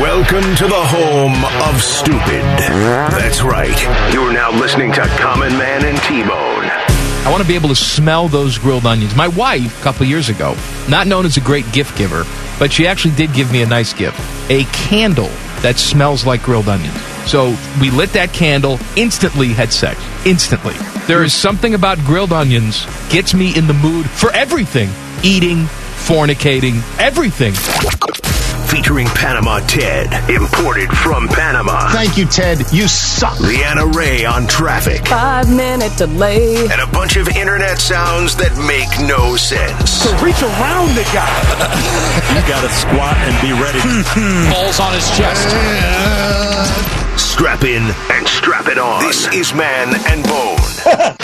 Welcome to the home of stupid. That's right. You're now listening to Common Man and T-Bone. I want to be able to smell those grilled onions. My wife, a couple years ago, not known as a great gift giver, but she actually did give me a nice gift a candle that smells like grilled onions. So we lit that candle, instantly had sex. Instantly. There is something about grilled onions gets me in the mood for everything eating, fornicating, everything. Featuring Panama Ted, imported from Panama. Thank you, Ted. You suck. Leanna Ray on traffic. Five minute delay. And a bunch of internet sounds that make no sense. To reach around the guy. you got to squat and be ready. Balls on his chest. Strap in and strap it on. This is Man and Bone.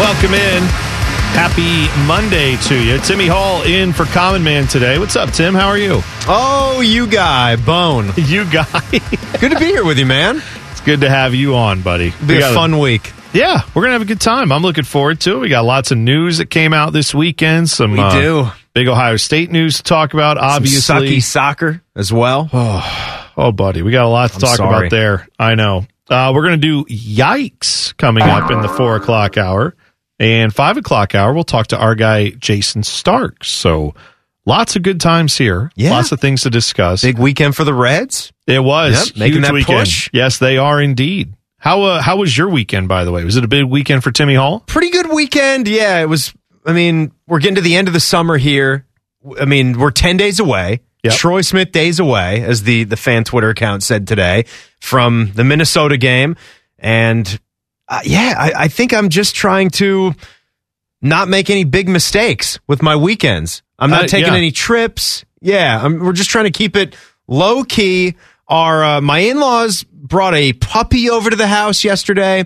Welcome in. Happy Monday to you. Timmy Hall in for Common Man today. What's up, Tim? How are you? Oh, you guy, Bone. You guy. good to be here with you, man. It's good to have you on, buddy. It'll Be a fun week. Yeah, we're gonna have a good time. I'm looking forward to it. We got lots of news that came out this weekend. Some we uh, do big Ohio State news to talk about. Obviously, Some sucky soccer as well. Oh, oh, buddy, we got a lot to I'm talk sorry. about there. I know. Uh, we're gonna do yikes coming up in the four o'clock hour and five o'clock hour. We'll talk to our guy Jason Starks. So. Lots of good times here. Yeah. Lots of things to discuss. Big weekend for the Reds. It was Yep, making that weekend. push. Yes, they are indeed. How uh, how was your weekend? By the way, was it a big weekend for Timmy Hall? Pretty good weekend. Yeah, it was. I mean, we're getting to the end of the summer here. I mean, we're 10 days away. Yep. Troy Smith days away, as the, the fan Twitter account said today, from the Minnesota game. And uh, yeah, I, I think I'm just trying to not make any big mistakes with my weekends. I'm not Uh, taking yeah. any trips. Yeah, I'm, we're just trying to keep it low key. Our uh, my in laws brought a puppy over to the house yesterday.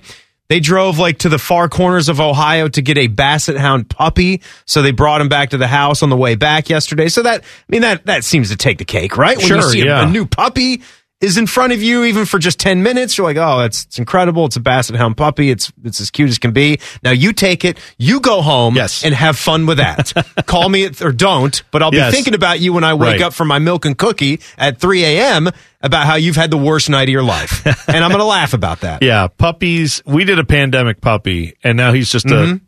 They drove like to the far corners of Ohio to get a basset hound puppy, so they brought him back to the house on the way back yesterday. So that I mean that that seems to take the cake, right? When you Sure, see a- yeah. a, new puppy is in front of you, even for just ten minutes, you're like, oh, it's it's incredible. It's a basset hound puppy. It's it's as cute as can be. Now you take it, you go home, Yes. and have fun with that. Call me it or don't, but I'll be Yes. thinking about you when I wake Right. up from my milk and cookie at 3 a.m. about how you've had the worst night of your life. and I'm going to laugh about that. Yeah, puppies. We did a pandemic puppy, and now he's just Mhm. a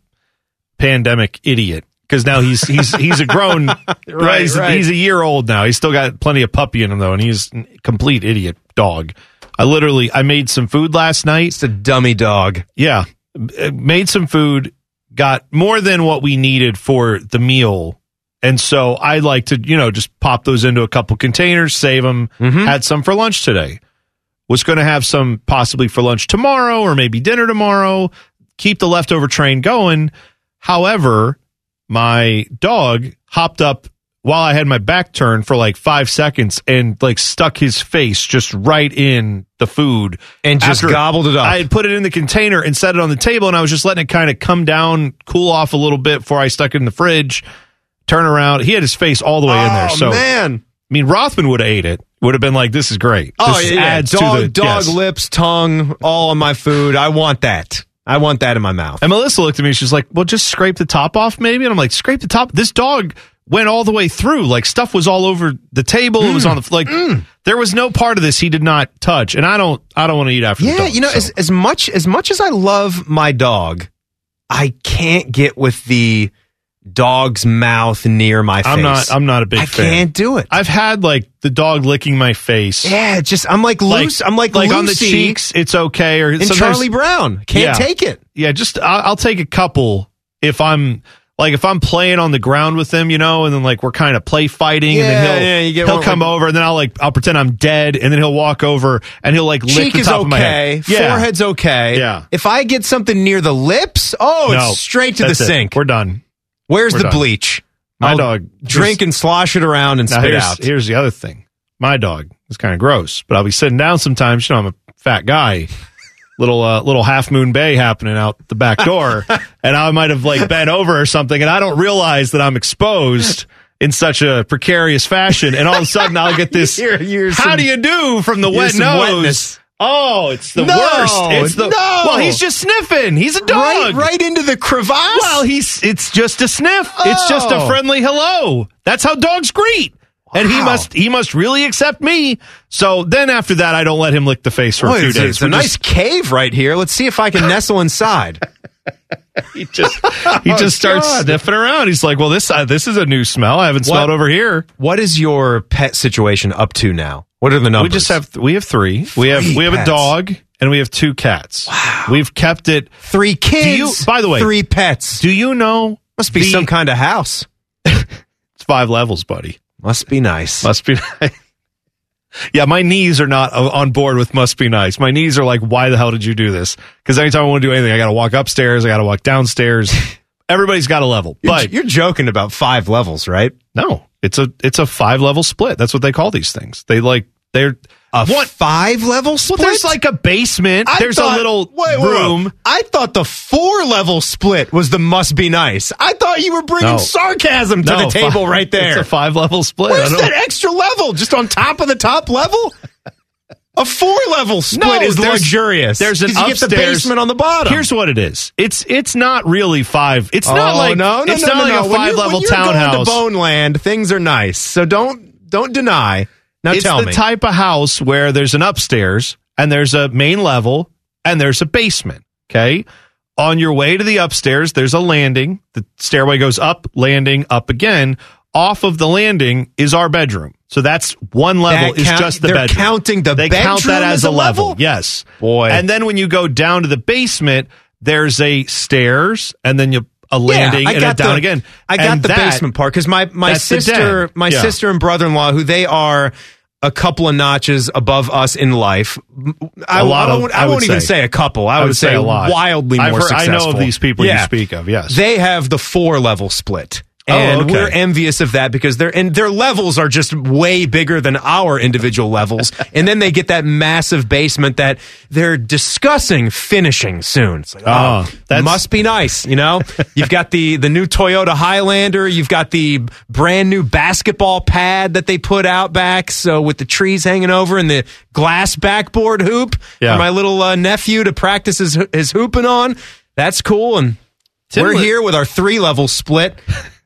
pandemic idiot because now he's he's he's a grown Right, he's, right. he's a year old now. He's still got plenty of puppy in him though, and he's a complete idiot dog. I literally I made some food last night. It's a dummy dog. Yeah, Uh, made some food, got more than what we needed for the meal. And so I like to, you know, just pop those into a couple containers, save them. Mm-hmm. Had some for lunch today. Was going to have some possibly for lunch tomorrow or maybe dinner tomorrow. Keep the leftover train going. However, my dog hopped up while I had my back turned for like five seconds and like stuck his face just right in the food And just gobbled it up. I had put it in the container and set it on the table, and I was just letting it kind of come down, cool off a little bit before I stuck it in the fridge. Turn around, he had his face all the way in there. Oh, So man. I mean, Rothman would have ate it. Would have been like, "This is great." Oh, This yeah, yeah. adds Dog, the dog yes. lips, tongue, all on my food. I want that. I want that in my mouth. And Melissa looked at me. She's like, "Well, just scrape the top off, maybe." And I'm like, "Scrape the top." This dog went all the way through. Like stuff was all over the table. It was Mm. on the like. There was no part of this he did not touch. And I don't. I don't want to eat after. the Yeah, dog, you know, so. as as much as much as I love my dog, I can't get with the dog's mouth near my face. I'm not. I'm not a big I fan. can't do it. I've had like the dog licking my face. Yeah, just I'm like loose. I'm like like on the cheeks. It's okay. Or and Charlie Brown can't Yeah. take it. Yeah, just I'll, I'll take a couple if I'm like if I'm playing on the ground with him, you know, and then like we're kind of play fighting, and then he'll yeah, he'll one- come over, and then I'll like I'll pretend I'm dead, and then he'll walk over and he'll like lick Cheek the is top of my okay. head. Yeah. Forehead's okay. Yeah. If I get something near the lips, oh, No, it's straight to the it. sink. We're done. Where's We're the done. bleach? My I'll dog drink and slosh it around and Now, spit here's, out. here's the other thing. My dog is kind of gross, but I'll be sitting down sometimes. You know, I'm a fat guy. Little uh, little half moon bay happening out the back door, and I might have like bent over or something, and I don't realize that I'm exposed in such a precarious fashion, and all of a sudden I'll get this. Here- How do you do from the wet nose? wetness. Oh, it's the No, worst. It's the no. well, he's just sniffing. He's a dog. Right, right into the crevasse. Well, he's it's just a sniff. It's just a Oh. friendly hello. That's how dogs greet. And he must he must really accept me. So then after that I don't let him lick the face for Boy, a few it's, days. it's a We're nice just- cave right here. Let's see if I can nestle inside. he just he just starts Oh, God. sniffing around. He's like, "Well, this uh, this is a new smell. I haven't What? smelled over here." What is your pet situation up to now? What are the numbers? We just have we have 3. we have we have pets. a dog and we have two cats. Wow. We've kept it three kids. You- by the way, three pets. Do you know Must be the- some kind of house. It's five levels, buddy. Must be nice. Must be nice. Yeah, my knees are not on board with must be nice. My knees are like, why the hell did you do this? Because anytime I want to do anything, I got to walk upstairs, I got to walk downstairs. Everybody's got a level, You're, but you're joking about five levels, right? no, it's a it's a five level split. That's what they call these things. They like they're A what? five level Well, split? there's like a basement. I there's thought- a little wait, wait, wait. room. I thought the four level split was the must be nice. I thought you were bringing No. sarcasm to No, the table fi- right there. It's a five level split. Where's that extra level? Just on top of the top level? A four level split No, is there's- luxurious. There's an 'Cause you get the basement on the bottom. Here's what it is. It's it's not really five. It's not Oh, like no, no, it's no, not no, like a five level townhouse. Going to Boneland, things are nice. So don't don't deny. Now it's tell the me. type of house where there's an upstairs and there's a main level and there's a basement. Okay. On your way to the upstairs, there's a landing. The stairway goes up, landing, up again. Off of the landing is our bedroom. So that's one level That is count- just the they're bedroom. counting the they count that as as a a level. level? Yes. Boy. And then when you go down to the basement, there's a stairs and then you a landing I and got a down the, again. I got And the that- basement part because my my sister my Yeah. sister and brother in law who they are a couple of notches above us in life. I, A lot I of- won't, I I won't even say. say a couple. I, I would, would say, say a lot. wildly I've more heard- I know of these people you speak of, yes. they have the four level split. Oh, And okay. we're envious of that because their and their levels are just way bigger than our individual levels. and then they get that massive basement that they're discussing finishing soon. It's like, Oh, oh, that must be nice, you know? You've got the the new Toyota Highlander, you've got the brand new basketball pad that they put out back so with the trees hanging over and the glass backboard hoop Yeah. for my little uh, nephew to practice his his hooping on. That's cool and Tim we're was- here with our three level split.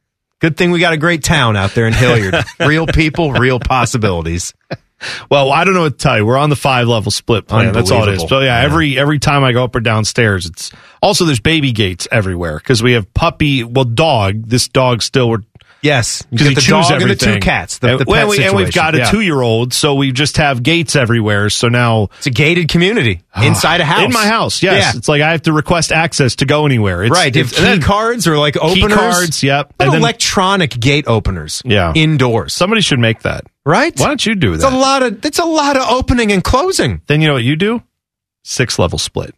Good thing we got a great town out there in Hilliard. real people, real possibilities. Well, I don't know what to tell you. We're on the five level split plan. That's all it is. So yeah, Yeah. every every time I go up or downstairs, it's also there's baby gates everywhere because we have puppy. Well, dog. This dog still we're Yes, because the dog and the two cats. The, and, the well, pet we, and we've got a Yeah. two year old, so we just have gates everywhere. So now It's a gated community ah, inside a house. in my house, yes, Yeah. it's like I have to request access to go anywhere. It's, right. It's- key cards or like openers. key cards. Yep. But And then electronic gate openers. Yeah. Indoors. somebody should make that. right? Why don't you do that? It's a lot of it's a lot of opening and closing. then you know what you do? Six level split.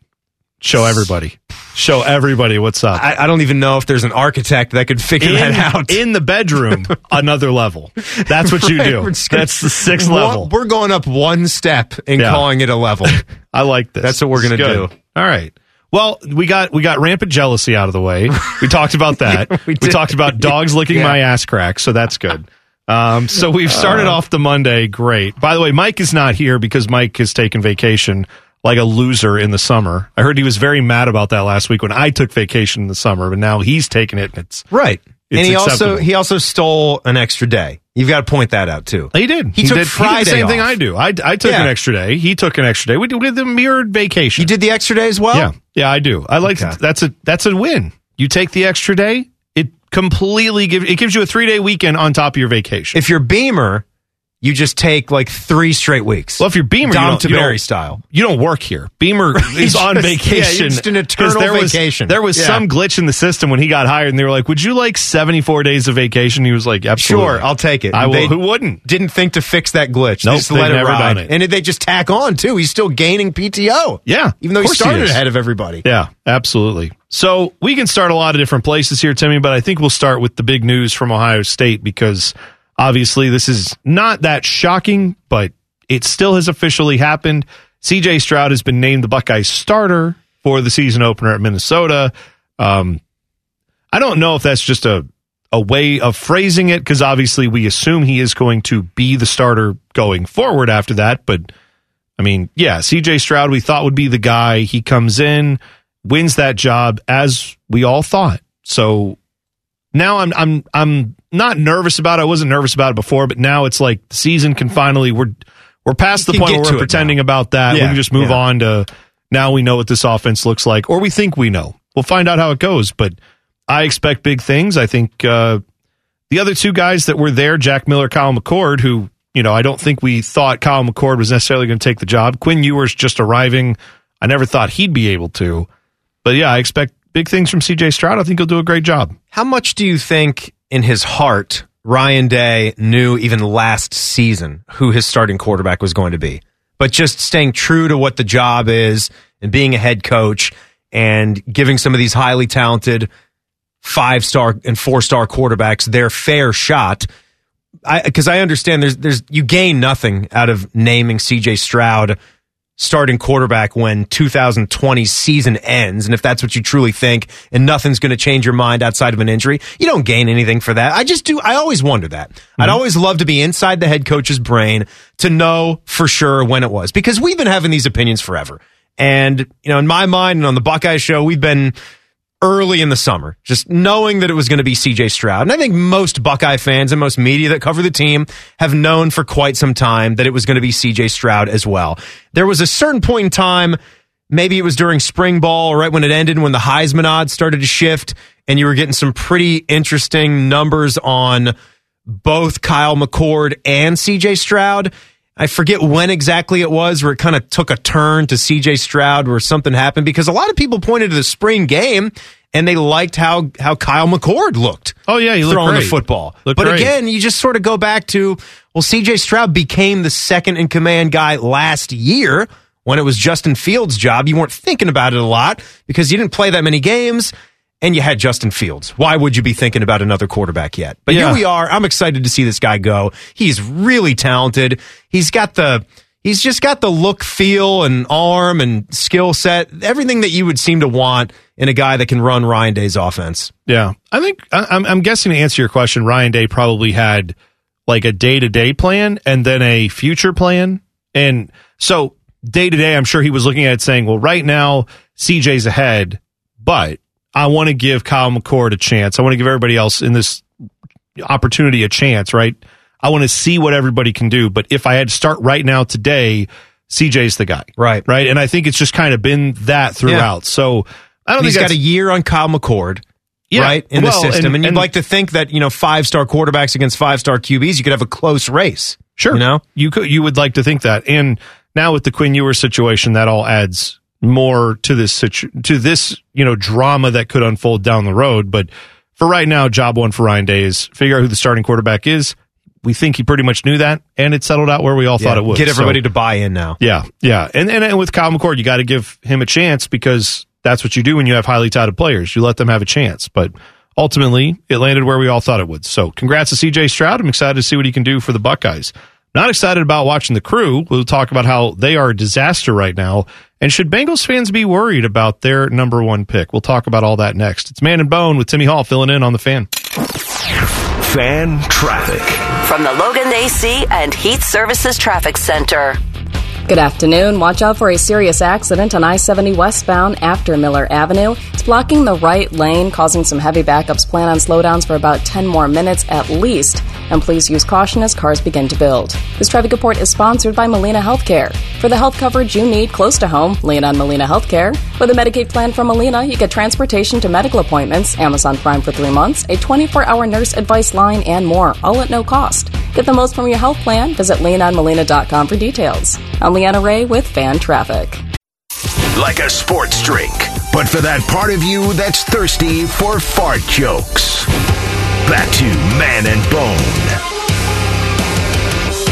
Show everybody. Show everybody what's up. I, I don't even know if there's an architect that could figure in, that out. in the bedroom, another level. That's what you do. That's the sixth One- level. We're going up one step and Yeah. calling it a level. I like this. That's what we're gonna do. All right. Well, we got we got rampant jealousy out of the way. We talked about that. Yeah, we we, talked about dogs licking Yeah. my ass crack, so that's good. Um, so we've started off the Monday great. By the way, Mike is not here because Mike has taken vacation like a loser in the summer. I heard he was very mad about that last week when I took vacation in the summer, but now he's taking it and it's Right. It's and he acceptable. also he also stole an extra day. You've got to point that out too. He did. He took did, Friday He did the same thing off. I do. I, I took Yeah. an extra day. He took an extra day. We did, we did the mirrored vacation. You did the extra day as well? Yeah, yeah, I do. I like Okay. that's a that's a win. You take the extra day. It completely gives it gives you a three day weekend on top of your vacation. If you're Beamer, you just take like three straight weeks. Well, if you're Beamer, Dom you Tiberi style. You don't work here. Beamer is Just- on yeah, vacation. just an eternal there was, vacation. There was Yeah. some glitch in the system when he got hired, and they were like, "Would you like 74 days of vacation?" He was like, "Absolutely, Sure, I'll take it. I will. They who wouldn't? Didn't think to fix that glitch. Nope, just let it never ride. done it. And they just tack on too. He's still gaining PTO. Yeah, even though he course he started ahead of everybody. Yeah, absolutely. So we can start a lot of different places here, Timmy, but I think we'll start with the big news from Ohio State because obviously this is not that shocking, but it still has officially happened. CJ Stroud has been named the Buckeyes starter for the season opener at Minnesota. Um, I don't know if that's just a a way of phrasing it because obviously we assume he is going to be the starter going forward after that, but I mean, yeah, CJ Stroud, we thought would be the guy. He comes in, wins that job as we all thought. So now I'm I'm I'm not nervous about it. I wasn't nervous about it before, but now it's like the season can finally we're we're past the point where we're pretending now. about that. we can just move yeah. on to now we know what this offense looks like, or we think we know. We'll find out how it goes, but I expect big things. I think uh, the other two guys that were there, Jack Miller, Kyle McCord, who, you know, I don't think we thought Kyle McCord was necessarily going to take the job. Quinn Ewers just arriving. I never thought he'd be able to. But yeah, I expect big things from CJ Stroud. I think he'll do a great job. How much do you think in his heart Ryan Day knew even last season who his starting quarterback was going to be? But just staying true to what the job is and being a head coach and giving some of these highly talented five star and four star quarterbacks their fair shot. Because I, understand there's there's you gain nothing out of naming CJ Stroud starting quarterback when 2020 season ends. And if that's what you truly think and nothing's going to change your mind outside of an injury, you don't gain anything for that. I just do. I always wonder that. Mm-hmm. I'd always love to be inside the head coach's brain to know for sure when it was because we've been having these opinions forever. And, you know, in my mind and on the Buckeye show, we've been early in the summer, just knowing that it was going to be CJ Stroud. And I think most Buckeye fans and most media that cover the team have known for quite some time that it was going to be CJ Stroud as well. There was a certain point in time, maybe it was during spring ball, right when it ended, when the Heisman odds started to shift, and you were getting some pretty interesting numbers on both Kyle McCord and CJ Stroud. I forget when exactly it was where it kind of took a turn to CJ Stroud where something happened because a lot of people pointed to the spring game and they liked how how Kyle McCord looked. Oh yeah, he looked throwing great. the football. Looked but great. again, you just sort of go back to well, CJ Stroud became the second in command guy last year when it was Justin Fields' job. You weren't thinking about it a lot because you didn't play that many games. And you had Justin Fields. Why would you be thinking about another quarterback yet? But Yeah. here we are. I'm excited to see this guy go. He's really talented. He's got the he's just got the look, feel, and arm and skill set, everything that you would seem to want in a guy that can run Ryan Day's offense. Yeah, I think I- I'm, I'm guessing to answer your question, Ryan Day probably had like a day to day plan and then a future plan. And so day to day, I'm sure he was looking at it saying, well, right now CJ's ahead, but I want to give Kyle McCord a chance. I want to give everybody else in this opportunity a chance, right? I want to see what everybody can do. But if I had to start right now today, CJ's the guy. Right. Right. And I think it's just kind of been that throughout. So I don't And think he's got a year on Kyle McCord. Yeah. Right in Well, the system, and, and- you'd and- like to think that you know five star quarterbacks against five star QBs, you could have a close race. Sure. you know, you could you would like to think that. And now with the Quinn Ewers situation, that all adds more to this situ- to this you know drama that could unfold down the road. But for right now, job one for Ryan Day is figure out who the starting quarterback is. We think he pretty much knew that, and it settled out where we all thought it would. get everybody So- to buy in now. yeah, yeah, and, and and with Kyle McCord, you got to give him a chance because that's what you do when you have highly touted players. You let them have a chance, but ultimately, it landed where we all thought it would. So, congrats to CJ Stroud. I'm excited to see what he can do for the Buckeyes. Not excited about watching the crew. We'll talk about how they are a disaster right now. And should Bengals fans be worried about their number one pick? We'll talk about all that next. It's Man and Bone with Timmy Hall filling in on the fan. Fan traffic. From the Logan AC and Heat Services Traffic Center. Good afternoon. Watch out for a serious accident on I 70 westbound after Miller Avenue. It's blocking the right lane, causing some heavy backups. Plan on slowdowns for about 10 more minutes at least. And please use caution as cars begin to build. This traffic report is sponsored by Molina Healthcare. For the health coverage you need close to home, lean on Molina Healthcare. With a Medicaid plan from Molina, you get transportation to medical appointments, Amazon Prime for three months, a 24 hour nurse advice line, and more, all at no cost. Get the most from your health plan. Visit leanonmolina.com for details. I'm Leanna Ray with Fan Traffic. Like a sports drink, but for that part of you that's thirsty for fart jokes. Back to Man and Bone.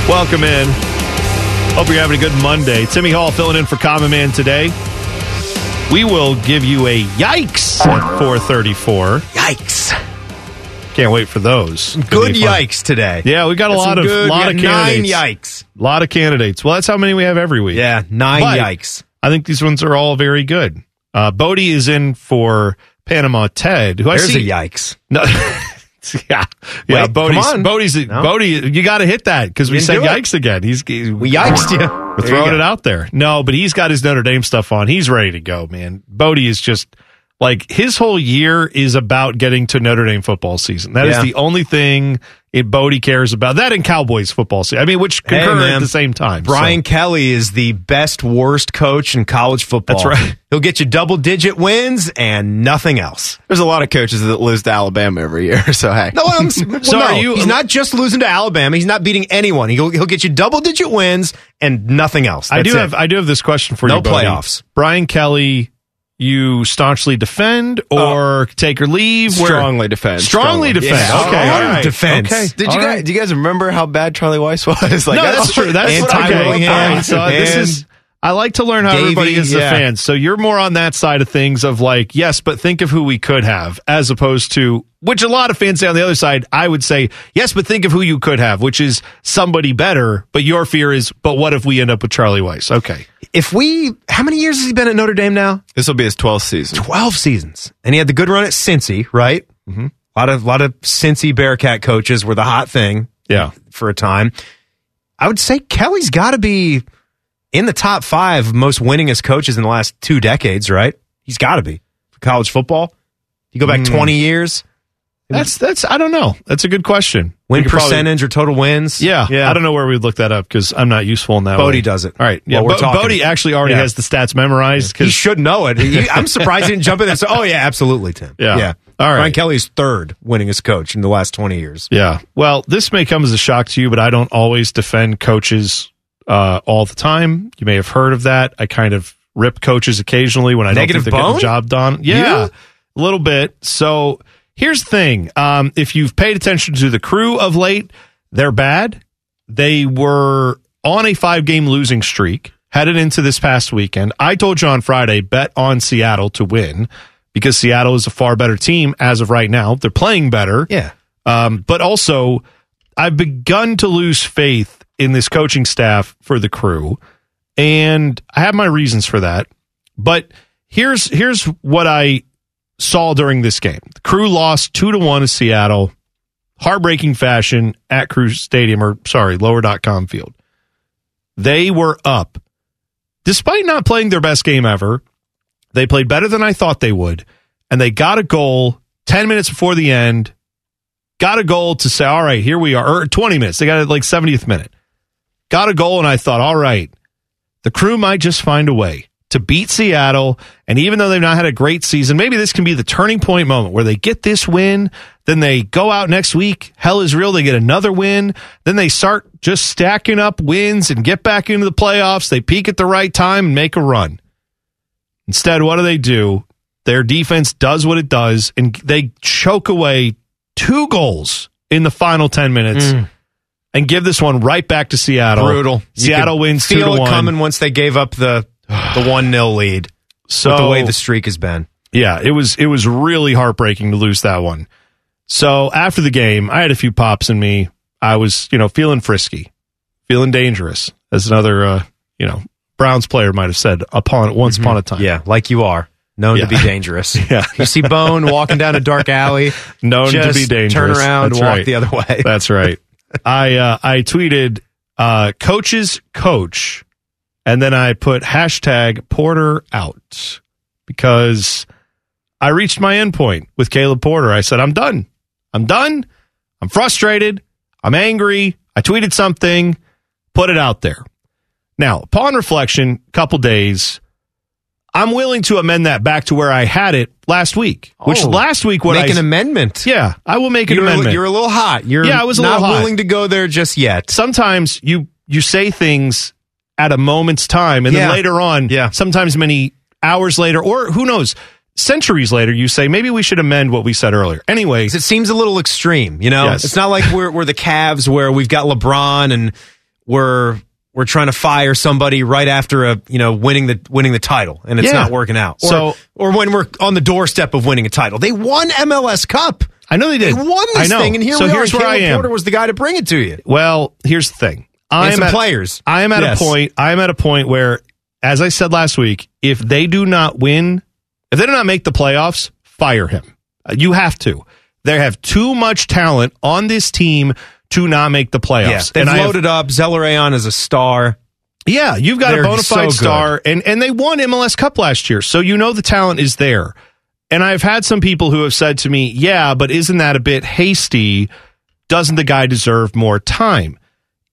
Welcome in. Hope you're having a good Monday. Timmy Hall filling in for Common Man today. We will give you a yikes at 434. Yikes. Can't wait for those. It's Good yikes today. Yeah, we got a That's lot of good- lot of got nine yikes. A lot of candidates. Well, that's how many we have every week. Yeah, nine But yikes. I think these ones are all very good. Uh, Bodie is in for Panama Ted, who I see. yikes. No, yeah, yeah. Wait, Bodie's, on. Bodie's, No. Bodie. You got to hit that because we said do it. yikes again. He's, he's We yikes you. we're There you throwing it out there. No, but he's got his Notre Dame stuff on. He's ready to go, man. Bodie is just like his whole year is about getting to Notre Dame football season. That is Yeah. the only thing it Bodie cares about. That and Cowboys football season. I mean, which Hey, concur man. at the same time. Brian So, Kelly is the best worst coach in college football. That's right. He'll get you double digit wins and nothing else. There's a lot of coaches that lose to Alabama every year. So hey, No, I'm, well, So no, are you- he's not just losing to Alabama. He's not beating anyone. He'll, he'll get you double digit wins and nothing else. I do it. have I do have this question for No you. Bodie. playoffs. Brian Kelly. You staunchly defend oh. or take or leave? Where- strongly defend. Strongly, defend. Yeah. Okay, Strong all right. defense. Okay. Did all you right. guys? Do you guys remember how bad Charlie Weis was? Like no, that's true. That's and what Ty okay. Willingham, All right, so this is. I like to learn how Davie, everybody is yeah. a fan. So you're more on that side of things of like, yes, but think of who we could have, as opposed to which a lot of fans say on the other side. I would say yes, but think of who you could have, which is somebody better. But your fear is, but what if we end up with Charlie Weis? Okay, If we, how many years has he been at Notre Dame now? This will be his 12th season. 12 seasons. And he had the good run at Cincy, right? Mm-hmm. A lot of, lot of Cincy Bearcat coaches were the hot thing yeah. for a time. I would say Kelly's got to be in the top five most winningest coaches in the last two decades, right? He's got to be for college football. You go back Mm. 20 years, That's that's. I don't know. That's a good question. win could probably- percentage or total wins. Yeah, yeah. I don't know where we'd look that up because I'm not useful in that. Bodie way. does it. All right. Yeah, While we're Bo- talking. Bodie actually already Yeah. has the stats memorized Cause He should know it. He- I'm surprised he didn't jump in and say, "Oh yeah, absolutely, Tim." Yeah. yeah. All right. Brian Kelly's third winningest coach in the last 20 years. Yeah. Well, this may come as a shock to you, but I don't always defend coaches uh, all the time. You may have heard of that. I kind of rip coaches occasionally when I Negative don't think they're getting bone? the job done. Yeah, You? a little bit. So here's the thing: um, if you've paid attention to the crew of late, they're bad. They were on a five game losing streak headed into this past weekend. I told you on Friday, bet on Seattle to win because Seattle is a far better team as of right now. They're playing better. Yeah. Um, but also, I've begun to lose faith in this coaching staff for the crew, and I have my reasons for that. But here's here's what I saw during this game: the crew lost two to one to Seattle, heartbreaking fashion at Crew Stadium, or sorry, Lower.com field. They were up, despite not playing their best game ever. They played better than I thought they would, and they got a goal ten minutes before the end got a goal to say, all right, here we are. Or 20 minutes. They got it like 70th minute. Got a goal, and I thought, all right, the crew might just find a way to beat Seattle. And even though they've not had a great season, maybe this can be the turning point moment where they get this win. Then they go out next week. Hell is real. They get another win. Then they start just stacking up wins and get back into the playoffs. They peak at the right time and make a run. Instead, what do they do? Their defense does what it does, and they choke away two goals in the final 10 minutes mm. and give this one right back to Seattle. Brutal. Seattle wins two to one. coming once they gave up the the one 0 lead. So with the way the streak has been. Yeah, it was it was really heartbreaking to lose that one. So after the game, I had a few pops in me. I was, you know, feeling frisky, feeling dangerous, as another, uh, you know, Browns player might have said upon once upon a time. Yeah, like you are known Yeah. to be dangerous. Yeah. you see Bone walking down a dark alley, known to be dangerous. Turn around, That's walk right. the other way. That's right. I uh, I tweeted uh, coaches coach, and then I put hashtag Porter out because I reached my endpoint with Caleb Porter. I said I'm done. I'm done. I'm frustrated. I'm angry. I tweeted something, put it out there. Now, upon reflection, couple days, I'm willing to amend that back to where I had it last week. Which Oh, last week, what make I an amendment. yeah, I will make an You're, a- amendment. you're a little hot. You're Yeah, I was a not little hot. willing to go there just yet. sometimes you you say things at a moment's time, and Yeah. then later on, Yeah. sometimes many hours later, or who knows, centuries later, you say maybe we should amend what we said earlier. Anyway, 'Cause It seems a little extreme, you know. Yes. It's not like we're we're the Cavs where we've got LeBron and we're we're trying to fire somebody right after a you know winning the winning the title and it's Yeah. not working out. Or, So- or when we're on the doorstep of winning a title, they won MLS Cup. I know they did. They won this thing, and here so we are. here's and where I am. Porter was the guy to bring it to you. Well, here's the thing. I'm at, players. I am at Yes. a point. I am at a point where, as I said last week, if they do not win, if they do not make the playoffs, fire him. Uh, You have to. They have too much talent on this team to not make the playoffs. Yeah, they've And I have- loaded up Zellaray as a star. Yeah, you've got They're a bona fide good. star, and and they won MLS Cup last year, so you know the talent is there. And I've had some people who have said to me, "Yeah, but isn't that a bit hasty? Doesn't the guy deserve more time?"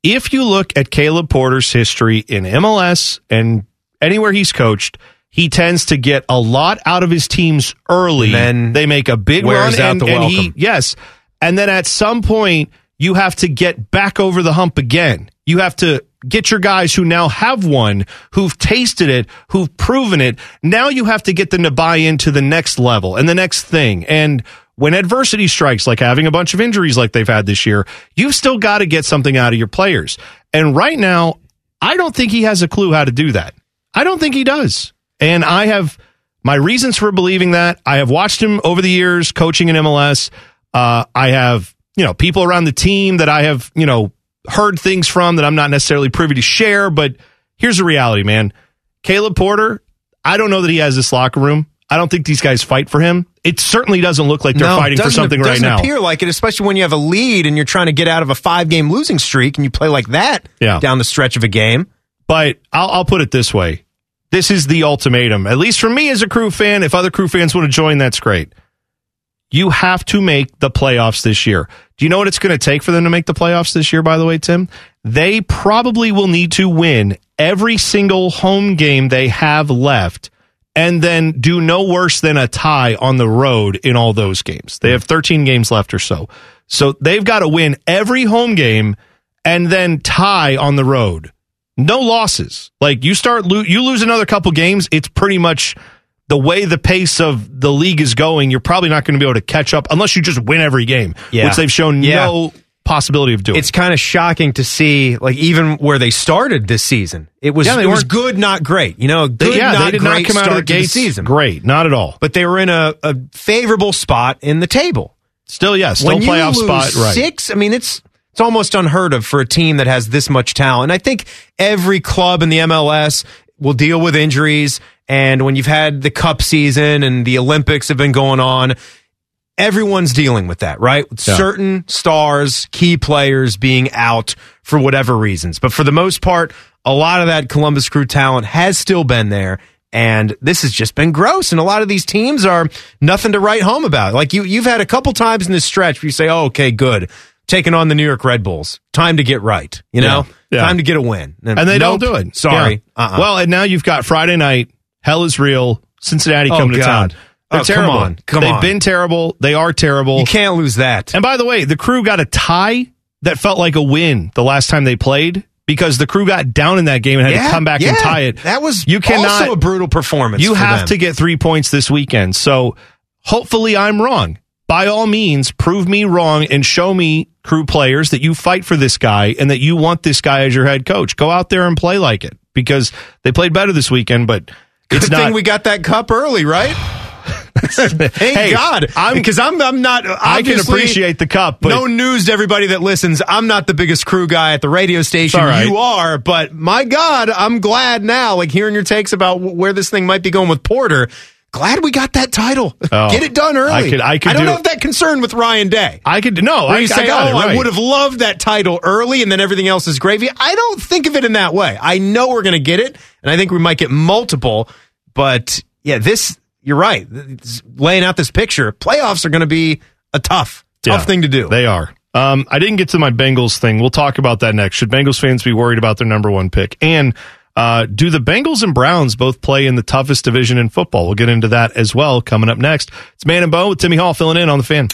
If you look at Caleb Porter's history in MLS and anywhere he's coached, he tends to get a lot out of his teams early. And then they make a big run, out and, the and he yes, and then at some point you have to get back over the hump again. You have to get your guys who now have one, who've tasted it, who've proven it. Now you have to get them to buy into the next level and the next thing. And when adversity strikes, like having a bunch of injuries like they've had this year, you've still got to get something out of your players. And right now, I don't think he has a clue how to do that. I don't think he does. And I have my reasons for believing that. I have watched him over the years coaching in MLS. Uh, I have, you know, people around the team that I have, you know, heard things from that I'm not necessarily privy to share. But here's the reality, man. Caleb Porter, I don't know that he has this locker room. I don't think these guys fight for him. It certainly doesn't look like they're No, fighting for something right doesn't appear like it, especially when you have a lead and you're trying to get out of a five game losing streak and you play like that Yeah. down the stretch of a game. But I'll, I'll put it this way. This is the ultimatum, at least for me as a crew fan. If other crew fans want to join, that's great. You have to make the playoffs this year. Do you know what it's going to take for them to make the playoffs this year, by the way, Tim? They probably will need to win every single home game they have left and then do no worse than a tie on the road in all those games. They have 13 games left or so. So they've got to win every home game and then tie on the road. No losses. Like you start lo- you lose another couple games, it's pretty much the way the pace of the league is going, you're probably not going to be able to catch up unless you just win every game, Yeah. which they've shown Yeah. no possibility of doing. It's kind of shocking to see, like even where they started this season, it was Yeah, it was good, not great. You know, They- good, yeah, not they did not great come out of the gates season. great, not at all. But they were in a, a favorable spot in the table. Still, yeah, still when playoff spot, right. Six. I mean, it's it's almost unheard of for a team that has this much talent. And I think every club in the MLS will deal with injuries. And when you've had the Cup season and the Olympics have been going on, everyone's dealing with that, right? With Yeah. Certain stars, key players being out for whatever reasons. But for the most part, a lot of that Columbus Crew talent has still been there. And this has just been gross. And a lot of these teams are nothing to write home about. Like you, you've had a couple times in this stretch where you say, oh, okay, good. Taking on the New York Red Bulls. Time to get right. You know? Yeah. Yeah. Time to get a win. and they Nope. don't do it. Sorry. Uh-uh. Well, and now you've got Friday night. Hell is real. Cincinnati Oh, coming to God. town. They're Oh, come terrible. on. Come They've on. been terrible. They are terrible. you can't lose that. And by the way, the crew got a tie that felt like a win the last time they played because the crew got down in that game and had to come back and tie it. That was you cannot also a brutal performance. you have them. to get three points this weekend. So hopefully I'm wrong. By all means, prove me wrong and show me crew players that you fight for this guy and that you want this guy as your head coach. Go out there and play like it because they played better this weekend, but Good it's thing not. we got that cup early, right? Thank Hey, God. I'm- because I'm I'm not. I can appreciate the cup, but no news to everybody that listens. I'm not the biggest crew guy at the radio station. right. You are, but my God, I'm glad now. Like hearing your takes about where this thing might be going with Porter. Glad we got that title. Oh, Get it done early. I could- I could don't do- have that concern with Ryan Day. I could no. Where I, you say, I got "Oh, it right. I would have loved that title early, and then everything else is gravy." I don't think of it in that way. I know we're going to get it, and I think we might get multiple. But yeah, this you're right. It's laying out this picture, playoffs are going to be a tough, tough Yeah, thing to do. They are. Um, I didn't get to my Bengals thing. We'll talk about that next. Should Bengals fans be worried about their number one pick? And Uh, do the Bengals and Browns both play in the toughest division in football? We'll get into that as well coming up next. It's Man and Bone with Timmy Hall filling in on the fan.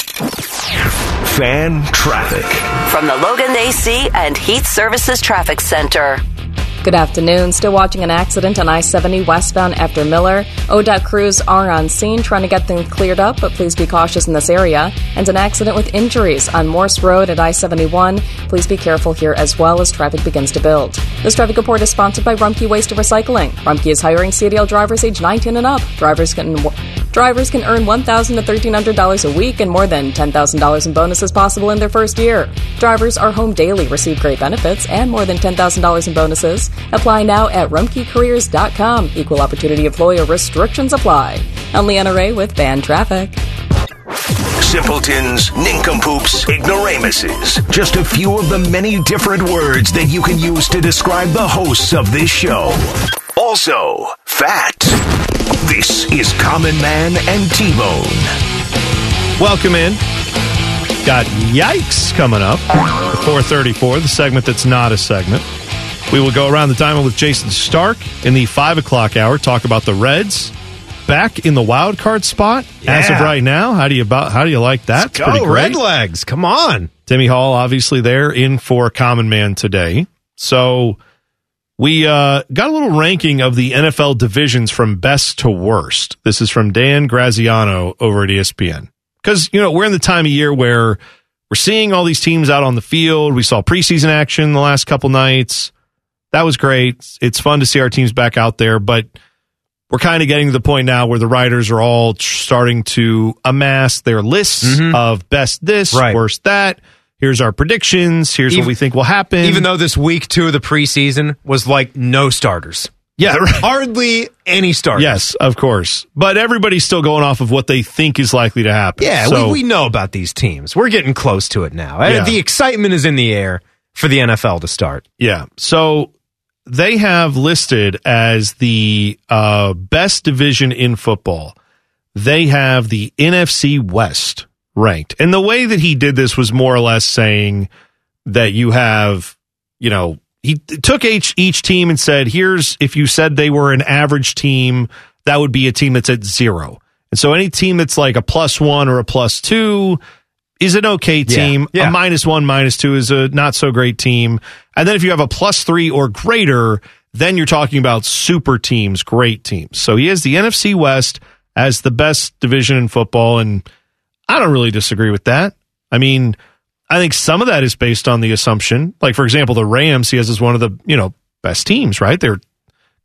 Fan traffic. From the Logan AC and Heat Services Traffic Center. Good afternoon. Still watching an accident on I 70 westbound after Miller. ODOT crews are on scene trying to get things cleared up, but please be cautious in this area. And an accident with injuries on Morse Road at I 71. Please be careful here as well as traffic begins to build. This traffic report is sponsored by Rumpke Waste and Recycling. Rumpke is hiring CDL drivers age 19 and up. Drivers can drivers can earn 1,000 to $1,300 a week and more than $10,000 in bonuses possible in their first year. Drivers are home daily, receive great benefits, and more than $10,000 in bonuses. Apply now at rumkeycareers.com. Equal opportunity employer restrictions apply. I'm Leanna Ray with Fan Traffic. Simpletons, nincompoops, ignoramuses. Just a few of the many different words that you can use to describe the hosts of this show. Also, fat. This is Common Man and T-Bone. Welcome in. Got Yikes coming up. 434, the segment that's not a segment. We will go around the diamond with Jason Stark in the 5 o'clock hour, talk about the Reds. Back in the wild card spot as of right now. How do you about how do you like that? It's Go. Red Legs. Come on. Timmy Hall, obviously there in for Common Man today. So we uh, got a little ranking of the NFL divisions from best to worst. This is from Dan Graziano over at ESPN. Because, you know, we're in the time of year where we're seeing all these teams out on the field. We saw preseason action the last couple nights. That was great. It's fun to see our teams back out there, but we're kind of getting to the point now where the writers are all starting to amass their lists of best this, Right. worst that. Here's our predictions. Here's what we think will happen. Even though this week two of the preseason was like no starters. yeah, right. Hardly any starters. yes, of course. But everybody's still going off of what they think is likely to happen. Yeah, So- we, we know about these teams. We're getting close to it now. Uh, Yeah. The excitement is in the air for the NFL to start. Yeah. So they have listed as the uh, best division in football. They have the NFC West ranked. And the way that he did this was more or less saying that you have, you know, he took each each team and said, here's if you said they were an average team, that would be a team that's at zero. And so any team that's like a plus one or a plus two is an okay team. Yeah. A minus one, minus two is a not so great team. And then if you have a plus three or greater, then you're talking about super teams, great teams. So he has the NFC West as the best division in football. And I don't really disagree with that. I mean, I think some of that is based on the assumption, like for example, the Rams he has as one of the you know best teams, right? They're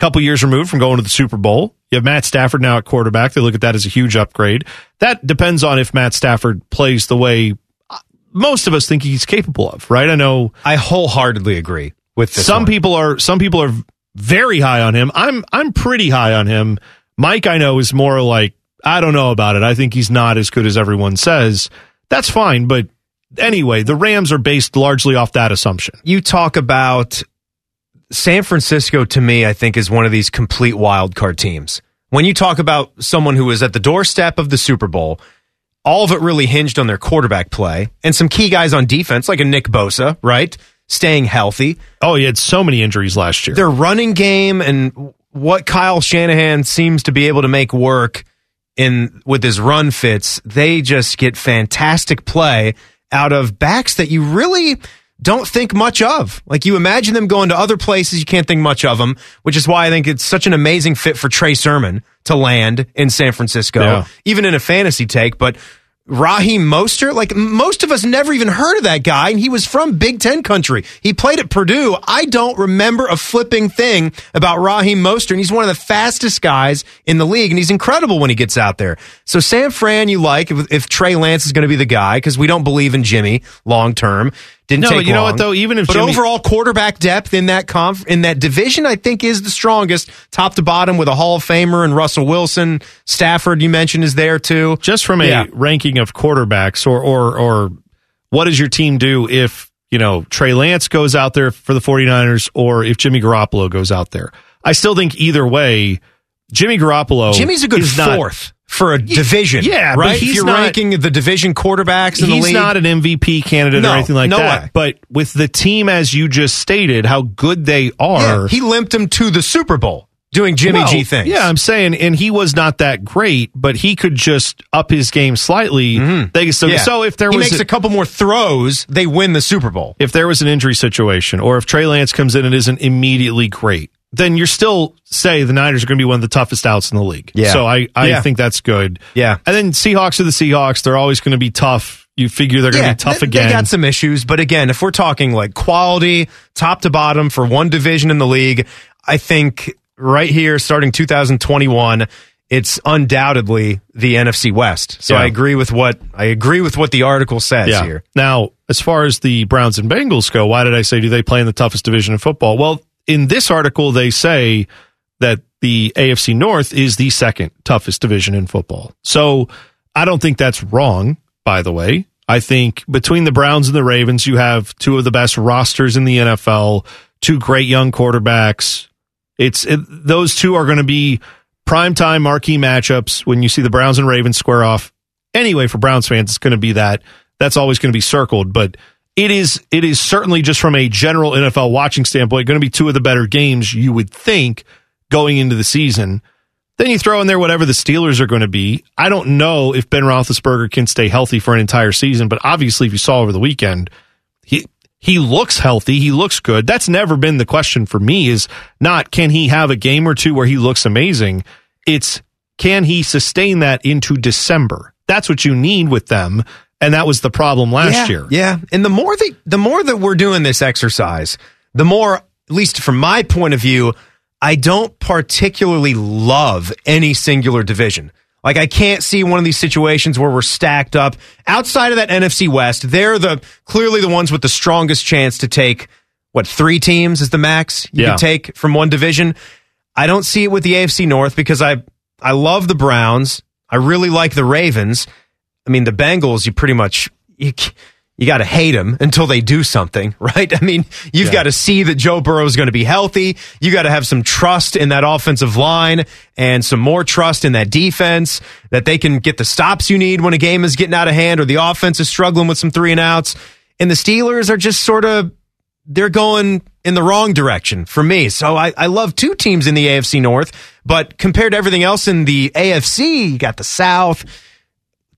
couple years removed from going to the Super Bowl. You have Matt Stafford now at quarterback. They look at that as a huge upgrade. That depends on if Matt Stafford plays the way uh, most of us think he's capable of, right? I know I wholeheartedly agree with this. some one. people are some people are very high on him. I'm I'm pretty high on him. Mike, I know, is more like I don't know about it. I think he's not as good as everyone says. That's fine, but anyway, the Rams are based largely off that assumption. you talk about San Francisco to me, I think is one of these complete wild card teams. When you talk about someone who is at the doorstep of the Super Bowl, all of it really hinged on their quarterback play and some key guys on defense, like a Nick Bosa, right? Staying healthy. Oh, he had so many injuries last year. Their running game and what Kyle Shanahan seems to be able to make work in with his run fits, they just get fantastic play out of backs that you really don't think much of. Like you imagine them going to other places, you can't think much of them, which is why I think it's such an amazing fit for Trey Sermon to land in San Francisco, Yeah. even in a fantasy take. But Raheem Mostert, like most of us never even heard of that guy, and he was from Big Ten country. He played at Purdue. I don't remember a flipping thing about Raheem Mostert, and he's one of the fastest guys in the league, and he's incredible when he gets out there. So San Fran, you like if, if Trey Lance is going to be the guy because we don't believe in Jimmy long term. Didn't No, take you know what, though? Even if but Jimmy- overall quarterback depth in that conf- in that division, I think is the strongest, top to bottom, with a Hall of Famer and Russell Wilson. Stafford, you mentioned, is there too. just from a Yeah. ranking of quarterbacks or or or what does your team do if you know Trey Lance goes out there for the 49ers or if Jimmy Garoppolo goes out there I still think either way Jimmy Garoppolo Jimmy's a good is not- fourth for a division. yeah, but right. he's if you're not- ranking the division quarterbacks in the He's league, not an MVP candidate No, or anything like no that. way. But with the team, as you just stated, how good they are, Yeah, he limped him to the Super Bowl doing Jimmy Well, G things. Yeah, I'm saying, and he was not that great, but he could just up his game slightly. They could still, Mm-hmm. Yeah. So if there he was makes a- a couple more throws, they win the Super Bowl. if there was an injury situation, or if Trey Lance comes in and isn't immediately great, then you're still say the Niners are going to be one of the toughest outs in the league. Yeah. So I, I Yeah. think that's good. Yeah. And then Seahawks are the Seahawks. They're always going to be tough. You figure they're going to be tough they, again. They got some issues, but again, if we're talking like quality, top to bottom for one division in the league, I think right here, starting 2021, it's undoubtedly the NFC West. So Yeah. I agree with what I agree with what the article says yeah. here. Now, as far as the Browns and Bengals go, why did I say do they play in the toughest division in football? Well, in this article, they say that the AFC North is the second toughest division in football. So I don't think that's wrong, by the way. I think between the Browns and the Ravens, you have two of the best rosters in the NFL, two great young quarterbacks. It's it, those two are going to be primetime marquee matchups when you see the Browns and Ravens square off. Anyway, for Browns fans, it's going to be that. That's always going to be circled, but it is it is certainly just from a general NFL watching standpoint going to be two of the better games you would think going into the season. Then you throw in there whatever the Steelers are going to be. I don't know if Ben Roethlisberger can stay healthy for an entire season, but obviously, if you saw over the weekend, he he looks healthy. He looks good. That's never been the question for me. Is not can he have a game or two where he looks amazing. It's can he sustain that into December. That's what you need with them, and that was the problem last yeah, year. Yeah, and the more that the more that we're doing this exercise, the more, at least from my point of view, I don't particularly love any singular division. Like I can't see one of these situations where we're stacked up outside of that NFC West. They're the clearly the ones with the strongest chance to take what three teams is the max you Yeah. can take from one division. I don't see it with the AFC North because I I love the Browns. I really like the Ravens. I mean, the Bengals, you pretty much you, you got to hate them until they do something, right? I mean, you've Yeah. got to see that Joe Burrow is going to be healthy. You got to have some trust in that offensive line and some more trust in that defense that they can get the stops you need when a game is getting out of hand or the offense is struggling with some three and outs. And the Steelers are just sort of they're going in the wrong direction for me. So I, I love two teams in the AFC North, but compared to everything else in the AFC, you got the South,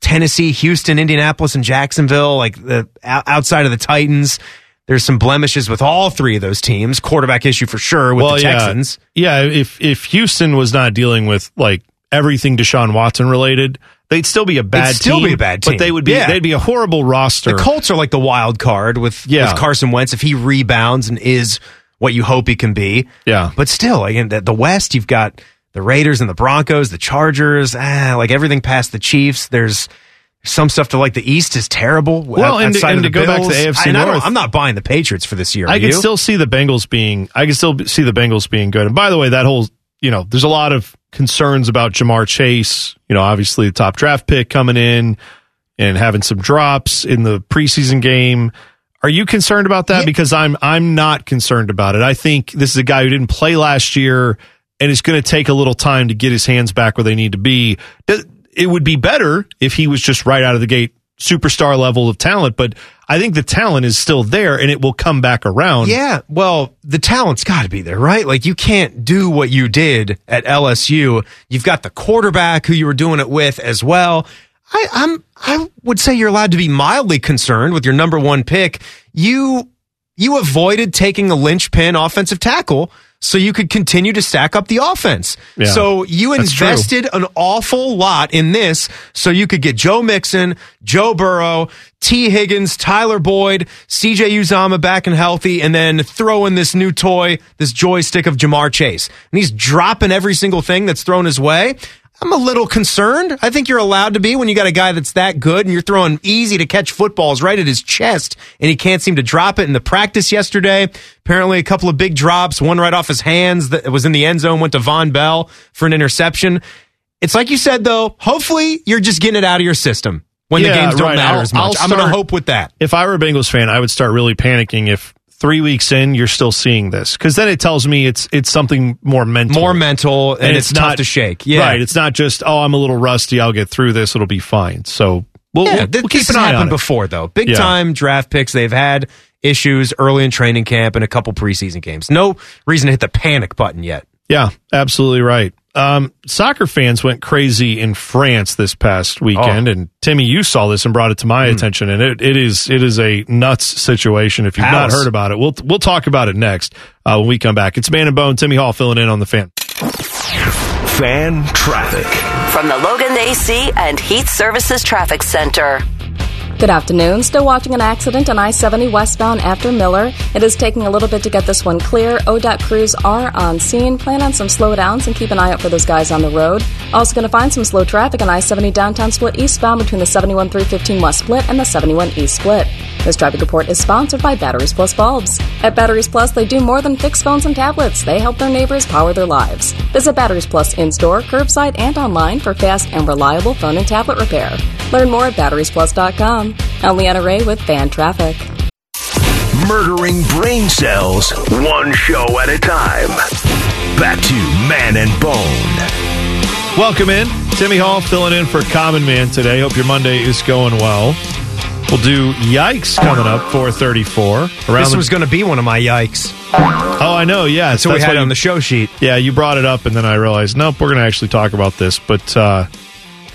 Tennessee, Houston, Indianapolis, and Jacksonville, like the outside of the Titans. There's some blemishes with all three of those teams. Quarterback issue for sure with the Texans. Yeah, yeah. If if Houston was not dealing with like everything Deshaun Watson related, they'd still be a bad still team. be a bad team. But they would be Yeah. they'd be a horrible roster. The Colts are like the wild card with, Yeah. with Carson Wentz if he rebounds and is what you hope he can be. Yeah. But still, again, the, the West, you've got the Raiders and the Broncos, the Chargers, ah, like everything past the Chiefs. There's some stuff to like the East is terrible. Well, and to- and to go back to the AFC I, North, I'm not buying the Patriots for this year. I can you? still see the Bengals being I can still see the Bengals being good. And by the way, that whole you know, there's a lot of concerns about Ja'Marr Chase, you know, obviously the top draft pick coming in and having some drops in the preseason game. Are you concerned about that? Because I'm I'm not concerned about it. I think this is a guy who didn't play last year and it's going to take a little time to get his hands back where they need to be. It would be better if he was just right out of the gate superstar level of talent, but I think the talent is still there and it will come back around. Yeah, well, the talent's got to be there, right? Like you can't do what you did at LSU. You've got the quarterback who you were doing it with as well. I, I'm I would say you're allowed to be mildly concerned with your number one pick. You you avoided taking a linchpin offensive tackle so you could continue to stack up the offense. Yeah, so you invested an awful lot in this so you could get Joe Mixon, Joe Burrow, Tee Higgins, Tyler Boyd, CJ Uzomah back and healthy, and then throw in this new toy, this joystick of Ja'Marr Chase. And he's dropping every single thing that's thrown his way. I'm a little concerned. I think you're allowed to be when you got a guy that's that good and you're throwing easy to catch footballs right at his chest and he can't seem to drop it in the practice yesterday. Apparently a couple of big drops, one right off his hands that was in the end zone, went to Vonn Bell for an interception. It's like you said though, hopefully you're just getting it out of your system when the games don't right. matter I'll- as much. I'll I'm going to hope with that. If I were a Bengals fan, I would start really panicking if three weeks in, you're still seeing this because then it tells me it's it's something more mental, More mental, and, it's, tough to shake. Yeah. right. It's not just oh, I'm a little rusty. I'll get through this. It'll be fine. So we'll, yeah, we'll, we'll keep this an has eye on happened it. before, though. Big Yeah. time draft picks. They've had issues early in training camp and a couple preseason games. No reason to hit the panic button yet. Yeah, absolutely right. Um, soccer fans went crazy in France this past weekend, Oh. and Timmy, you saw this and brought it to my attention, and it, it is it is a nuts situation. If you've not heard about it, we'll we'll talk about it next uh, when we come back. It's Man and Bone, Timmy Hall filling in on the fan. Fan traffic. From the Logan AC and Heat Services Traffic Center. Good afternoon. Still watching an accident on I 70 westbound after Miller. It is taking a little bit to get this one clear. ODOT crews are on scene. Plan on some slowdowns and keep an eye out for those guys on the road. Also going to find some slow traffic on I 70 downtown split eastbound between the 71 315 West split and the 71 East split. This traffic report is sponsored by Batteries Plus Bulbs. At Batteries Plus, they do more than fix phones and tablets. They help their neighbors power their lives. Visit Batteries Plus in store, curbside, and online for fast and reliable phone and tablet repair. Learn more at batteriesplus.com. I'm Leanna Ray with Fan Traffic. Murdering brain cells, one show at a time. Back to Man and Bone. Welcome in, Timmy Hall filling in for Common Man today. Hope your Monday is going well. We'll do Yikes coming up 434. Around this the- was going to be one of my yikes. Oh, I know. Yeah, So we had it on the show sheet. Yeah, you brought it up, and then I realized, nope, we're going to actually talk about this. But uh,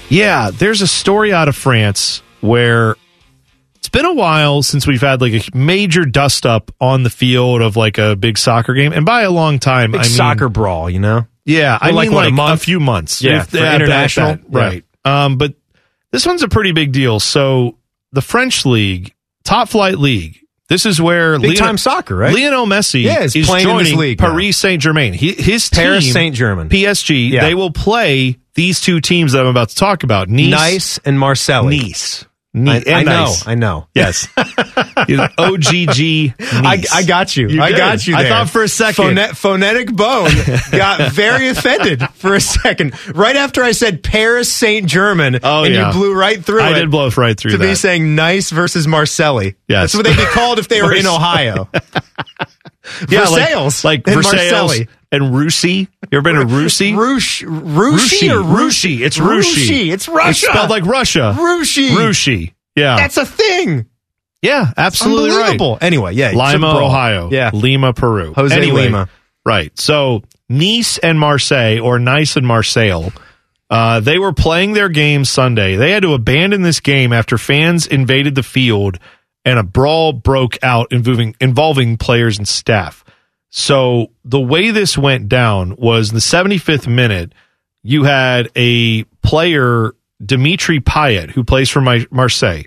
yeah, there's a story out of France where it's been a while since we've had like a major dust up on the field of like a big soccer game, and by a long time, Big I mean soccer brawl, you know? Yeah, I like mean what, a like a, month? few months. Yeah, If- at international? that, right? Um, but this one's a pretty big deal. So the French league, top flight league. This is where Big Lionel- time soccer, right? Lionel Messi Yeah, is is playing in this joining league. Paris Saint Germain. He, his Paris Saint-Germain. PSG. Yeah. They will play these two teams that I'm about to talk about. Nice, Nice and Marseille. Nice. I, Ni- I and know. I know. Yes. OGG. I, I got you. You I did. got you. I thought for a second. Phone- phonetic bone got very offended for a second. Right after I said Paris Saint German, Oh, and yeah. you blew right through I it. did blow right through to be saying nice versus Marcelli. Yes. That's what they'd be called if they were in Ohio. Yeah, like- Versailles like, and Versailles and Russie. You ever been to Russie? Rush, Rushi or Russie. It's. Rushi. It's Russia. It's spelled like Russia. Rushi. Russie. Yeah. That's a thing. yeah, absolutely right. Anyway, yeah. Lima, Ohio. Yeah. Lima, Peru. Jose Anyway, Lima. Right. So Nice and Marseille, or Nice and Marseille, uh, they were playing their game Sunday. They had to abandon this game after fans invaded the field and a brawl broke out involving involving players and staff. So the way this went down was in the 75th minute, you had a player, Dimitri Payet, who plays for my, Marseille.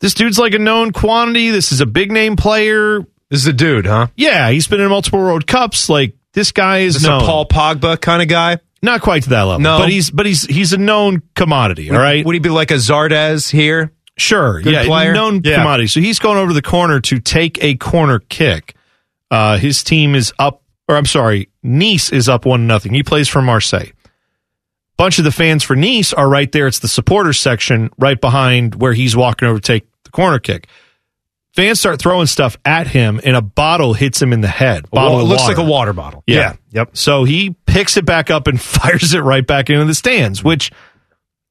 This dude's like a known quantity. This is a big name player. This is a dude, huh? Yeah, he's been in multiple World Cups. Like this guy is Is this a. Paul Pogba kind of guy? Not quite to that level. No. but he's but he's he's a known commodity. All right, Would he be like a Zardes here? Sure, good yeah, player? known Yeah. commodity. So he's going over the corner to take a corner kick. Uh, his team is up, or I'm sorry, Nice is up one nothing. He plays for Marseille. Bunch of the fans for Nice are right there. It's the supporters section right behind where he's walking over to take the corner kick. Fans start throwing stuff at him, and a bottle hits him in the head. Bottle Well, it looks water. like a water bottle. Yeah. Yep. So he picks it back up and fires it right back into the stands, which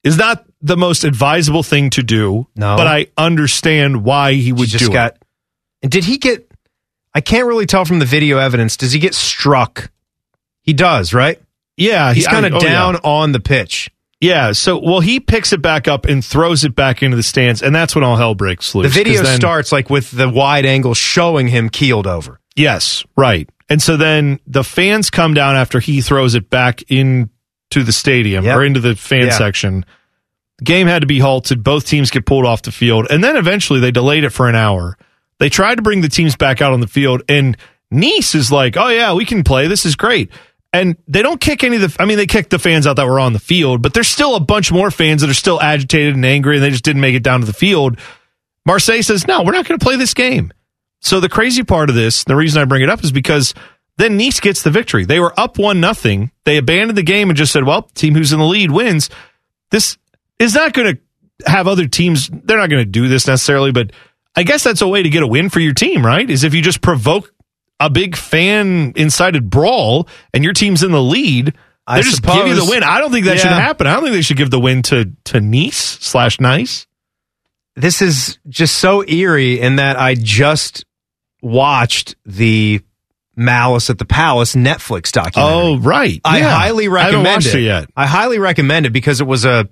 is not the most advisable thing to do. No. But I understand why he would just do got. it. And did he get? I can't really tell from the video evidence. Does he get struck? He does, right? Yeah, He's kind of oh, yeah. down on the pitch. Yeah. So, well, he picks it back up and throws it back into the stands, and that's when all hell breaks loose. The video then- starts like with the wide angle showing him keeled over. Yes, right. And so then the fans come down after he throws it back into the stadium Yep. or into the fan Yeah. section. Game had to be halted. Both teams get pulled off the field. And then eventually they delayed it for an hour. They tried to bring the teams back out on the field. And Nice is like, oh, yeah, we can play. This is great. And they don't kick any of the, I mean, they kicked the fans out that were on the field, but there's still a bunch more fans that are still agitated and angry and they just didn't make it down to the field. Marseille says, no, we're not going to play this game. So the crazy part of this, the reason I bring it up is because then Nice gets the victory. They were up one nothing. They abandoned the game and just said, "Well, team who's in the lead wins." This is not going to have other teams. They're not going to do this necessarily, but I guess that's a way to get a win for your team, right? Is if you just provoke a big fan incited brawl and your team's in the lead, I they just give you the win. I don't think that should happen. I don't think they should give the win to to Nice slash Nice. this is just so eerie in that I just watched the Malice at the Palace Netflix documentary. Oh, right. I Yeah. highly I haven't recommend watched it yet. I highly recommend it because it was a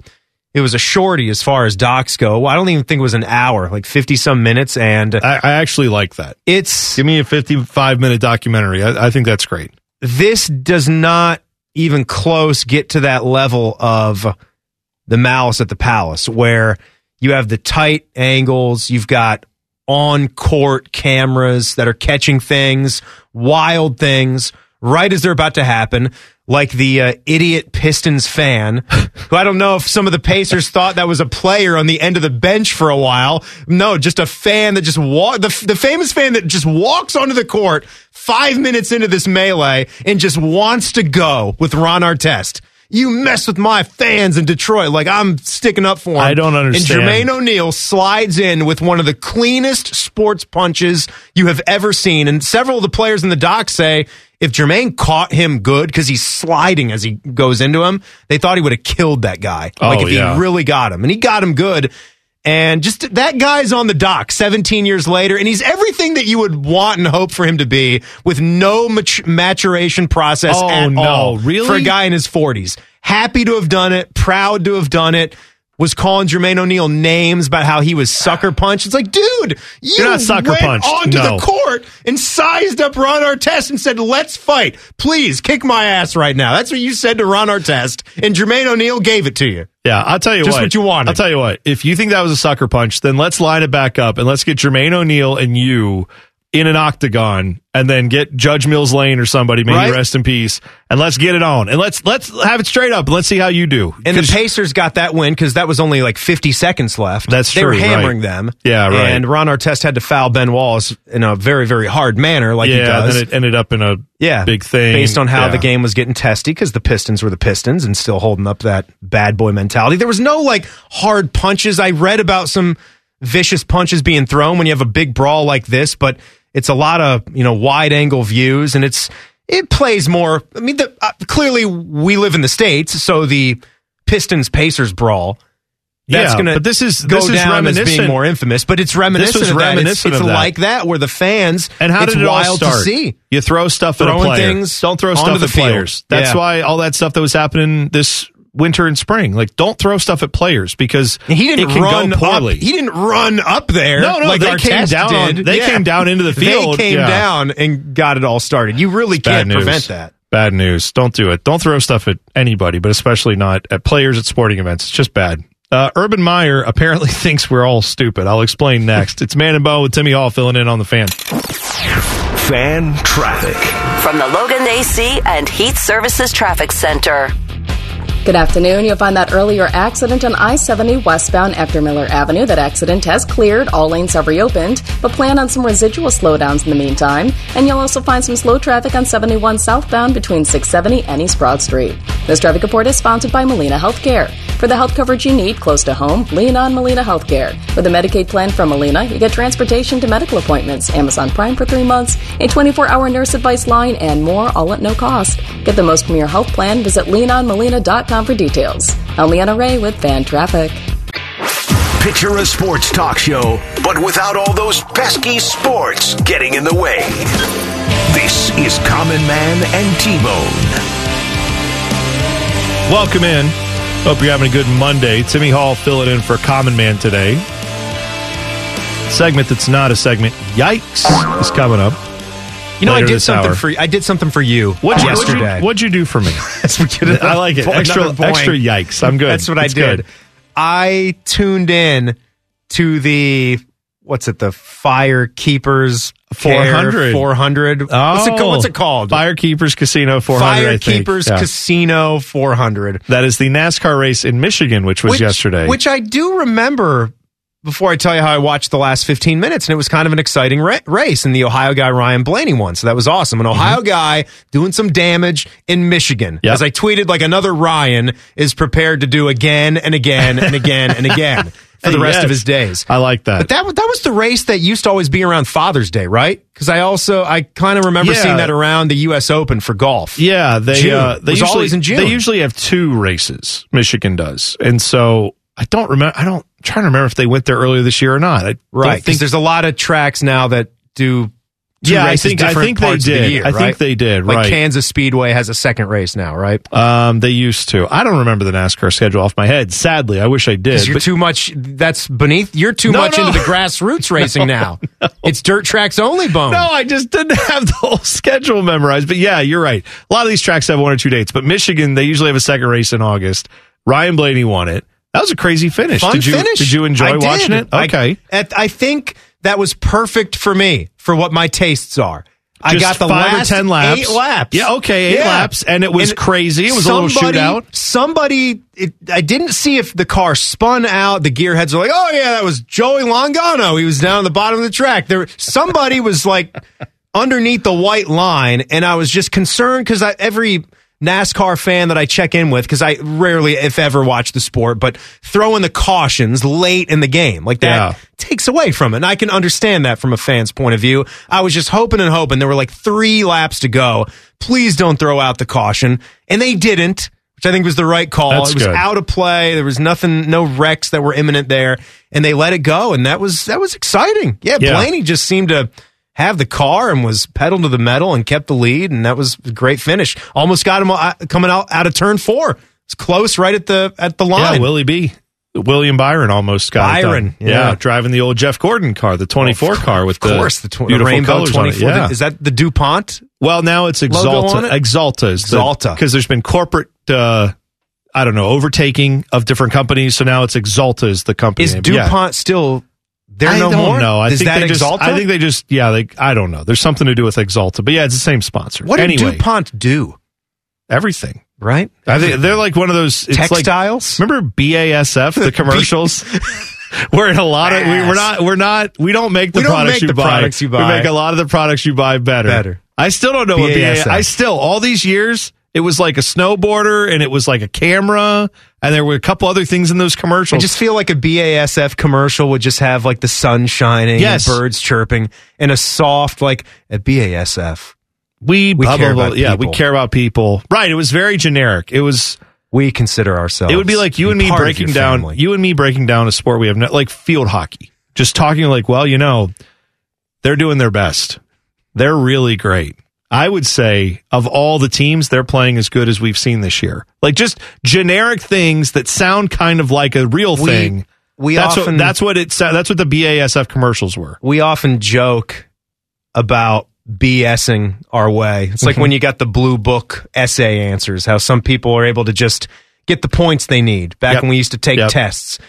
it was a shorty as far as docs go. I don't even think it was an hour, like fifty some minutes, and I, I actually like that. it's Give me a fifty-five minute documentary. I, I think that's great. this does not even close get to that level of the malice at the palace where you have the tight angles you've got on court cameras that are catching things wild things right as they're about to happen like the uh, idiot pistons fan who i don't know if some of the pacers thought that was a player on the end of the bench for a while. No just a fan that just walk the, the famous fan that just walks onto the court five minutes into this melee and just wants to go with ron artest you mess with my fans in Detroit like I'm sticking up for him. I don't understand. And Jermaine O'Neal slides in with one of the cleanest sports punches you have ever seen. And several of the players in the doc say if Jermaine caught him good because he's sliding as he goes into him, they thought he would have killed that guy. Oh, like Oh, if yeah. he really got him. And he got him good. And just that guy's on the doc 17 years later, and he's everything that you would want and hope for him to be with no mat- maturation process Oh, at no. all. Really? For a guy in his 40s. Happy to have done it, proud to have done it. Was calling Jermaine O'Neal names about how he was sucker punched. It's like, dude, you You're not sucker went punched. onto No. the court and sized up Ron Artest and said, "Let's fight, please, kick my ass right now." That's what you said to Ron Artest, and Jermaine O'Neal gave it to you. Yeah, I'll tell you Just what. what you wanted. I'll tell you what. If you think that was a sucker punch, then let's line it back up and let's get Jermaine O'Neal and you in an octagon, and then get Judge Mills Lane or somebody, may Right. rest in peace, and let's get it on, and let's let's have it straight up, and let's see how you do. And the Pacers got that win because that was only like 50 seconds left. That's they were hammering right. them. Yeah, right. And Ron Artest had to foul Ben Wallace in a very, very hard manner, like he does. then it ended up in a yeah, big thing based on how Yeah. the game was getting testy because the Pistons were the Pistons and still holding up that bad boy mentality. There was no like hard punches. I read about some vicious punches being thrown when you have a big brawl like this, but it's a lot of you know wide angle views and it's it plays more. I mean, the, uh, clearly we live in the states, so the Pistons Pacers brawl. That's Yeah, gonna but this is- go this is as being reminiscent- more infamous, but it's reminiscent. was of that. It's- reminiscent It's, that. like that where the fans And how it's did it all wild start? to see. You throw stuff at a Throwing player. things don't throw stuff the at field. players. That's Yeah. why all that stuff that was happening this winter and spring. Like, don't throw stuff at players because He didn't it can run go poorly. up. He didn't run up there. No, no, like they came down on- did. they came down into the field. They came Yeah. down and got it all started. You really Bad can't prevent that. Bad news. Don't do it. Don't throw stuff at anybody, but especially not at players at sporting events. It's just bad. Uh, Urban Meyer apparently thinks we're all stupid. I'll explain next. it's Man and Bone with Timmy Hall filling in on the fan. Fan traffic. From the Logan AC and Heat Services Traffic Center. Good afternoon. You'll find that earlier accident on I 70 westbound after Miller Avenue. That accident has cleared. All lanes have reopened, but plan on some residual slowdowns in the meantime. And you'll also find some slow traffic on 71 southbound between 670 and East Broad Street. This traffic report is sponsored by Molina Healthcare. For the health coverage you need close to home, lean on Molina Healthcare. With a Medicaid plan from Molina, you get transportation to medical appointments, Amazon Prime for three months, a 24 hour nurse advice line, and more, all at no cost. Get the most from your health plan. Visit leanonmolina.com for details. I'm Leanna Ray with Fan Traffic. Picture a sports talk show, but without all those pesky sports getting in the way. This is Common Man and T-Bone. Welcome in. Hope you're having a good Monday. Timmy Hall filling in for Common Man today. Segment that's not a segment. Yikes is coming up. You know, I did something hour. for I did something for you What'd you, what'd, you, what'd you do for me? I like it. Extra, extra yikes. I'm good. That's what I did. good. I tuned in to the what's it? The Fire Keepers 400. Four hundred. what's it? What's it oh, called? Firekeepers Casino 400. I Fire think. Keepers Yeah. Casino four hundred. That is the NASCAR race in Michigan, which was which, yesterday. Which I do remember before I tell you how I watched the last 15 minutes, and it was kind of an exciting ra- race. And the Ohio guy Ryan Blaney won, so that was awesome. An Ohio guy doing some damage in Michigan, Yep. as I tweeted, like another Ryan is prepared to do again and again and again and again for the rest Yes. of his days. I like that. But that that was the race that used to always be around Father's Day, right? Because I also I kind of remember Yeah. seeing that around the U.S. Open for golf. Yeah, they uh, they usually always in June. they usually have two races. Michigan does, and so I don't remember. I don't I'm trying to remember if they went there earlier this year or not. I right because think there's a lot of tracks now that do. Yeah, I think- I think they of the did. year, I think they did, Like right. Kansas Speedway has a second race now, right? Um, they used to. I don't remember the NASCAR schedule off my head. Sadly, I wish I did. You're but- too much. That's beneath. You're too No, much no. into the grassroots racing now. It's dirt tracks only, bone. No, I just didn't have the whole schedule memorized. But yeah, you're right. A lot of these tracks have one or two dates, but Michigan, they usually have a second race in August. Ryan Blaney won it. That was a crazy finish. Fun did you finish. did you enjoy I did. watching it? I- Okay. at- I think that was perfect for me for what my tastes are. I got the five or 10 laps. Eight laps. Yeah, okay, eight laps, and it was crazy. It was a little somebody- shootout. Somebody, it, I didn't see if the car spun out. The gearheads are like, "Oh yeah, that was Joey Logano. He was down at the bottom of the track." There, somebody was like underneath the white line, and I was just concerned because every NASCAR fan that I check in with, because I rarely, if ever, watch the sport, but throwing the cautions late in the game like that Yeah. takes away from it. And I can understand that from a fan's point of view. I was just hoping and hoping there were like three laps to go. Please don't throw out the caution. And they didn't, which I think was the right call. That's it was good. out of play. There was nothing, no wrecks that were imminent there. And they let it go. And that was, that was exciting. Yeah. Yeah. Blaney just seemed to have the car and was pedal to the metal and kept the lead. And that was a great finish. Almost got him uh, coming out, out of turn four. It's close right at the, at the line. Yeah, Willie B. William Byron almost got. Byron, Yeah. yeah. driving the old Jeff Gordon car, the 24 car with of the course, the, tw- the beautiful rainbow colors on it. 24. Yeah. Is that the DuPont? Well, now it's Axalta. it? Axalta is Axalta. because there's been corporate. Uh, I don't know overtaking of different companies, so now it's Axalta is the company. Is name. Yeah. DuPont still there I no don't more? know. I Is think that they just. Axalta? I think they just. Yeah, they. I don't know. There's something to do with Axalta, but yeah, it's the same sponsor. what did anyway, DuPont do? everything. Right? I think they're like one of those it's like- Textiles? remember BASF the commercials? we're in a lot of we, we're not we're not we don't make the We don't products make you the buy. products you buy. We make a lot of the products you buy better. Better. I still don't know what BASF. BASF. I still all these years it was like a snowboarder and it was like a camera and there were a couple other things in those commercials. I just feel like a BASF commercial would just have like the sun shining, Yes. and birds chirping, and a soft like at BASF. we we blah, care blah, about yeah we care about people. Right. It was very generic. It was. We consider ourselves. It would be like you and me breaking down family. you and me breaking down a sport we have not like field hockey. Just talking like, well, you know, they're doing their best. They're really great. I would say of all the teams, they're playing as good as we've seen this year. Like just generic things that sound kind of like a real We- thing. we that's often- what that's what it that's what the BASF commercials were. we often joke about BSing our way. It's like Mm-hmm. when you got the blue book essay answers, how some people are able to just get the points they need back Yep. when we used to take Yep. tests.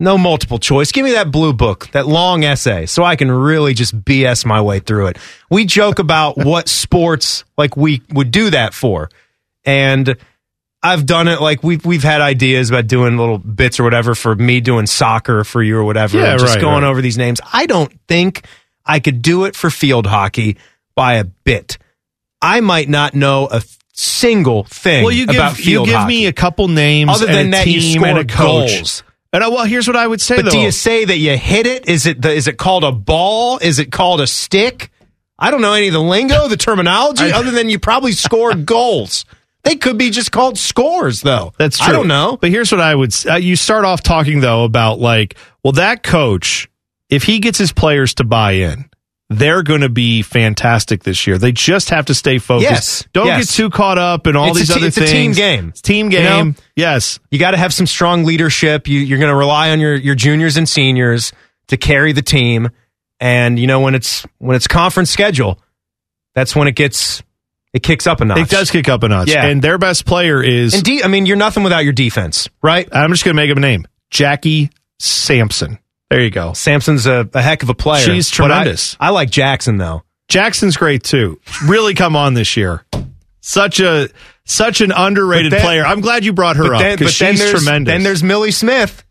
No multiple choice. Give me that blue book, that long essay, so I can really just BS my way through it. We joke about what sports like we would do that for. And I've done it like we've we've had ideas about doing little bits or whatever for me doing soccer for you or whatever. Yeah, just right, going right. over these names. I don't think I could do it for field hockey by a bit. I might not know a single thing Well, you give about you field give hockey. me a couple names Other and than a that, you team and score a coach. goals. And I, well, here's what I would say But though. do you say that you hit it? Is it the, is it called a ball? Is it called a stick? I don't know any of the lingo, the terminology, I- other than you probably scored goals. They could be just called scores, though. That's true. I don't know. But here's what I would say. Uh, you start off talking, though, about like, well, that coach, if he gets his players to buy in, they're going to be fantastic this year. They just have to stay focused. Yes. Don't Yes. get too caught up in all It's these te- other it's a team game. It's team You game. know? Yes. You got to have some strong leadership. You, you're going to rely on your, your juniors and seniors to carry the team. And you know when it's when it's conference schedule, that's when it gets it kicks up a notch. It does kick up a notch. Yeah. And their best player is, And de- I mean, you're nothing without your defense, right? I'm just going to make up a name Jackie Sampson. There you go. Samson's a, a heck of a player. She's But I- tremendous. I, like Jackson though. Jackson's great too. Really come on this year. Such a such an underrated then- player. I'm glad you brought her up because but then she's tremendous. then there's Millie Smith.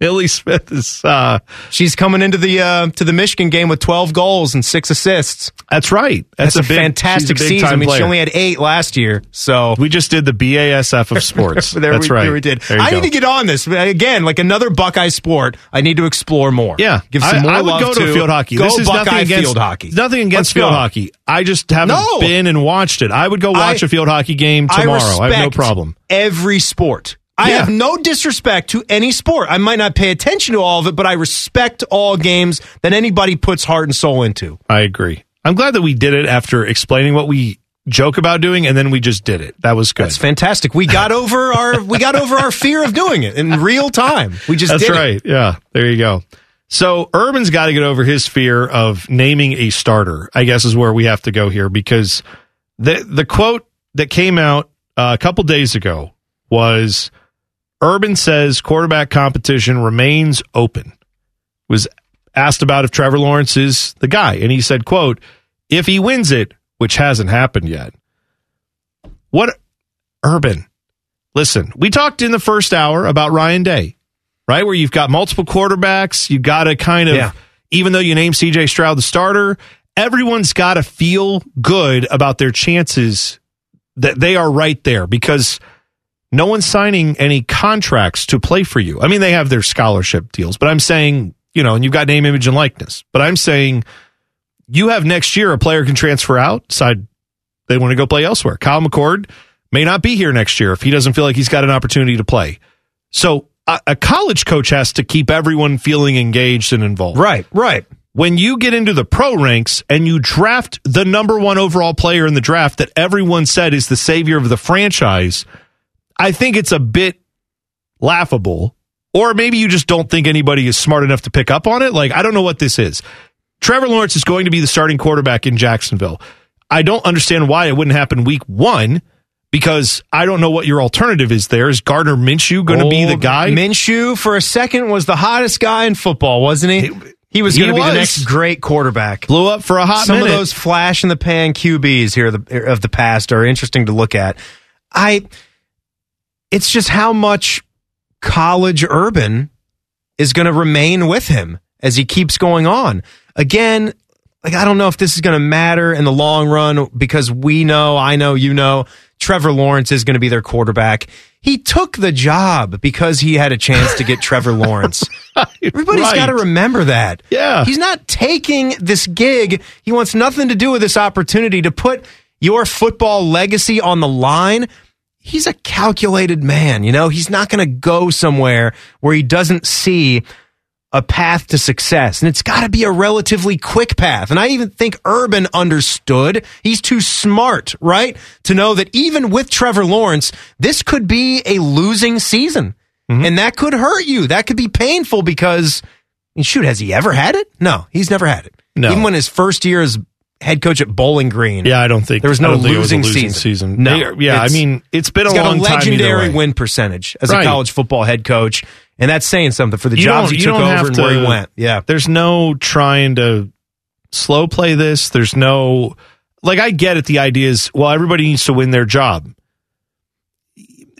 Millie Smith is uh she's coming into the uh to the Michigan game with 12 goals and 6 assists. That's right. That's, That's a, a big- fantastic a season. I mean, she only had 8 last year. So We just did the BASF of sports. there That's we, right. There we did. I go. need to get on this again, like another Buckeye sport. I need to explore more. Yeah, give some I, more I would love go to, field hockey. Go this is Buckeye nothing against field hockey. Nothing against Let's field go. hockey. I just haven't No. been and watched it. I would go watch I- a field hockey game tomorrow. I, have no problem. Every sport. I Yeah. have no disrespect to any sport. I might not pay attention to all of it, but I respect all games that anybody puts heart and soul into. I agree. I'm glad that we did it after explaining what we joke about doing, and then we just did it. That was good. That's fantastic. We got over our we got over our fear of doing it in real time. We just That's did it. right. Yeah, there you go. So Urban's got to get over his fear of naming a starter. I guess is where we have to go here because the the quote that came out uh, a couple days ago was Urban says quarterback competition remains open. Was asked about if Trevor Lawrence is the guy, and he said, "quote If he wins it, which hasn't happened yet, what Urban? Listen, we talked in the first hour about Ryan Day, right? Where you've got multiple quarterbacks, you got to kind of, Yeah. even though you name CJ Stroud the starter, everyone's got to feel good about their chances that they are right there because no one's signing any contracts to play for you. I mean, they have their scholarship deals, but I'm saying, you know, and you've got name, image, and likeness, but I'm saying you have next year a player can transfer out, decide they want to go play elsewhere. Kyle McCord may not be here next year if he doesn't feel like he's got an opportunity to play. So a, a college coach has to keep everyone feeling engaged and involved. Right, right. When you get into the pro ranks and you draft the number one overall player in the draft that everyone said is the savior of the franchise, I think it's a bit laughable. Or maybe you just don't think anybody is smart enough to pick up on it. Like, I don't know what this is. Trevor Lawrence is going to be the starting quarterback in Jacksonville. I don't understand why it wouldn't happen week one because I don't know what your alternative is there. Is Gardner Minshew going to be the oh, guy? Minshew for a second was the hottest guy in football, wasn't he? He was going to be the next great quarterback. Blew up for a hot Some minute. of those flash in the pan QBs here of the, of the past are interesting to look at. I, it's just how much college urban is going to remain with him as he keeps going on. Again, like I don't know if this is going to matter in the long run because we know, I know, you know, Trevor Lawrence is going to be their quarterback. He took the job because he had a chance to get Trevor Lawrence. Everybody's Right. got to remember that. Yeah. He's not taking this gig. He wants nothing to do with this opportunity to put your football legacy on the line. He's a calculated man, you know? He's not going to go somewhere where he doesn't see a path to success. And it's got to be a relatively quick path. And I even think Urban understood. He's too smart, right? To know that even with Trevor Lawrence, this could be a losing season. Mm-hmm. And that could hurt you. That could be painful because, shoot, has he ever had it? No, he's never had it. No. Even when his first year as head coach at Bowling Green. Yeah, I don't think there was no it was losing, losing season. season. No, yeah, I mean, it's been a got long a time legendary win percentage as Right. a college football head coach, and that's saying something for the You jobs he took over and to- where he went. Yeah, There's no trying to slow play this. There's no like I get it. The idea is well, everybody needs to win their job.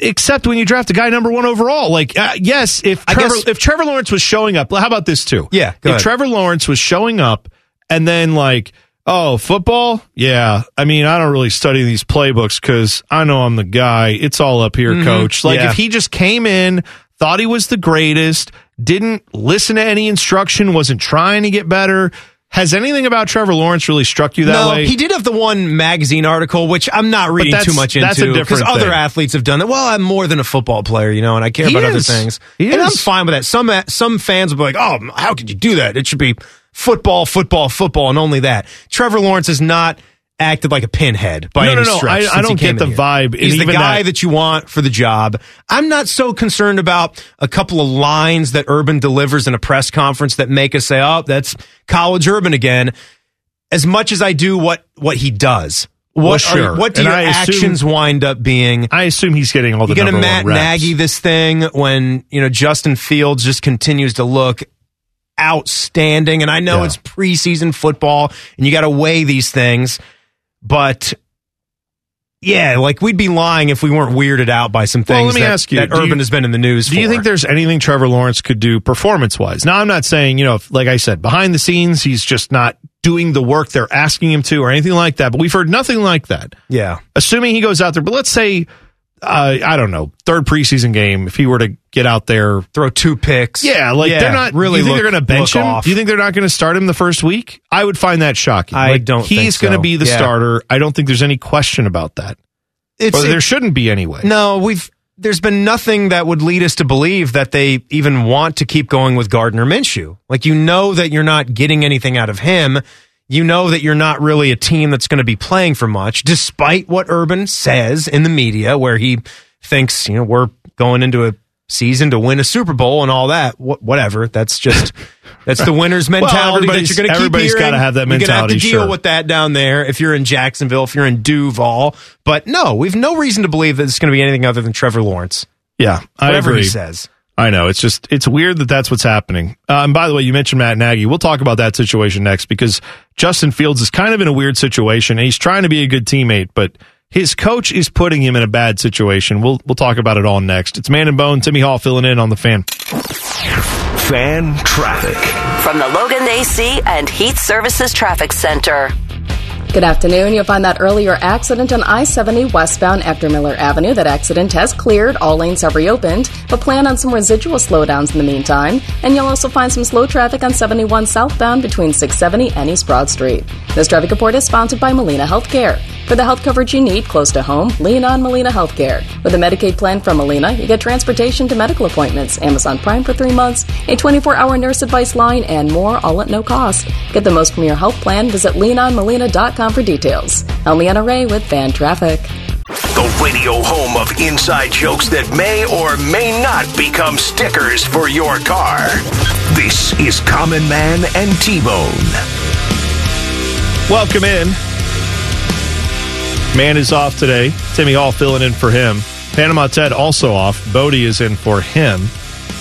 Except when you draft a guy number one overall, like uh, yes, if Trevor, guess- if Trevor Lawrence was showing up, how about this too? Yeah, if ahead. Trevor Lawrence was showing up and then like, oh, football, yeah, I mean, I don't really study these playbooks because I know I'm the guy. It's all up here, Mhm. coach. Like Yeah. if he just came in, thought he was the greatest, didn't listen to any instruction, wasn't trying to get better. Has anything about Trevor Lawrence really struck you that no, way? he did have the one magazine article, which I'm not reading too much into that's a different cuz other athletes have done that. Well, I'm more than a football player, you know, and I care He about other things. He and I'm fine with that. Some some fans will be like, "Oh, how could you do that? It should be football, football, football, and only that." Trevor Lawrence has not acted like a pinhead by No, any no, no. stretch. I- I don't get the here. vibe, He's the guy that- that you want for the job. I'm not so concerned about a couple of lines that Urban delivers in a press conference that make us say, "Oh, that's college Urban again." As much as I do what what he does. What Well, are- what do And your I assume- actions wind up being? I assume he's getting all the You're going to Matt. Nagy this thing when you know Justin Fields just continues to look outstanding, and I know Yeah. it's preseason football, and you got to weigh these things, but yeah, like we'd be lying if we weren't weirded out by some things Well, let me that, ask you, that Urban you- has been in the news Do for. you think there's anything Trevor Lawrence could do performance wise? Now, I'm not saying, you know, if, like I said, behind the scenes, he's just not doing the work they're asking him to or anything like that, but we've heard nothing like that. Yeah. Assuming he goes out there, but let's say, uh, I don't know, third preseason game, if he were to get out there, throw two picks? Yeah, like Yeah, they're not really You think look- they're going to bench him? off. Do you think they're not going to start him the first week? I would find that shocking. I Like, don't think He's going to be the Yeah. starter. I don't think there's any question about that. It's- or there it- shouldn't be anyway. No, we've there's been nothing that would lead us to believe that they even want to keep going with Gardner Minshew. Like you know that you're not getting anything out of him. You know that you're not really a team that's going to be playing for much, despite what Urban says in the media, where he thinks you know we're going into a season to win a Super Bowl and all that. Wh- whatever. That's just that's the winner's Well, mentality that you're going to keep everybody's hearing. gotta have that mentality. You're gonna have to deal sure. with that down there if you're in Jacksonville, if you're in Duval. But no, we've no reason to believe that it's going to be anything other than Trevor Lawrence. Yeah, I Whatever agree. he says. I know it's just it's weird that that's what's happening. Uh, and by the way, you mentioned Matt Nagy. We'll talk about that situation next because Justin Fields is kind of in a weird situation and he's trying to be a good teammate, but his coach is putting him in a bad situation. We'll we'll talk about it all next. It's Man and Bone. Timmy Hall filling in on the fan. Fan traffic. From the Logan AC and Heat Services Traffic Center. Good afternoon. You'll find that earlier accident on I 70 westbound after Miller Avenue. That accident has cleared. All lanes have reopened, but plan on some residual slowdowns in the meantime. And you'll also find some slow traffic on 71 southbound between 670 and East Broad Street. This traffic report is sponsored by Molina Healthcare. For the health coverage you need close to home, lean on Molina Healthcare. With a Medicaid plan from Molina, you get transportation to medical appointments, Amazon Prime for three months, a 24 hour nurse advice line, and more, all at no cost. Get the most premier health plan. Visit leanonmolina.com for details. I'm Leanna Ray with Fan Traffic. The radio home of inside jokes that may or may not become stickers for your car. This is Common Man and T-Bone. Welcome in. Man is off today. Timmy Hall filling in for him. Panama Ted also off. Bodie is in for him.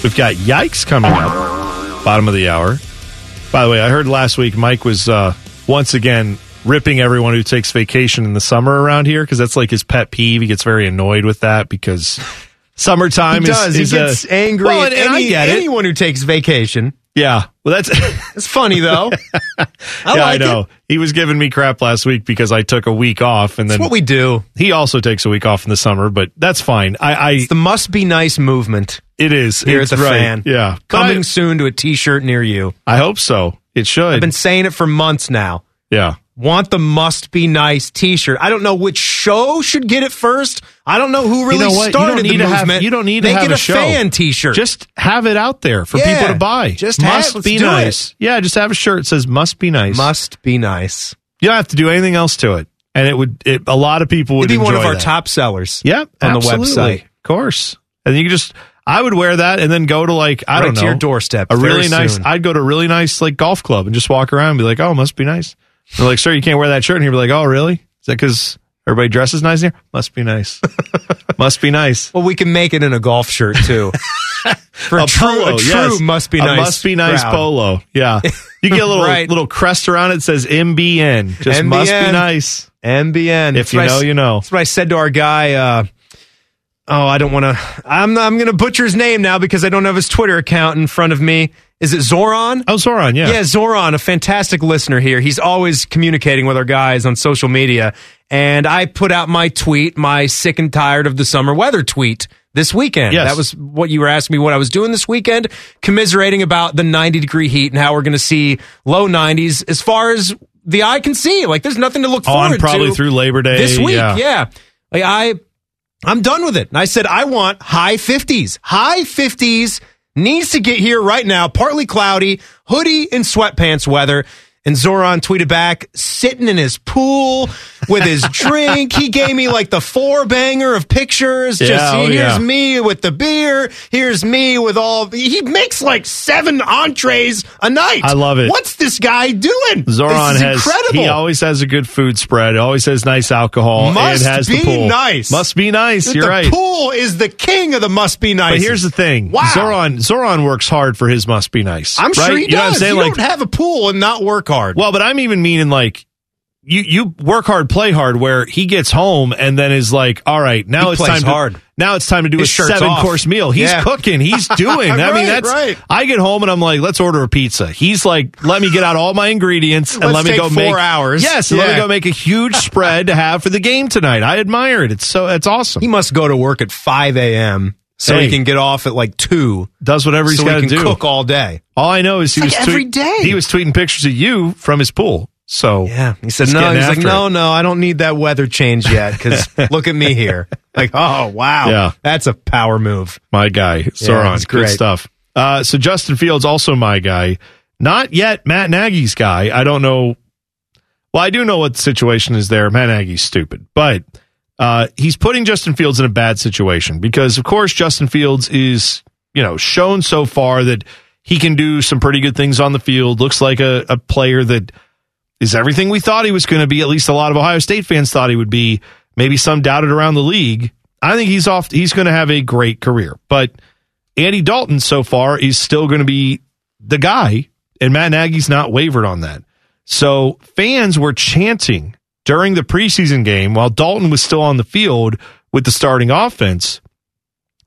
We've got Yikes coming up, bottom of the hour. By the way, I heard last week Mike was uh, once again ripping everyone who takes vacation in the summer around here because that's like his pet peeve. He gets very annoyed with that because summertime he does. is he a- gets angry Well, at and, and I any- anyone who takes vacation. Yeah, well, that's It's funny though. I yeah, I know. it. He was giving me crap last week because I took a week off, and then That's what we do. he also takes a week off in the summer, but that's fine. I, I It's the must be nice movement it is here it's at the right. fan. Yeah, Coming I, soon to a t shirt near you. I hope so. It should. I've been saying it for months now. yeah, Want the must be nice t shirt. I don't know which show should get it first. I don't know who really you know started you don't need the to movement. have. You don't need Make to have it a, a show. fan t shirt. Just have it out there for Yeah, people to buy. just have- must let's be do it. nice. Yeah, just have a shirt that says "must be nice." must be nice. You don't have to do anything else to it, and it would. It, a lot of people would It'd be one of enjoy our top sellers. Yep, on the website. of course. And you just. I would wear that and then go to like I Right don't know to your doorstep A really nice. soon. I'd go to a really nice like golf club and just walk around and be like, oh, must be nice. And they're like, sir, you can't wear that shirt. And you'd be like, oh, really? Is that because everybody dresses nice here? Must be nice. must be nice. Well, we can make it in a golf shirt too. For a, true, polo, a true yes. must be A nice. must be nice crowd. polo. Yeah, you get a little Right. little crest around it that says MBN. Just must be nice. MBN. If That's you what I know, you know. That's what I said to our guy. Uh, oh, I don't want to. I'm I'm going to butcher his name now because I don't have his Twitter account in front of me. Is it Zoran? Oh, Zoran, yeah. Yeah, Zoran, a fantastic listener here. He's always communicating with our guys on social media. And I put out my tweet, my sick and tired of the summer weather tweet this weekend. Yes. That was what you were asking me what I was doing this weekend, commiserating about the 90 degree heat and how we're going to see low 90s as far as the eye can see. Like there's nothing to look forward to. On probably to through Labor Day. this week. yeah. Yeah. Like I I'm done with it. And I said I want high 50s. High 50s needs to get here right now. Partly cloudy, hoodie and sweatpants weather. And Zoran tweeted back, sitting in his pool with his drink. He gave me like the four banger of pictures. Just Yeah, oh, here's yeah. me with the beer. Here's me with all. He makes like seven entrees a night. I love it. What's this guy doing? Zoran has incredible. he always has a good food spread. Always has nice alcohol. Must and has be the pool. nice. Must be nice. You're the right. pool is the king of the must be nice. But here's the thing. Wow. Zoran Zoran works hard for his must be nice. I'm sure he You know what I'm does. saying? you Like don't have a pool and not work hard. Well, but I'm even meaning like you you work hard, play hard. Where he gets home and then is like, all right, now He it's time hard. to now it's time to do His a seven off. course meal. He's Yeah. cooking. He's doing. I mean, that's right. I get home and I'm like, let's order a pizza. He's like, let me get out all my ingredients and Let's me go four make hours. Yes, and let me go make a huge spread to have for the game tonight. I admire it. It's so it's awesome. He must go to work at 5 a.m. so Hey. he can get off at like 2. Does whatever he's so got to he can do. cook all day. All I know is he It's was like every tweet- day. He was tweeting pictures of you from his pool. So Yeah. He said, no, he's like, no, it. no, I don't need that weather change yet because look at me here. Like, oh, wow. Yeah. That's a power move. my guy. It's good great. stuff. Uh, so Justin Fields also my guy. Not yet Matt Nagy's guy. I don't know. Well, I do know what the situation is there. Matt Nagy's stupid, but uh, he's putting Justin Fields in a bad situation because, of course, Justin Fields is you know shown so far that he can do some pretty good things on the field. Looks like a, a player that is everything we thought he was going to be. At least a lot of Ohio State fans thought he would be. Maybe some doubted around the league. I think he's off. He's going to have a great career, but Andy Dalton so far is still going to be the guy, and Matt Nagy's not wavered on that. So fans were chanting during the preseason game while Dalton was still on the field with the starting offense.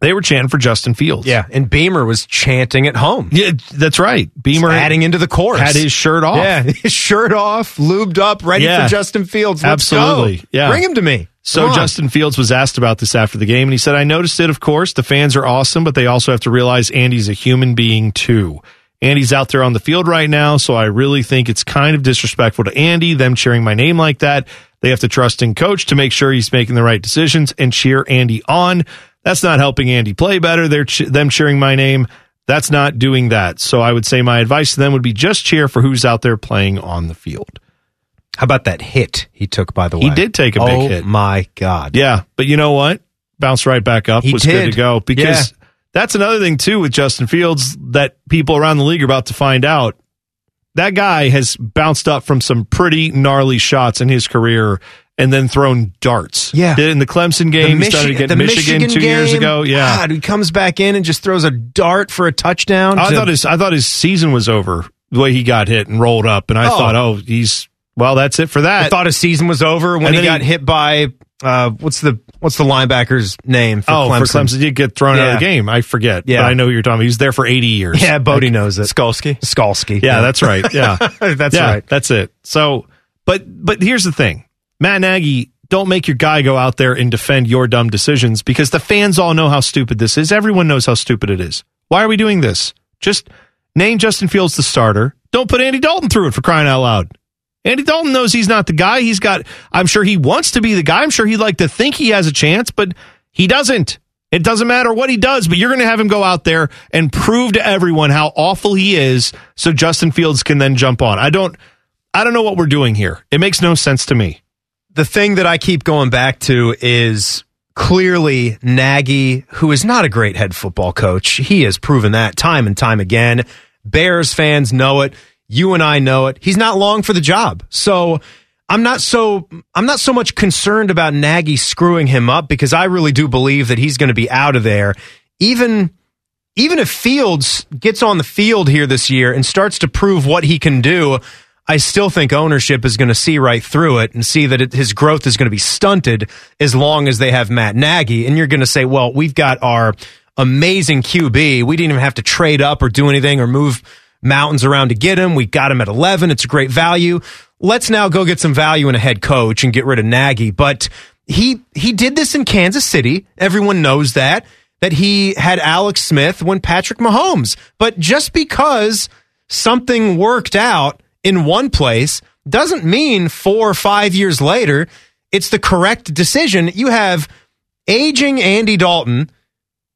They were chanting for Justin Fields. Yeah. And Beamer was chanting at home. Yeah, that's right. Beamer adding into the chorus. had his shirt off. Yeah, his shirt off, lubed up, ready Yeah. for Justin Fields. Let's Absolutely. go. Yeah. Bring him to me. So Justin Fields was asked about this after the game, and he said, "I noticed it. Of course, the fans are awesome, but they also have to realize Andy's a human being too. Andy's out there on the field right now, so I really think it's kind of disrespectful to Andy them cheering my name like that. They have to trust in coach to make sure he's making the right decisions and cheer Andy on. That's not helping Andy play better. They're ch- them cheering my name. That's not doing that. So I would say my advice to them would be just cheer for who's out there playing on the field." How about that hit he took, by the way? He did take a big oh, hit. my God. Yeah, but you know what? Bounced right back up. He was good did. to go because Yeah. that's another thing too with Justin Fields that people around the league are about to find out. That guy has bounced up from some pretty gnarly shots in his career and then thrown darts. Yeah. Did it in the Clemson game. The he started Michi- against the Michigan, two years ago. Yeah. God, he comes back in and just throws a dart for a touchdown. I to- thought his I thought his season was over the way he got hit and rolled up, and I Oh. thought, oh, he's well, that's it for that. I thought his season was over when And he got he- hit by uh, what's the what's the linebacker's name for oh, Clemson? for Clemson, he did get thrown out of the Yeah. game. I forget. Yeah. but I know who you're talking. about. He was there for 80 years. Yeah, Bodie knows it. Skolsky. Skalski. Yeah, that's right. Yeah, that's Yeah, right. That's it. So, but but here's the thing, Matt Nagy, don't make your guy go out there and defend your dumb decisions because the fans all know how stupid this is. Everyone knows how stupid it is. Why are we doing this? Just name Justin Fields the starter. Don't put Andy Dalton through it for crying out loud. Andy Dalton knows he's not the guy. He's got. I'm sure he wants to be the guy. I'm sure he'd like to think he has a chance, but he doesn't. It doesn't matter what he does, but you're going to have him go out there and prove to everyone how awful he is, so Justin Fields can then jump on. I don't. I don't know what we're doing here. It makes no sense to me. The thing that I keep going back to is clearly Nagy, who is not a great head football coach. He has proven that time and time again. Bears fans know it. You and I know it. He's not long for the job. So I'm not so I'm not so much concerned about Nagy screwing him up because I really do believe that he's going to be out of there. Even even if Fields gets on the field here this year and starts to prove what he can do, I still think ownership is going to see right through it and see that it, his growth is going to be stunted as long as they have Matt Nagy. And you're going to say, well, we've got our amazing QB. We didn't even have to trade up or do anything or move mountains around to get him. We got him at 11. It's a great value. Let's now go get some value in a head coach and get rid of Nagy. But he he did this in Kansas City. Everyone knows that that he had Alex Smith when Patrick Mahomes. But just because something worked out in one place doesn't mean 4 or 5 years later it's the correct decision. You have aging Andy Dalton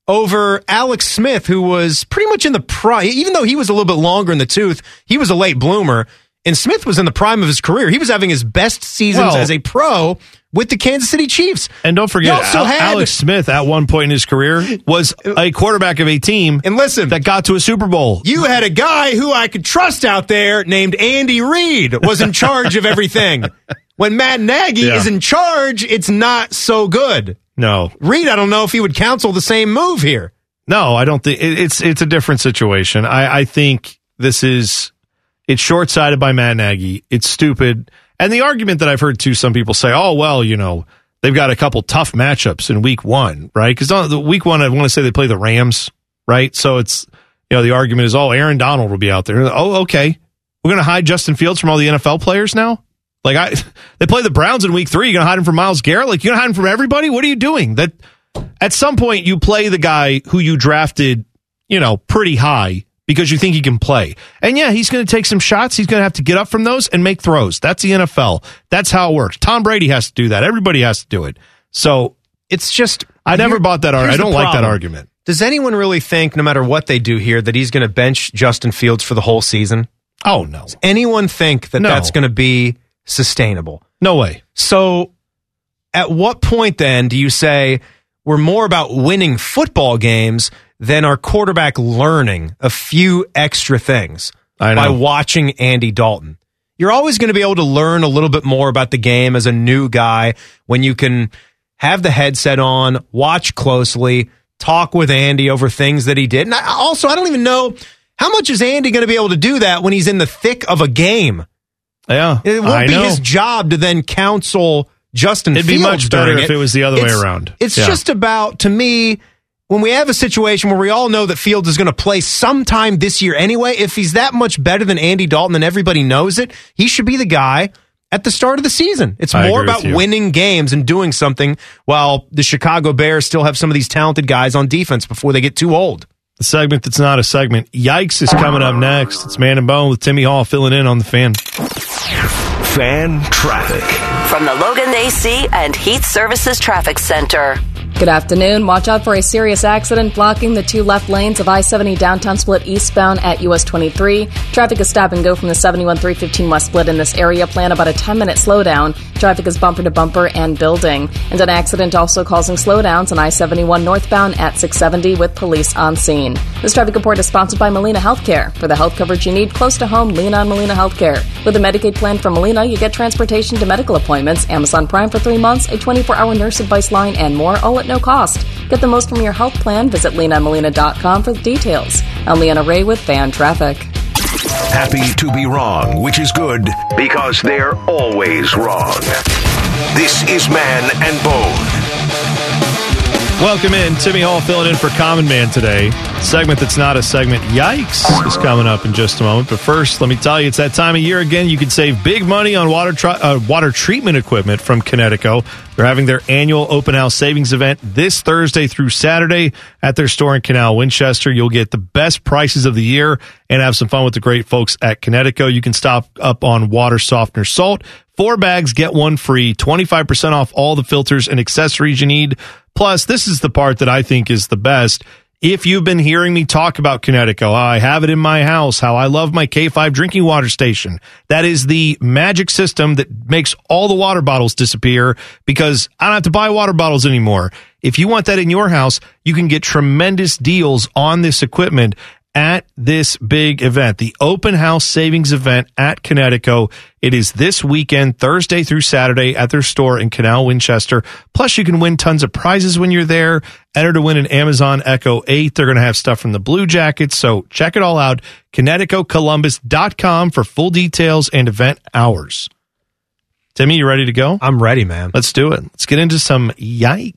over Alex Smith, who was pretty much in the prime, even though he was a little bit longer in the tooth, he was a late bloomer. And Smith was in the prime of his career. He was having his best seasons Well- as a pro with the Kansas City Chiefs. And don't forget, Al- had- Alex Smith at one point in his career was a quarterback of a team. And listen, that got to a Super Bowl. You had a guy who I could trust out there named Andy Reid was in charge of everything. When Matt Nagy Yeah. is in charge, it's not so good. No, Reid, I don't know if he would counsel the same move here. No, I don't think it's it's a different situation. I, I think this is it's short sighted by Matt Nagy. It's stupid. And the argument that I've heard too, some people say, oh, well, you know, they've got a couple tough matchups in week one, right? Because on the week one, I want to say they play the Rams, right? So it's, you know, the argument is, oh, Aaron Donald will be out there. Oh, okay. We're going to hide Justin Fields from all the NFL players now? Like, I, they play the Browns in week three. You're going to hide him from Myles Garrett? Like, you're going to hide him from everybody? What are you doing? That, at some point, you play the guy who you drafted, you know, pretty high because you think he can play. And yeah, he's going to take some shots. He's going to have to get up from those and make throws. That's the NFL. That's how it works. Tom Brady has to do that. Everybody has to do it. So it's just I never here- bought that argument. I don't like that argument. Does anyone really think, no matter what they do here, that he's going to bench Justin Fields for the whole season? Oh no. Does anyone think that No. that's going to be sustainable? No way. So, at what point then do you say we're more about winning football games than our quarterback learning a few extra things by watching Andy Dalton? You're always going to be able to learn a little bit more about the game as a new guy when you can have the headset on, watch closely, talk with Andy over things that he did. And I, also, I don't even know how much is Andy going to be able to do that when he's in the thick of a game. Yeah. It won't I be know. his job to then counsel Justin It'd be much better if it was the other way around. It's Yeah. just about, to me, when we have a situation where we all know that Fields is going to play sometime this year anyway, if he's that much better than Andy Dalton and everybody knows it, he should be the guy at the start of the season. It's I more about winning games and doing something while the Chicago Bears still have some of these talented guys on defense before they get too old. The segment that's not a segment. Yikes is coming up next. It's Man and Bone with Timmy Hall filling in on the fan. Fan traffic. From the Logan AC and Heat Services Traffic Center. Good afternoon. Watch out for a serious accident blocking the two left lanes of I 70 downtown split eastbound at US 23. Traffic is stop and go from the 71 315 west split in this area. Plan about a 10 minute slowdown. Traffic is bumper to bumper and building. And an accident also causing slowdowns on I 71 northbound at 670 with police on scene. This traffic report is sponsored by Molina Healthcare. For the health coverage you need close to home, lean on Molina Healthcare. With a Medicaid plan from Molina, you get transportation to medical appointments, Amazon Prime for three months, a 24 hour nurse advice line, and more, all at no cost. Get the most from your health plan. Visit leanonmolina.com for details. I'm Leanna Ray with Fan Traffic. Happy to be wrong, which is good because they're always wrong. This is Man and Bone. Welcome in. Timmy Hall filling in for Common Man today. Segment that's not a segment. Yikes is coming up in just a moment. But first, let me tell you, it's that time of year again. You can save big money on water tri- uh, water treatment equipment from Kinetico. They're having their annual open house savings event this Thursday through Saturday at their store in Canal Winchester. You'll get the best prices of the year and have some fun with the great folks at Kinetico. You can stop up on water softener salt. Four bags, get one free. 25% off all the filters and accessories you need. Plus, this is the part that I think is the best. If you've been hearing me talk about Kinetico, how oh, I have it in my house, how I love my K5 drinking water station, that is the magic system that makes all the water bottles disappear because I don't have to buy water bottles anymore. If you want that in your house, you can get tremendous deals on this equipment at this big event, the open house savings event at Kinetico. It is this weekend, Thursday through Saturday at their store in Canal Winchester. Plus, you can win tons of prizes when you're there. Enter to win an Amazon Echo 8. They're going to have stuff from the Blue Jackets. So check it all out. KineticoColumbus.com for full details and event hours. Timmy, you ready to go? I'm ready, man. Let's do it. Let's get into some yikes.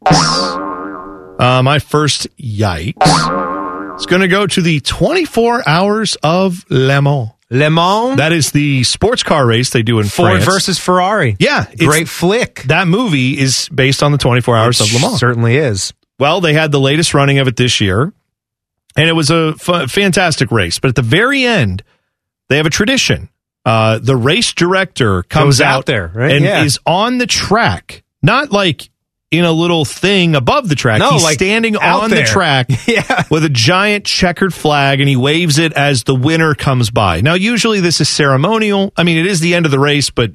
Uh, my first yikes is going to go to the 24 Hours of Le Mans. Le Mans? That is the sports car race they do in Ford France. versus Ferrari. Yeah. it's- Great flick. That movie is based on the 24 Hours of Le Mans. Certainly is. Well, they had the latest running of it this year, and it was a f- fantastic race. But at the very end, they have a tradition. Uh, the race director comes Goes out there, right? and Yeah. is on the track, not like in a little thing above the track. No, He's like standing on there. the track Yeah. with a giant checkered flag, and he waves it as the winner comes by. Now, usually this is ceremonial. I mean, it is the end of the race, but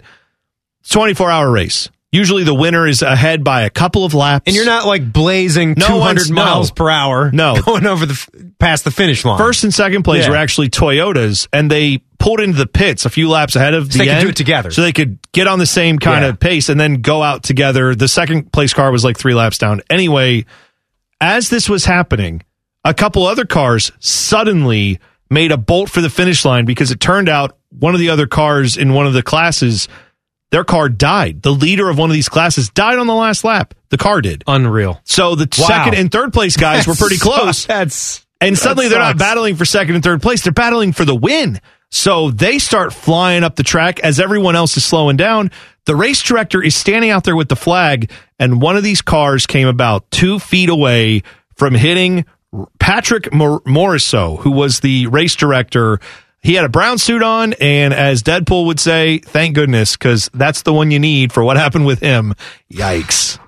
it's 24 hour race. Usually the winner is ahead by a couple of laps. And you're not like blazing No 200 one's- no. miles per hour. No. Going over the past the finish line. First and second place Yeah. were actually Toyotas, and they pulled into the pits a few laps ahead of So the they could end, do it together. so they could get on the same kind Yeah. of pace and then go out together. The second place car was like three laps down. Anyway, as this was happening, a couple other cars suddenly made a bolt for the finish line because it turned out one of the other cars in one of the classes their car died. The leader of one of these classes died on the last lap. The car did. Unreal. So the Wow. second and third place guys were pretty close. That's And suddenly they're not battling for second and third place. They're battling for the win. So they start flying up the track as everyone else is slowing down. The race director is standing out there with the flag, and one of these cars came about two feet away from hitting Patrick Mor- Morisseau, who was the race director. He had a brown suit on, and as Deadpool would say, thank goodness, because that's the one you need for what happened with him. Yikes.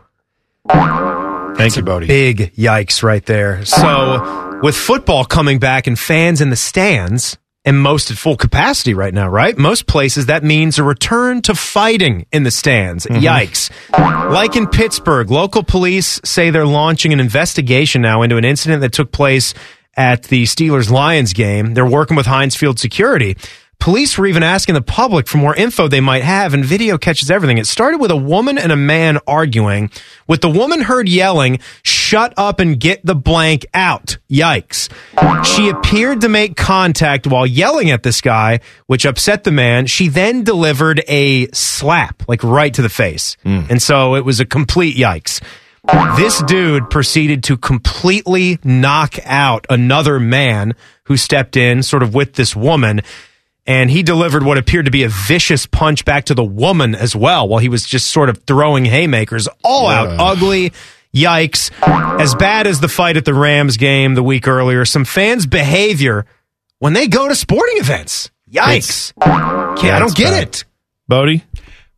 Thank you, Bodie. Big yikes right there. So, with football coming back and fans in the stands, and most at full capacity right now, right? Most places that means a return to fighting in the stands. Mm-hmm. Yikes. Like in Pittsburgh, local police say they're launching an investigation now into an incident that took place at the Steelers Lions game. They're working with Heinz Field Security. Police were even asking the public for more info they might have, and video catches everything. It started with a woman and a man arguing, with the woman heard yelling, Shut up and get the blank out. Yikes. She appeared to make contact while yelling at this guy, which upset the man. She then delivered a slap, like right to the face. Hmm. And so it was a complete yikes. This dude proceeded to completely knock out another man who stepped in, sort of with this woman. And he delivered what appeared to be a vicious punch back to the woman as well, while he was just sort of throwing haymakers all out. Ugly. Yikes. As bad as the fight at the Rams game the week earlier, some fans' behavior when they go to sporting events. Yikes. Can't, I don't get it. Bodie?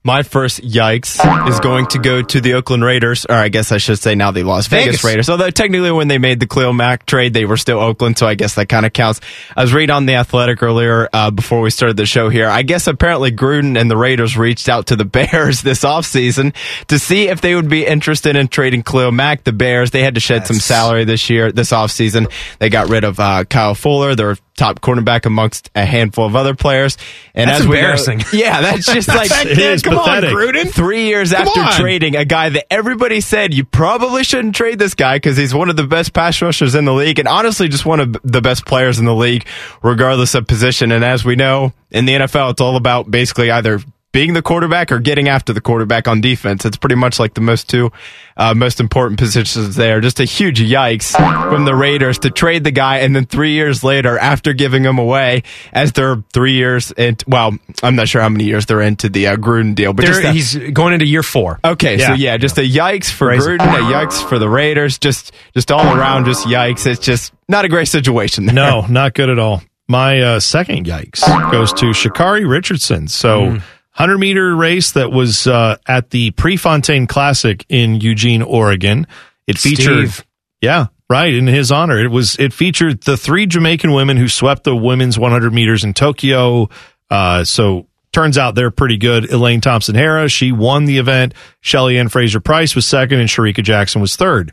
My first yikes is going to go to the Oakland Raiders, or I guess I should say now the Las Vegas, Vegas. Raiders. Although technically when they made the Khalil Mack trade, they were still Oakland, so I guess that kind of counts. I was reading on the Athletic earlier uh, before we started the show here. I guess apparently Gruden and the Raiders reached out to the Bears this offseason to see if they would be interested in trading Khalil Mack. The Bears, they had to shed some salary this year, this offseason. They got rid of uh, Kyle Fuller, their top cornerback amongst a handful of other players. And That's as we know- embarrassing. yeah, that's just like It is come pathetic. on, Gruden. Three years Come after on. trading a guy that everybody said you probably shouldn't trade this guy because he's one of the best pass rushers in the league and honestly just one of the best players in the league, regardless of position. And as we know, in the NFL, it's all about basically either being the quarterback or getting after the quarterback on defense. It's pretty much like the most two uh, most important positions there. Just a huge yikes from the Raiders to trade the guy and then three years later, after giving him away, as they're three years in, well, I'm not sure how many years they're into the uh, Gruden deal, but that- he's going into year four. Okay, so yeah, just a yikes for Crazy. Gruden, a yikes for the Raiders, just just all around, just yikes. It's just not a great situation. There. No, not good at all. My uh, second yikes goes to Sha'Carri Richardson. So, Mm. 100 meter race that was uh, at the Prefontaine Classic in Eugene, Oregon. It featured, Steve. yeah, right, in his honor. It was it featured the three Jamaican women who swept the women's 100 meters in Tokyo. Uh, so turns out they're pretty good. Elaine Thompson Herah, she won the event. Shelly Ann Fraser Pryce was second, and Shericka Jackson was third.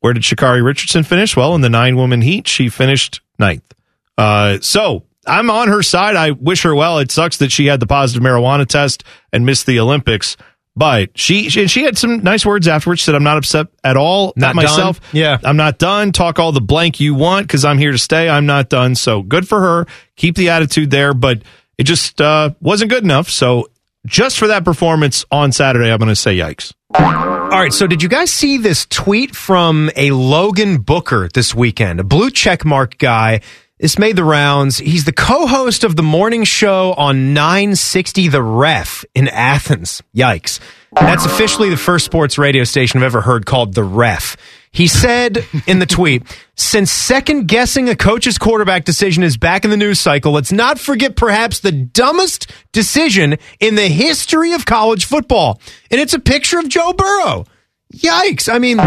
Where did Sha'Carri Richardson finish? Well, in the nine woman heat, she finished ninth. Uh, so I'm on her side. I wish her well. It sucks that she had the positive marijuana test and missed the Olympics. But she she, she had some nice words afterwards. She said, "I'm not upset at all. Not at myself. done? Yeah. I'm not done. Talk all the blank you want because I'm here to stay. I'm not done. So good for her. Keep the attitude there. But it just uh, wasn't good enough. So just for that performance on Saturday, I'm going to say yikes. All right, so did you guys see this tweet from a Logan Booker this weekend? A blue check mark guy. This made the rounds. He's the co-host of the morning show on 960 The Ref in Athens. Yikes. That's officially the first sports radio station I've ever heard called The Ref. He said in the tweet, since second guessing a coach's quarterback decision is back in the news cycle, let's not forget perhaps the dumbest decision in the history of college football. And it's a picture of Joe Burrow. Yikes. I mean,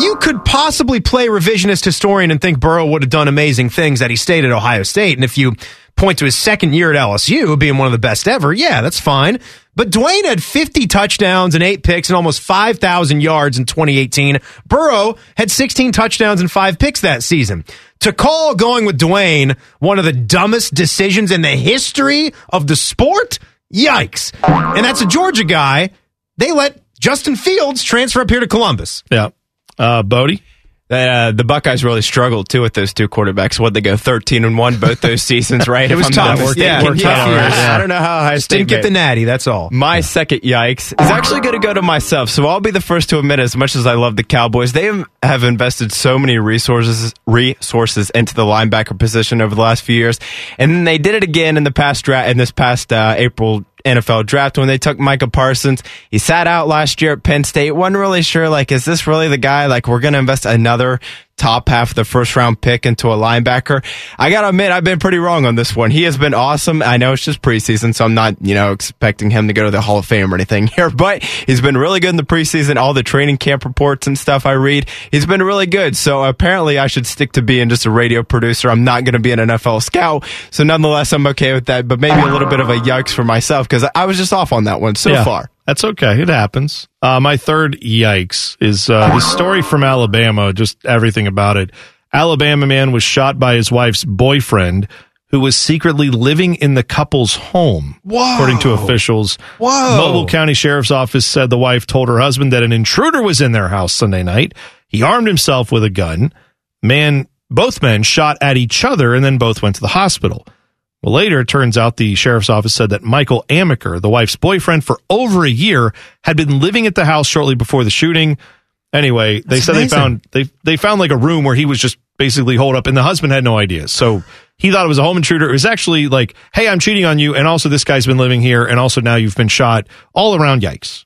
you could possibly play revisionist historian and think Burrow would have done amazing things that he stayed at Ohio State. And if you point to his second year at LSU being one of the best ever, yeah, that's fine. But Dwayne had 50 touchdowns and eight picks and almost 5,000 yards in 2018. Burrow had 16 touchdowns and five picks that season. To call going with Dwayne one of the dumbest decisions in the history of the sport, yikes. And that's a Georgia guy. They let Justin Fields transfer up here to Columbus. Yeah. Uh, Bodie? Uh, the Buckeyes really struggled too with those two quarterbacks. What they go thirteen and one both those seasons, right? It was tough. Yeah, Yeah, tough. I don't know how Just didn't get the natty. That's all. My second yikes is actually going to go to myself. So I'll be the first to admit, as much as I love the Cowboys, they have invested so many resources resources into the linebacker position over the last few years, and then they did it again in the past draft in this past uh, April. NFL draft when they took Micah Parsons. He sat out last year at Penn State. wasn't really sure, like, is this really the guy? Like, we're going to invest another top half of the first round pick into a linebacker. I got to admit, I've been pretty wrong on this one. He has been awesome. I know it's just preseason, so I'm not, you know, expecting him to go to the Hall of Fame or anything here, but he's been really good in the preseason. All the training camp reports and stuff I read, he's been really good. So apparently I should stick to being just a radio producer. I'm not going to be an NFL scout. So nonetheless, I'm okay with that, but maybe a little bit of a yikes for myself because I was just off on that one so Yeah, far. That's okay. It happens. Uh, my third yikes is uh, this story from Alabama, just everything about it. Alabama man was shot by his wife's boyfriend who was secretly living in the couple's home, Whoa. according to officials. Whoa. Mobile County Sheriff's Office said the wife told her husband that an intruder was in their house Sunday night. He armed himself with a gun. Man, both men shot at each other and then both went to the hospital. Well, later it turns out the sheriff's office said that Michael Amaker, the wife's boyfriend for over a year, had been living at the house shortly before the shooting. Anyway, they That's said amazing. they found they they found like a room where he was just basically holed up, and the husband had no idea. So he thought it was a home intruder. It was actually like, "Hey, I'm cheating on you, and also this guy's been living here, and also now you've been shot." All around, yikes.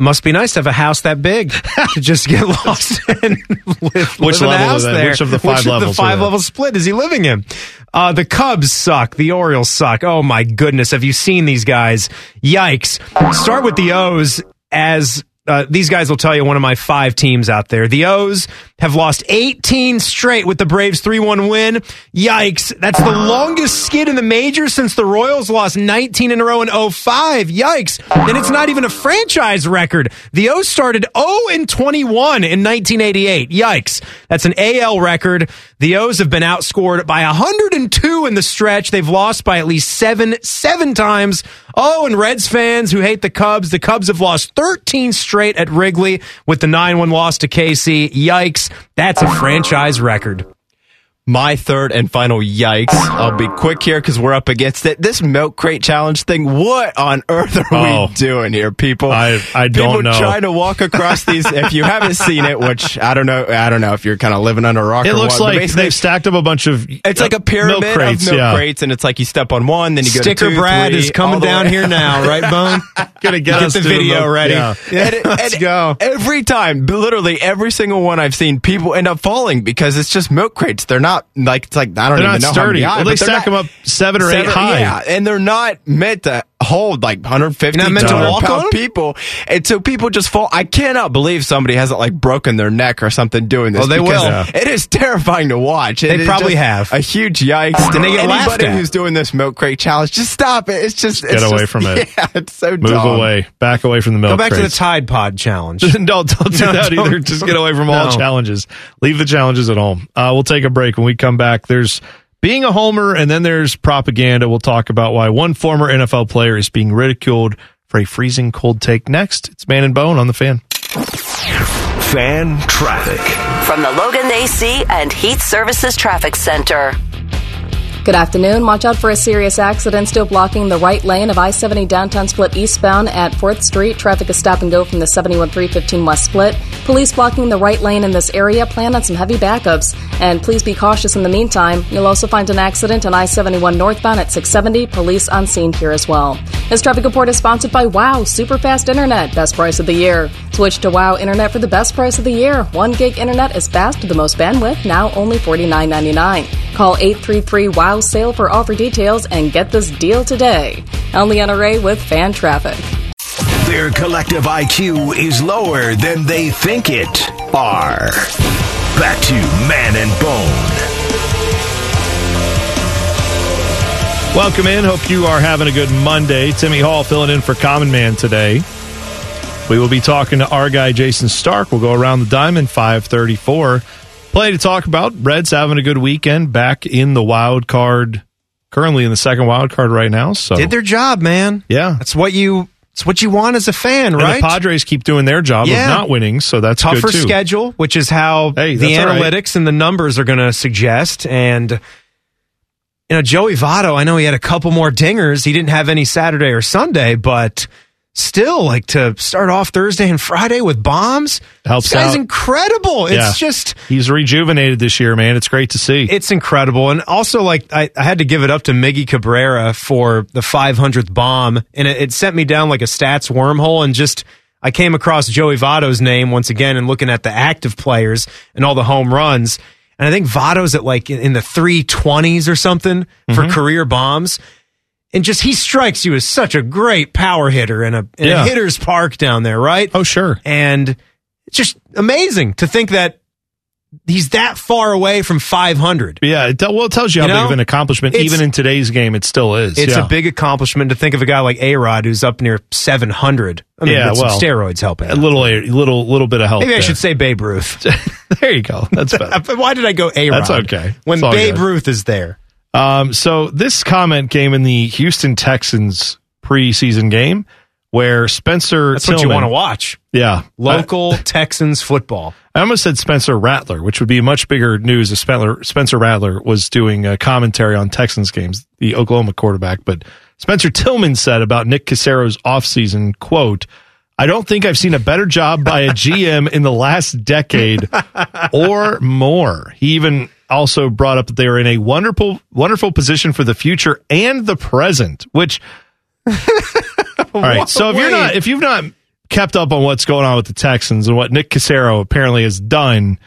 Must be nice to have a house that big to just get lost and live, live Which in the level house is that? there. Which of the five the levels five are that? level split is he living in? Uh, the Cubs suck. The Orioles suck. Oh my goodness, have you seen these guys? Yikes! Start with the O's as. Uh, these guys will tell you one of my five teams out there. The O's have lost 18 straight with the Braves 3 1 win. Yikes. That's the longest skid in the majors since the Royals lost 19 in a row in 05. Yikes. And it's not even a franchise record. The O's started 0 and 21 in 1988. Yikes. That's an AL record. The O's have been outscored by 102 in the stretch. They've lost by at least seven, seven times. Oh, and Reds fans who hate the Cubs, the Cubs have lost 13 straight at Wrigley with the 9 1 loss to KC. Yikes. That's a franchise record. My third and final yikes. I'll be quick here because we're up against it. This milk crate challenge thing. What on earth are Oh. we doing here, people? I I people don't know. trying to walk across these. if you haven't seen it, which I don't know, I don't know if you're kind of living under a rock. It or looks what, like they've stacked up a bunch of. It's like a uh, pyramid milk crates, of milk yeah. crates, and it's like you step on one, then you go Sticker to two, Brad three, is coming down way- here now, right, Bone? Gonna get, Get us the video milk- ready. yeah. And, Let's and go. Every time, literally every single one I've seen, people end up falling because it's just milk crates. They're not like it's like I don't They're even not know how many sturdy. high, Well, they stack not- them up seven or eight high. Yeah, and they're not meant to hold like 150 You're not meant to walk pound people. And so people just fall. I cannot believe somebody hasn't like broken their neck or something doing this. Oh, they will. Yeah. It is terrifying to watch. They It is probably have. A huge yikes. And they get laughed Anybody at. who's doing this milk crate challenge, just stop it. It's just Get away just- from it. Yeah, it's so Move dumb. away. Back away from the milk Go back to the. Tide Pod challenge. don't don't do No, that don't- either. Just get away from all No. challenges. Leave the challenges at home. Uh, we'll take a break. When we come back, there's being a homer, and then there's propaganda. We'll talk about why one former NFL player is being ridiculed for a freezing cold take. Next, it's Man and Bone on the fan. Fan traffic. From the Logan AC and Heat Services Traffic Center. Good afternoon. Watch out for a serious accident still blocking the right lane of I 70 downtown split eastbound at 4th Street. Traffic is stop and go from the 71315 West split. Police blocking the right lane in this area. Plan on some heavy backups. And please be cautious in the meantime. You'll also find an accident on I 71 northbound at 670. Police on scene here as well. This traffic report is sponsored by Wow Super Fast Internet. Best price of the year. Switch to Wow Internet for the best price of the year. 1 gig internet is fast the most bandwidth, now only $49.99. Call 833 WOW SALE for offer details and get this deal today. Only NRA with fan traffic. Their collective IQ is lower than they think it are. Back to Man and Bone. Welcome in. Hope you are having a good Monday. Timmy Hall filling in for Common Man today. We will be talking to our guy Jayson Stark. We'll go around the diamond 534. Plenty to talk about. Reds having a good weekend. Back in the wild card. Currently in the second wild card right now. So Did their job, man. yeah, That's what you It's what you want as a fan, And right? the Padres keep doing their job Yeah. of not winning, so that's tougher good too. schedule, which is how Hey, the all right. analytics and the numbers are going to suggest. And you know, Joey Votto, I know he had a couple more dingers. He didn't have any Saturday or Sunday, but still, like to start off Thursday and Friday with bombs, Helps this guy's out. incredible. It's Yeah. just He's rejuvenated this year, man. It's great to see. it's incredible. And also, like, I, I had to give it up to Miggy Cabrera for the 500th bomb. And it, it sent me down like a stats wormhole. And just, I came across Joey Votto's name once again and looking at the active players and all the home runs. And I think Votto's at like in the 320s or something for Mm-hmm. career bombs. And just, he strikes you as such a great power hitter in a, in Yeah. a hitter's park down there, right? oh, sure. And it's just amazing to think that he's that far away from 500. Yeah, it, well, it tells you how You big of an accomplishment, It's- even in today's game, it still is. It's yeah. a big accomplishment to think of a guy like A Rod who's up near 700. I mean, Yeah, well, steroids helping. a out. little, little, little bit of help. Maybe I should say Babe Ruth. there you go. That's better. Why did I go A Rod? That's okay. When Babe good. Ruth is there. Um, so this comment came in the Houston Texans preseason game where Spencer. That's what you want to watch. Yeah, Local Texans football. I almost said Spencer Rattler, which would be much bigger news if Spencer, Spencer Rattler was doing a commentary on Texans games, the Oklahoma quarterback. But Spencer Tillman said about Nick Caserio's offseason, quote, I don't think I've seen a better job by a GM in the last decade or more. He even also brought up that they are in a wonderful, wonderful position for the future and the present, which all right. So if you're not if you've not kept up on what's going on with the Texans and what Nick Caserio apparently has done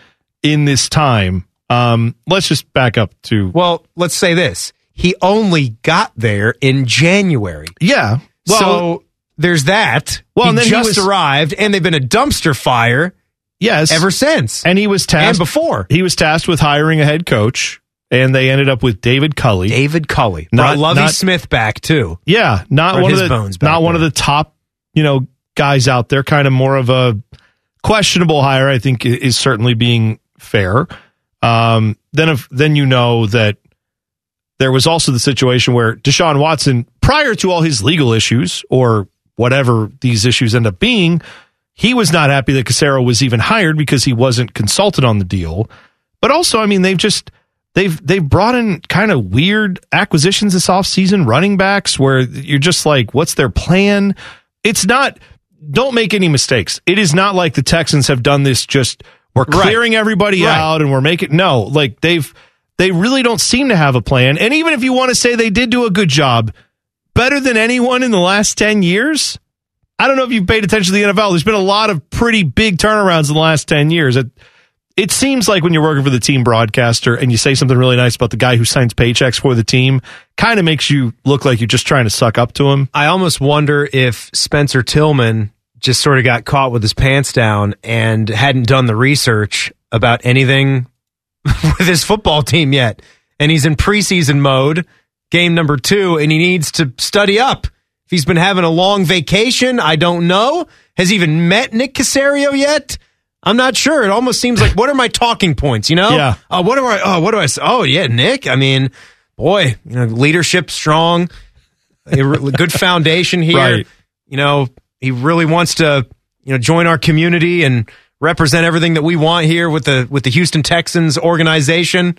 in this time, um, let's just back up to Well, let's say this. He only got there in January. yeah. Well, so there's that. Well, he and then he just was- arrived, and they've been a dumpster fire yes, ever since. and he was and tasked before. He was tasked with hiring a head coach, and they ended up with David Culley. David Culley. Not- Brought Lovie not- Smith back, too. Yeah, not one of the not one of the top, you know, guys out there. Kind of more of a questionable hire. I think is certainly being fair. Um, then if then you know that there was also the situation where Deshaun Watson, prior to all his legal issues or whatever these issues end up being, he was not happy that Caserio was even hired because he wasn't consulted on the deal. But also, I mean, they've just they've they've brought in kind of weird acquisitions this offseason, running backs where you're just like, what's their plan? It's not don't make any mistakes. It is not like the Texans have done this just we're Right. clearing everybody Right. out and we're making no, like they've they really don't seem to have a plan. And even if you want to say they did do a good job, better than anyone in the last 10 years, I don't know if you've paid attention to the NFL. There's been a lot of pretty big turnarounds in the last 10 years. It, it seems like when you're working for the team broadcaster and you say something really nice about the guy who signs paychecks for the team, kind of makes you look like you're just trying to suck up to him. I almost wonder if Spencer Tillman just sort of got caught with his pants down and hadn't done the research about anything with his football team yet. And he's in preseason mode, game number two, and he needs to study up. If he's been having a long vacation, I don't know. Has he even met Nick Caserio yet? I'm not sure. It almost seems like what are my talking points? You know? Yeah. Uh, what do I? Oh, what do I? say? Oh, yeah, Nick. I mean, boy, you know, leadership strong, a good foundation here. Right. You know, he really wants to, you know, join our community and represent everything that we want here with the with the Houston Texans organization.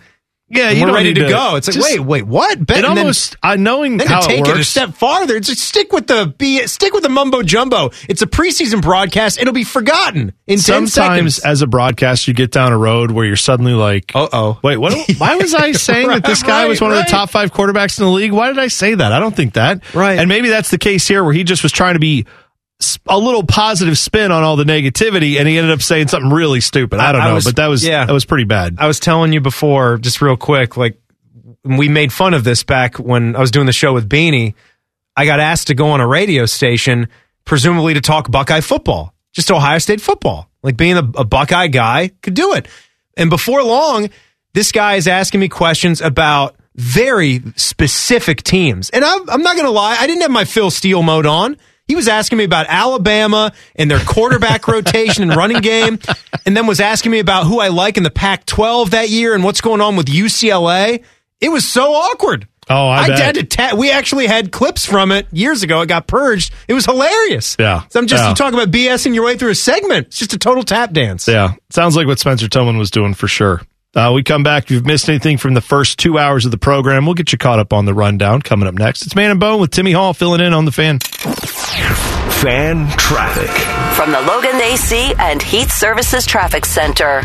Yeah, you we're ready to, to- go. It's like, just- wait, wait, what? Bet- It and then- almost, I knowing then how to take it it, a step farther, just stick with the be stick with the mumbo jumbo. It's a preseason broadcast; it'll be forgotten in sometimes seconds. as a broadcaster, you get down a road where you're suddenly like, Uh oh, Wait, what? Why was I saying that this guy Right, was one of the top five quarterbacks in the league? Why did I say that? I don't think that. Right. And maybe that's the case here where he just was trying to be a little positive spin on all the negativity, and he ended up saying something really stupid. I don't I know, was- but that was yeah. that was pretty bad. I was telling you before, just real quick, like we made fun of this back when I was doing the show with Beanie. I got asked to go on a radio station, presumably to talk Buckeye football, just Ohio State football. Like being a, a Buckeye guy could do it. And before long, this guy is asking me questions about very specific teams. And I'm, I'm not going to lie, I didn't have my Phil Steele mode on. He was asking me about Alabama and their quarterback rotation and running game, and then was asking me about who I like in the Pac 12 that year and what's going on with UCLA. It was so awkward. Oh, I, bet. had to. Ta- we actually had clips from it years ago. It got purged. It was hilarious. Yeah. So I'm just Yeah. you talk about BSing your way through a segment. It's just a total tap dance. Yeah, sounds like what Spencer Tillman was doing for sure. Uh, we come back. If you've missed anything from the first two hours of the program, we'll get you caught up on the rundown coming up next. It's Man and Bone with Timmy Hall filling in on the fan. Fan traffic. From the Logan AC and Heat Services Traffic Center.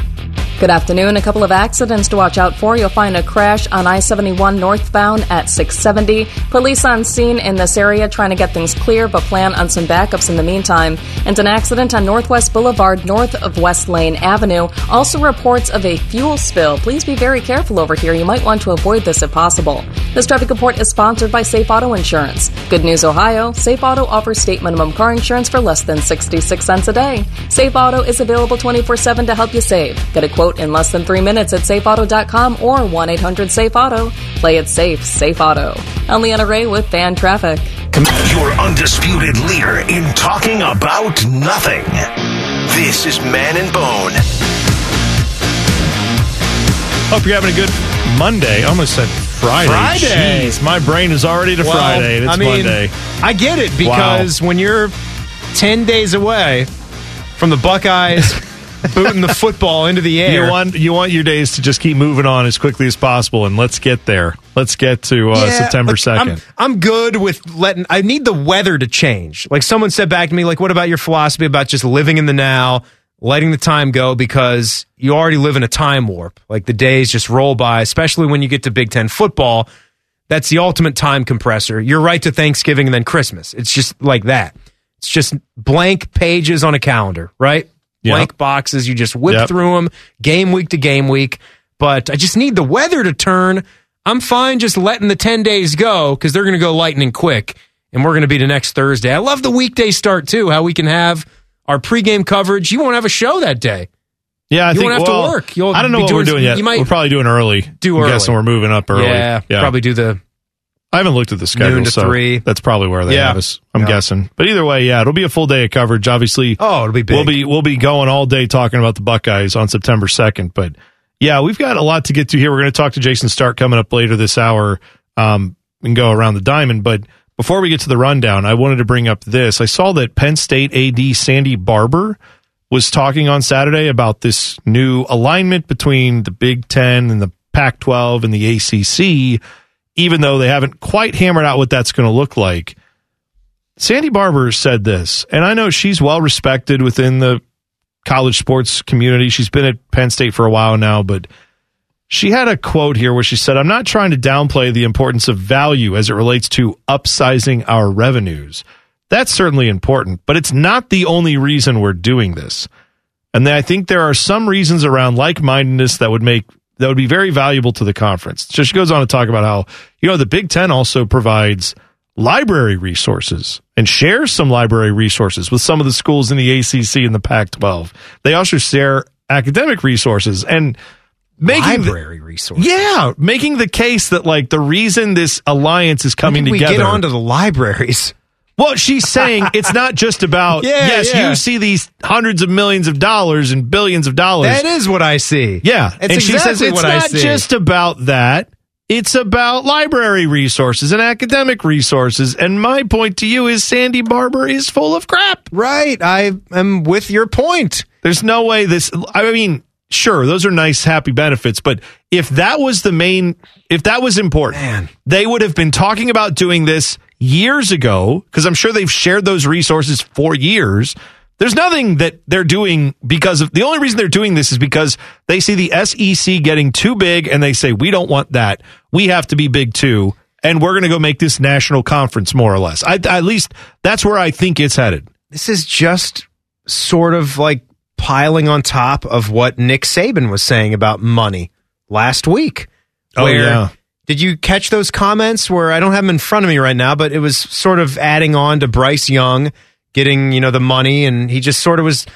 Good afternoon. A couple of accidents to watch out for. You'll find a crash on I 71 northbound at 670. Police on scene in this area trying to get things clear, but plan on some backups in the meantime. And an accident on Northwest Boulevard north of West Lane Avenue. Also reports of a fuel spill. Please be very careful over here. You might want to avoid this if possible. This traffic report is sponsored by Safe Auto Insurance. Good news, Ohio. Safe Auto offers state minimum car insurance for less than 66 cents a day. Safe Auto is available 24 7 to help you save. Get a quote in less than three minutes at safeauto.com or 1 800 Safe Auto. Play it safe, Safe Auto. I'm Leanna Ray with Fan Traffic. Your undisputed leader in talking about nothing. This is Man and Bone. Hope you're having a good Monday. I almost said Friday. Friday. Jeez, my brain is already to Well, Friday, and it's I mean, Monday. I get it because when you're 10 days away from the Buckeyes booting the football into the air. You want you want your days to just keep moving on as quickly as possible, and let's get there. Let's get to uh, Yeah, September second. I'm, I'm good with letting. I need the weather to change. Like someone said back to me, like, what about your philosophy about just living in the now, letting the time go because you already live in a time warp. Like the days just roll by, especially when you get to Big Ten football. That's the ultimate time compressor. You're right to Thanksgiving and then Christmas. It's just like that. It's just blank pages on a calendar, right? Yep. Blank boxes. You just whip Yep. through them game week to game week. But I just need the weather to turn. I'm fine just letting the 10 days go because they're going to go lightning quick. And we're going to be the next Thursday. I love the weekday start too, how we can have our pregame coverage. You won't have a show that day. yeah, I you think won't have to work. You'll I don't know what we're doing- doing yet. you might we're probably doing early. do I'm early. guessing we're moving up early. Yeah, probably do the I haven't looked at the schedule, Noon to so three. that's probably where they Yeah. have us. I'm Yeah. guessing, but either way, yeah, it'll be a full day of coverage. Obviously, Oh, it'll be big. we'll be we'll be going all day talking about the Buckeyes on September second. But yeah, we've got a lot to get to here. We're going to talk to Jayson Stark coming up later this hour. Um, and go around the diamond, but before we get to the rundown, I wanted to bring up this. I saw that Penn State AD Sandy Barbour was talking on Saturday about this new alignment between the Big Ten and the Pac 12 and the ACC, even though they haven't quite hammered out what that's going to look like. Sandy Barbour said this, and I know she's well respected within the college sports community. She's been at Penn State for a while now, but she had a quote here where she said, I'm not trying to downplay the importance of value as it relates to upsizing our revenues. That's certainly important, but it's not the only reason we're doing this. And I think there are some reasons around like mindedness that would make that would be very valuable to the conference. So she goes on to talk about how, you know, the Big Ten also provides library resources and shares some library resources with some of the schools in the ACC and the Pac 12. They also share academic resources and making the- library resource. yeah, making the case that like the reason this alliance is coming we together. get onto the libraries. Well, she's saying it's not just about Yeah, yes, yeah. you see these hundreds of millions of dollars and billions of dollars. That is what I see. yeah, It's and she says it's what I not just about that. It's about library resources and academic resources. And my point to you is Sandy Barbour is full of crap. Right. I am with your point. There's no way this. I mean, sure, those are nice, happy benefits, but if that was the main, if that was important, Man. they would have been talking about doing this years ago because I'm sure they've shared those resources for years. There's nothing that they're doing because of the only reason they're doing this is because they see the SEC getting too big and they say, we don't want that. We have to be big too. And we're going to go make this national conference more or less. I, at least that's where I think it's headed. This is just sort of like piling on top of what Nick Saban was saying about money last week. Oh, yeah. Did you catch those comments where I don't have them in front of me right now, but it was sort of adding on to Bryce Young getting, you know, the money and he just sort of was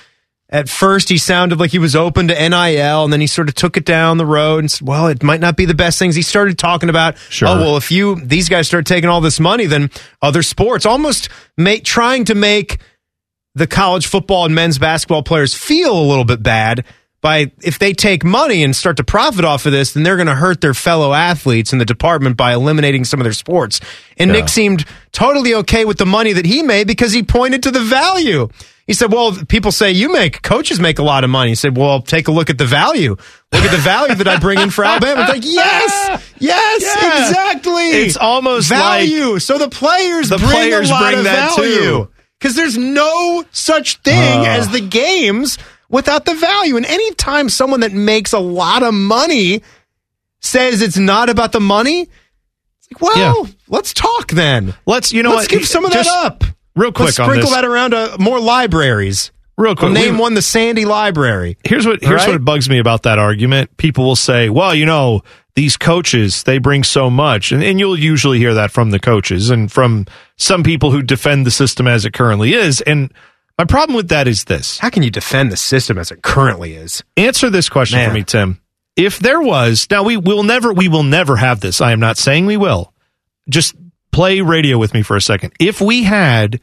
at first he sounded like he was open to NIL and then he sort of took it down the road and said, well, it might not be the best things. He started talking about, Sure. oh, well, if you, these guys start taking all this money, then other sports almost make, trying to make the college football and men's basketball players feel a little bit bad by if they take money and start to profit off of this, then they're going to hurt their fellow athletes in the department by eliminating some of their sports. And Yeah. Nick seemed totally okay with the money that he made because he pointed to the value. He said, "Well, people say you make coaches make a lot of money." He said, "Well, take a look at the value. Look at the value that I bring in for Alabama." It's like, yes, yes, Yeah. exactly. It's almost value. so the players The bring players a lot bring of that value because there's no such thing Uh. as the games without the value. And anytime someone that makes a lot of money says it's not about the money, it's like, well, let's talk then. Let's you know let's what? give some of that up. Real quick Let's sprinkle that around uh, more libraries. Real quick, We'll name one the Sandy Library. Here's what here's right? what bugs me about that argument. People will say, "Well, you know, these coaches they bring so much," and, and you'll usually hear that from the coaches and from some people who defend the system as it currently is. And my problem with that is this: How can you defend the system as it currently is? Answer this question Man. for me, Tim. If there was now, we will never we will never have this. I am not saying we will. Just play radio with me for a second. If we had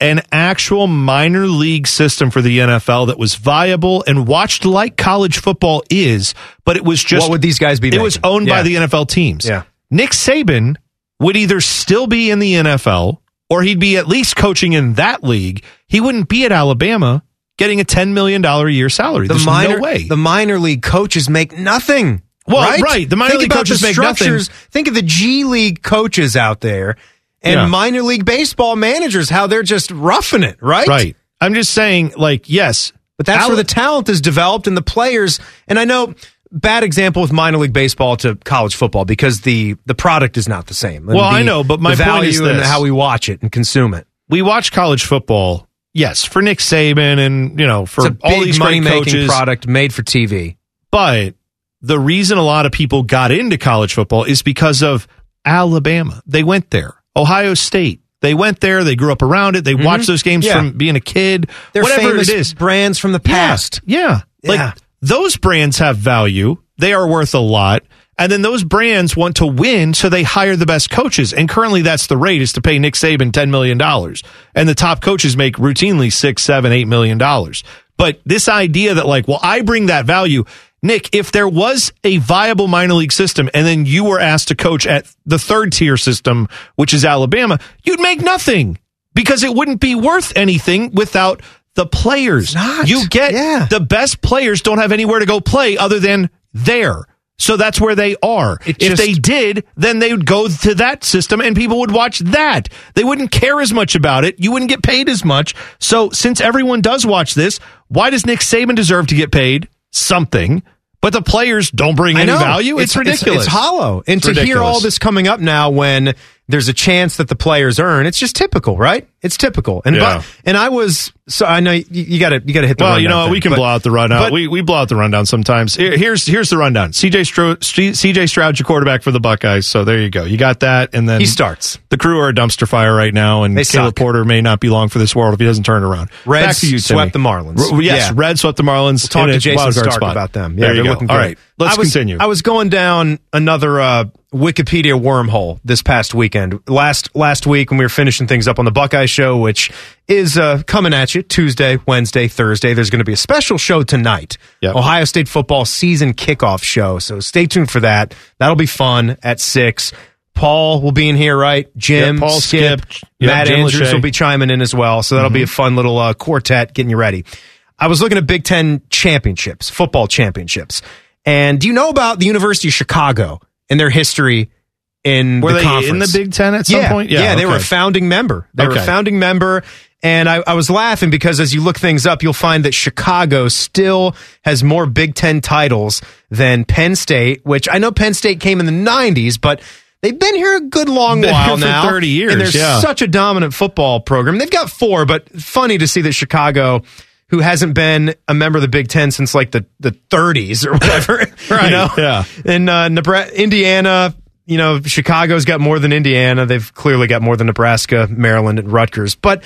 an actual minor league system for the NFL that was viable and watched like college football is, but it was just what would these guys be? it was making? owned by the NFL teams. Yeah. Nick Saban would either still be in the NFL or he'd be at least coaching in that league. He wouldn't be at Alabama getting a $10 million a year salary. The There's minor, no way. the minor league coaches make nothing. Well, right? right. The minor Think league coaches make nothing. Think of the G League coaches out there and Yeah. minor league baseball managers, how they're just roughing it, right? Right. I'm just saying, like, yes. But that's Al- where the talent is developed and the players. And I know bad example with minor league baseball to college football because the the product is not the same. Well, The- I know, but my is value and this. how we watch it and consume it. we watch college football, yes, for Nick Saban and, you know, for all these money making product made for TV. But the reason a lot of people got into college football is because of Alabama. They went there. Ohio State. They went there. They grew up around it. They watched those games Mm-hmm. Yeah. from being a kid. They're whatever it is. brands from the past. Yeah. Like Yeah. Those brands have value. They are worth a lot. And then those brands want to win, so they hire the best coaches. And currently that's the rate is to pay Nick Saban $10 million. And the top coaches make routinely six, seven, eight million dollars. But this idea that like, well, I bring that value. Nick, if there was a viable minor league system and then you were asked to coach at the third tier system, which is Alabama, you'd make nothing because it wouldn't be worth anything without the players. You get Yeah. the best players don't have anywhere to go play other than there. So that's where they are. It if just- they did, then they would go to that system and people would watch that. They wouldn't care as much about it. You wouldn't get paid as much. So since everyone does watch this, why does Nick Saban deserve to get paid something? But the players don't bring any value. It's, ridiculous. It's, hollow. And It's to hear all this coming up now when there's a chance that the players earn, it's just typical, right? It's typical. And Yeah. but, and I was so I know you got to you got to hit the Well, you know, thing, we can but- blow out the rundown. but- we we blow out the rundown sometimes. Here- here's here's the rundown. CJ Stroud, CJ Stroud's your quarterback for the Buckeyes. So there you go. You got that, and then He starts. The crew are a dumpster fire right now, and They Caleb suck. Porter may not be long for this world if he doesn't turn around. Reds Back to you, swept Timmy. the Marlins. R- yes, Yeah. Red swept the Marlins. We'll talk to Jayson Stark spot. about them. there you go. looking All good. let's I was, continue. I was going down another uh, Wikipedia wormhole this past weekend. Last last week when we were finishing things up on the Buckeye Show, which is uh, coming at you Tuesday, Wednesday, Thursday. There's going to be a special show tonight. Yep. Ohio State football season kickoff show. So stay tuned for that. That'll be fun at six. Paul will be in here, right? Jim, Yeah, Paul, Skip, Skip, yeah, Matt Jim Andrews Lachey. will be chiming in as well. So that'll be a fun little uh, quartet getting you ready. I was looking at Big Ten championships, football championships. And do you know about the University of Chicago and their history in Were the they conference? in the Big Ten at some yeah, point? Yeah, Yeah, they were a founding member. They were a founding member. And I, I was laughing because as you look things up, you'll find that Chicago still has more Big Ten titles than Penn State, which I know Penn State came in the 90s, but they've been here a good long Been while now. 30 years, And they're yeah. such a dominant football program. They've got four, but funny to see that Chicago, who hasn't been a member of the Big Ten since like the, the 30s or whatever. Right, You know? yeah. And uh, Nebraska, Indiana, you know, Chicago's got more than Indiana. They've clearly got more than Nebraska, Maryland, and Rutgers. But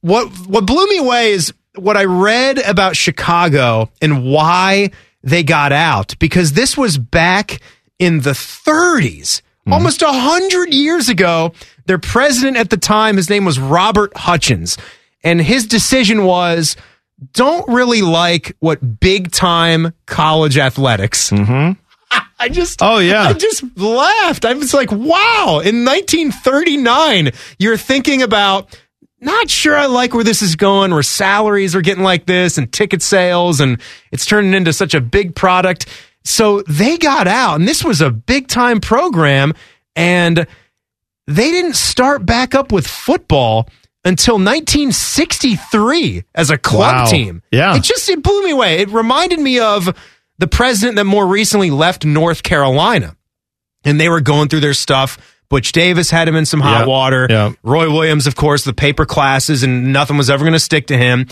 what what blew me away is what I read about Chicago and why they got out because this was back in the 30s, almost a hundred years ago. Their president at the time, his name was Robert Hutchins, and his decision was don't really like what big time college athletics. Mm-hmm. I just, Oh, yeah. I just laughed. I was like, wow, in 1939, you're thinking about, not sure I like where this is going, where salaries are getting like this and ticket sales, and it's turning into such a big product. So they got out, and this was a big time program, and they didn't start back up with football until 1963 as a club Wow. team. Yeah. It just it blew me away. It reminded me of the president that more recently left North Carolina. And they were going through their stuff. Butch Davis had him in some hot Yeah. water. Yeah. Roy Williams, of course, the paper classes, and nothing was ever going to stick to him.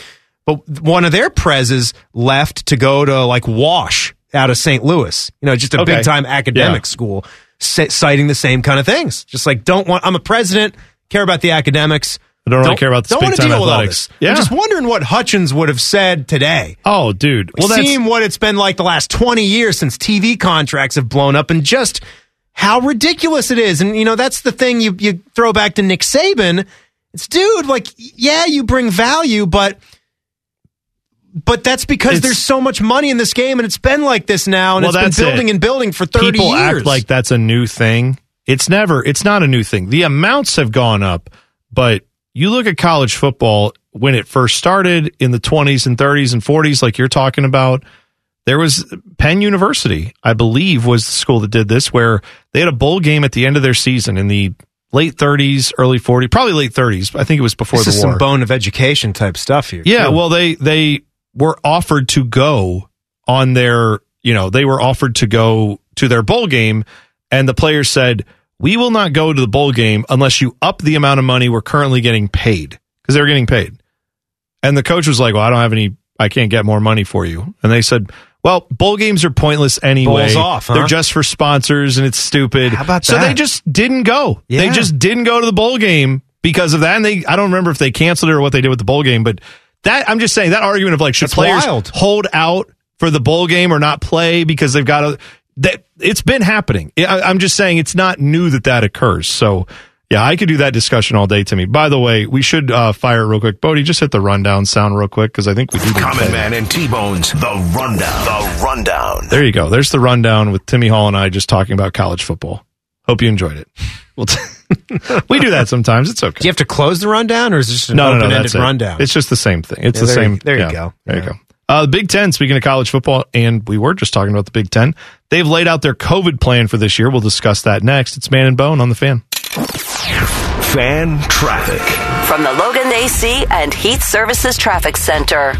But one of their prezes left to go to like Wash out of St. Louis, you know, just a Okay. big time academic Yeah. school, ci- citing the same kind of things. Just like, don't want, I'm a president, care about the academics. I don't really care about the don't want to big-time deal with all athletics. this. Yeah. I'm just wondering what Hutchins would have said today. Oh, dude. Well, that's seeing what it's been like the last 20 years since TV contracts have blown up and just how ridiculous it is. And, you know, that's the thing you, you throw back to Nick Saban. It's, dude, like, yeah, you bring value, but. But that's because It's- there's so much money in this game, and it's been like this now, and Well, it's been building it. and building for 30 people years. act like that's a new thing. It's never. It's not a new thing. The amounts have gone up, but you look at college football when it first started in the 20s and 30s and 40s, like you're talking about. There was Penn University, I believe, was the school that did this, where they had a bowl game at the end of their season in the late 30s, early 40s, probably late 30s. I think it was before this the is war. some bone of education type stuff here. Yeah, too. well, they they were offered to go on their, you know, they were offered to go to their bowl game, and the players said, "We will not go to the bowl game unless you up the amount of money we're currently getting paid," because they were getting paid. And the coach was like, "Well, I don't have any. I can't get more money for you." And they said, "Well, bowl games are pointless anyway. Bowls off, huh? They're just for sponsors, and it's stupid." How about so they just didn't go. They just didn't go to the bowl game because of that. And they, I don't remember if they canceled it or what they did with the bowl game, but that I'm just saying that argument of like should That's players wild. hold out for the bowl game or not play because they've got to. That it's been happening. I, I'm just saying it's not new that that occurs. So. Yeah, I could do that discussion all day, Timmy. By the way, we should uh, fire it real quick. Bodie, just hit the rundown sound real quick because I think we do. need to play Common. Man and T-Bones, The Rundown. The Rundown. There you go. There's the rundown with Timmy Hall and I just talking about college football. Hope you enjoyed it. Well, we do that sometimes. It's okay. Do you have to close the rundown, or is it just an no, no, no, open-ended that's it. rundown? It's just the same thing. It's Yeah, the there same. you- there you go. There you go. Uh, the Big Ten, speaking of college football, and we were just talking about the Big Ten, they've laid out their COVID plan for this year. We'll discuss that next. It's Man and Bone on the fan. Fan traffic. From the Logan AC and Heat Services Traffic Center.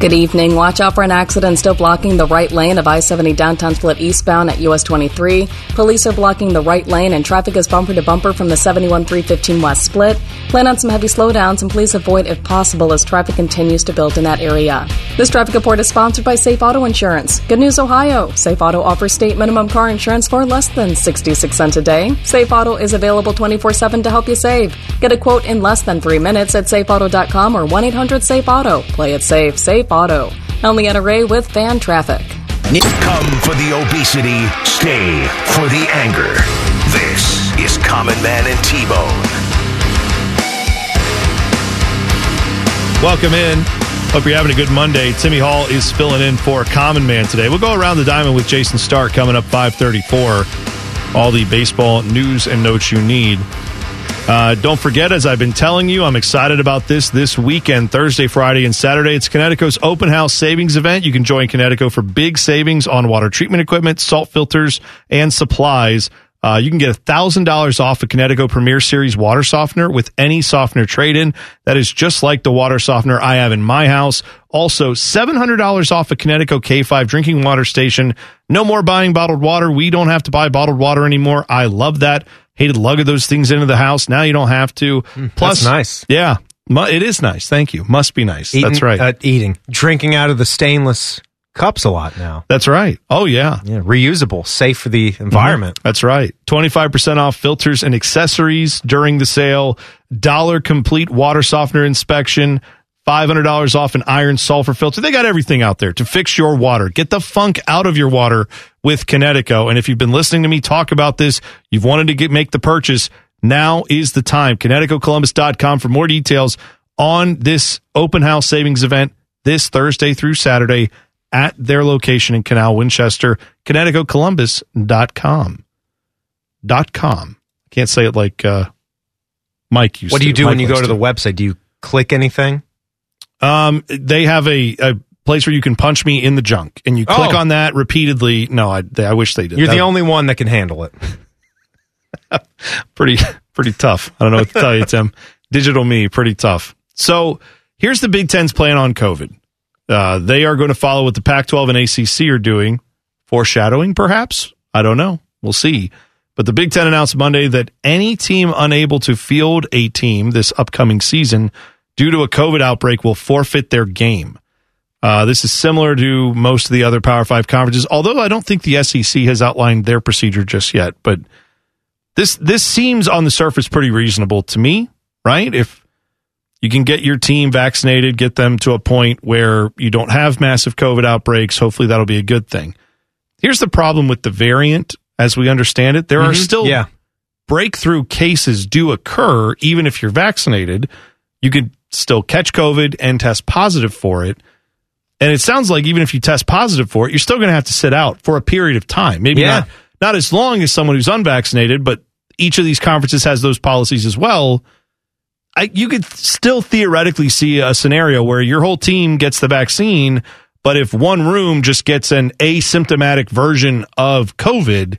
Good evening. Watch out for an accident still blocking the right lane of I 70 downtown split eastbound at US 23. Police are blocking the right lane and traffic is bumper to bumper from the 71 315 West split. Plan on some heavy slowdowns and please avoid if possible as traffic continues to build in that area. This traffic report is sponsored by Safe Auto Insurance. Good news, Ohio. Safe Auto offers state minimum car insurance for less than 66 cents a day. Safe Auto is available 24 7 to help you save. Get a quote in less than three minutes at safeauto.com or 1 800 Safe Auto. Play it safe. Safe Auto. Only at Array with fan traffic. Come for the obesity, stay for the anger. This is Common Man and T-Bone. Welcome in. Hope you're having a good Monday. Timmy Hall is filling in for Common Man today. We'll go around the diamond with Jayson Stark coming up 534. All the baseball news and notes you need. Uh, don't forget, as I've been telling you, I'm excited about this this weekend, Thursday, Friday, and Saturday. It's Kinetico's open house savings event. You can join Kinetico for big savings on water treatment equipment, salt filters, and supplies. Uh, you can get $1,000 off a Kinetico Premier Series water softener with any softener trade in. That is just like the water softener I have in my house. Also, $700 off a Kinetico K5 drinking water station. No more buying bottled water. We don't have to buy bottled water anymore. I love that. Hated lugging those things into the house. Now you don't have to. Plus, that's nice. Yeah, it is nice. Thank you. Must be nice. Eating- That's right. uh, eating, drinking out of the stainless cups a lot now. That's right. Oh yeah. Yeah, reusable, safe for the environment. That's right. 25% off filters and accessories during the sale. Dollar complete water softener inspection. $500 off an iron sulfur filter. They got everything out there to fix your water. Get the funk out of your water with Kinetico. And if you've been listening to me talk about this, you've wanted to get make the purchase, now is the time. KineticoColumbus.com for more details on this open house savings event this Thursday through Saturday at their location in Canal Winchester, KineticoColumbus.com. Dot com. Can't say it like uh, Mike used What do to. you do Mike when you go to the website? Do you click anything? Um, they have a, a place where you can punch me in the junk, and you click Oh. on that repeatedly. No, I, they, I wish they did. You're the That- only one that can handle it. pretty pretty tough. I don't know what to tell you, Tim. Digital me, pretty tough. So here's the Big Ten's plan on COVID. Uh, they are going to follow what the Pac-12 and ACC are doing, foreshadowing, perhaps. I don't know. We'll see. But the Big Ten announced Monday that any team unable to field a team this upcoming season due to a COVID outbreak will forfeit their game. Uh, this is similar to most of the other Power Five conferences, although I don't think the SEC has outlined their procedure just yet. But this this seems on the surface pretty reasonable to me, right? If you can get your team vaccinated, get them to a point where you don't have massive COVID outbreaks, hopefully that'll be a good thing. Here's the problem with the variant, as we understand it. There are Mhm. still Yeah. breakthrough cases do occur even if you're vaccinated. You could still catch COVID and test positive for it. And it sounds like even if you test positive for it, you're still going to have to sit out for a period of time. Maybe Yeah. not not as long as someone who's unvaccinated, but each of these conferences has those policies as well. I, you could still theoretically see a scenario where your whole team gets the vaccine, but if one room just gets an asymptomatic version of COVID,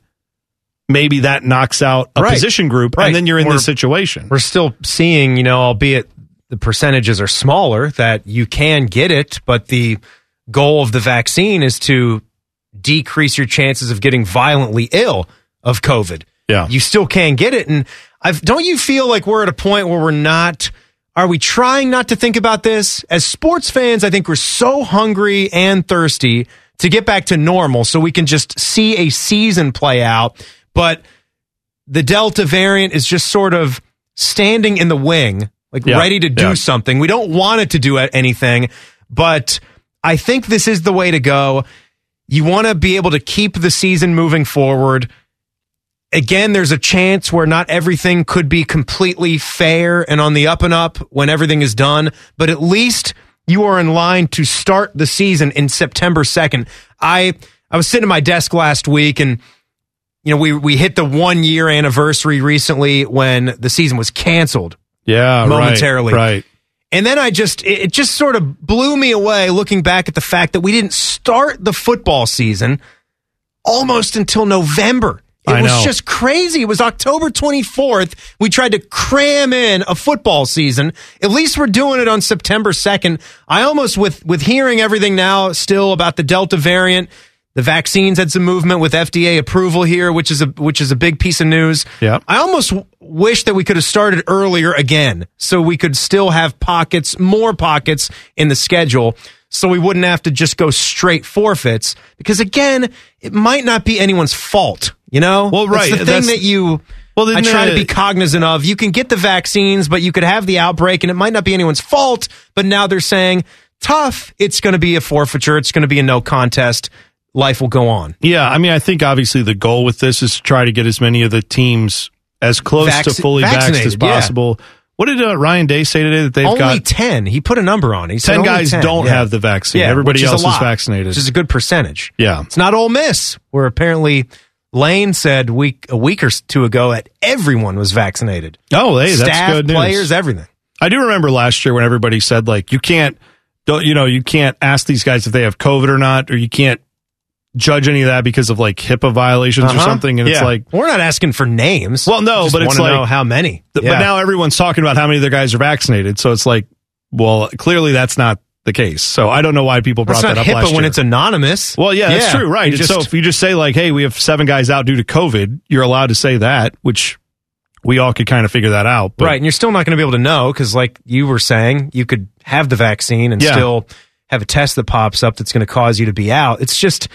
maybe that knocks out a Right. position group, Right. and then you're in We're- this situation. We're still seeing, you know, albeit the percentages are smaller, that you can get it, but the goal of the vaccine is to decrease your chances of getting violently ill of COVID. Yeah. You still can get it. And I've, don't you feel like we're at a point where we're not, are we trying not to think about this? As sports fans, I think we're so hungry and thirsty to get back to normal so we can just see a season play out. But the Delta variant is just sort of standing in the wing, like Yeah, ready to do yeah. something. We don't want it to do anything, but I think this is the way to go. You want to be able to keep the season moving forward. Again, there's a chance where not everything could be completely fair and on the up and up when everything is done, but at least you are in line to start the season in September 2nd. I I was sitting at my desk last week and you know, we we hit the 1 year anniversary recently when the season was canceled yeah, momentarily. Right. And then I just, it just sort of blew me away looking back at the fact that we didn't start the football season almost until November. It I was know. just crazy. It was October 24th. We tried to cram in a football season. At least we're doing it on September 2nd. I almost, with, with hearing everything now still about the Delta variant, the vaccines had some movement with FDA approval here, which is a, which is a big piece of news. Yeah. I almost wish that we could have started earlier again so we could still have pockets, more pockets in the schedule so we wouldn't have to just go straight forfeits because again, it might not be anyone's fault, you know? Well, right. It's the thing That's- that you Well, I try to be cognizant of. You can get the vaccines, but you could have the outbreak and it might not be anyone's fault, but now they're saying tough, it's going to be a forfeiture, it's going to be a no contest. Life will go on. Yeah, I mean, I think obviously the goal with this is to try to get as many of the teams as close Vac- to fully vaccinated as vaccinated, yeah. possible. What did uh, Ryan Day say today that they've only got 10. He put a number on. He said 10 only guys 10, don't yeah. have the vaccine. Yeah, Everybody which is else is vaccinated. Which is a good percentage. Yeah. It's not Ole Miss, where apparently Lane said week a week or two ago that everyone was vaccinated. Oh, hey, that's good news. players, everything. I do remember last year when everybody said like you can't don't you know you can't ask these guys if they have COVID or not, or you can't judge any of that because of like HIPAA violations or Uh-huh. something. And it's like, we're not asking for names. well, no, Just but it's like know how many. th- Yeah. But now everyone's talking about how many of their guys are vaccinated. So it's like, well, clearly that's not the case. So I don't know why people brought That's that up HIPAA last when year. it's anonymous. Well, yeah, that's true, right? Just- so if you just say like, "Hey, we have seven guys out due to COVID," you're allowed to say that, which we all could kind of figure that out. But right, and you're still not going to be able to know because, like you were saying, you could have the vaccine and Yeah. still have a test that pops up that's going to cause you to be out. It's just.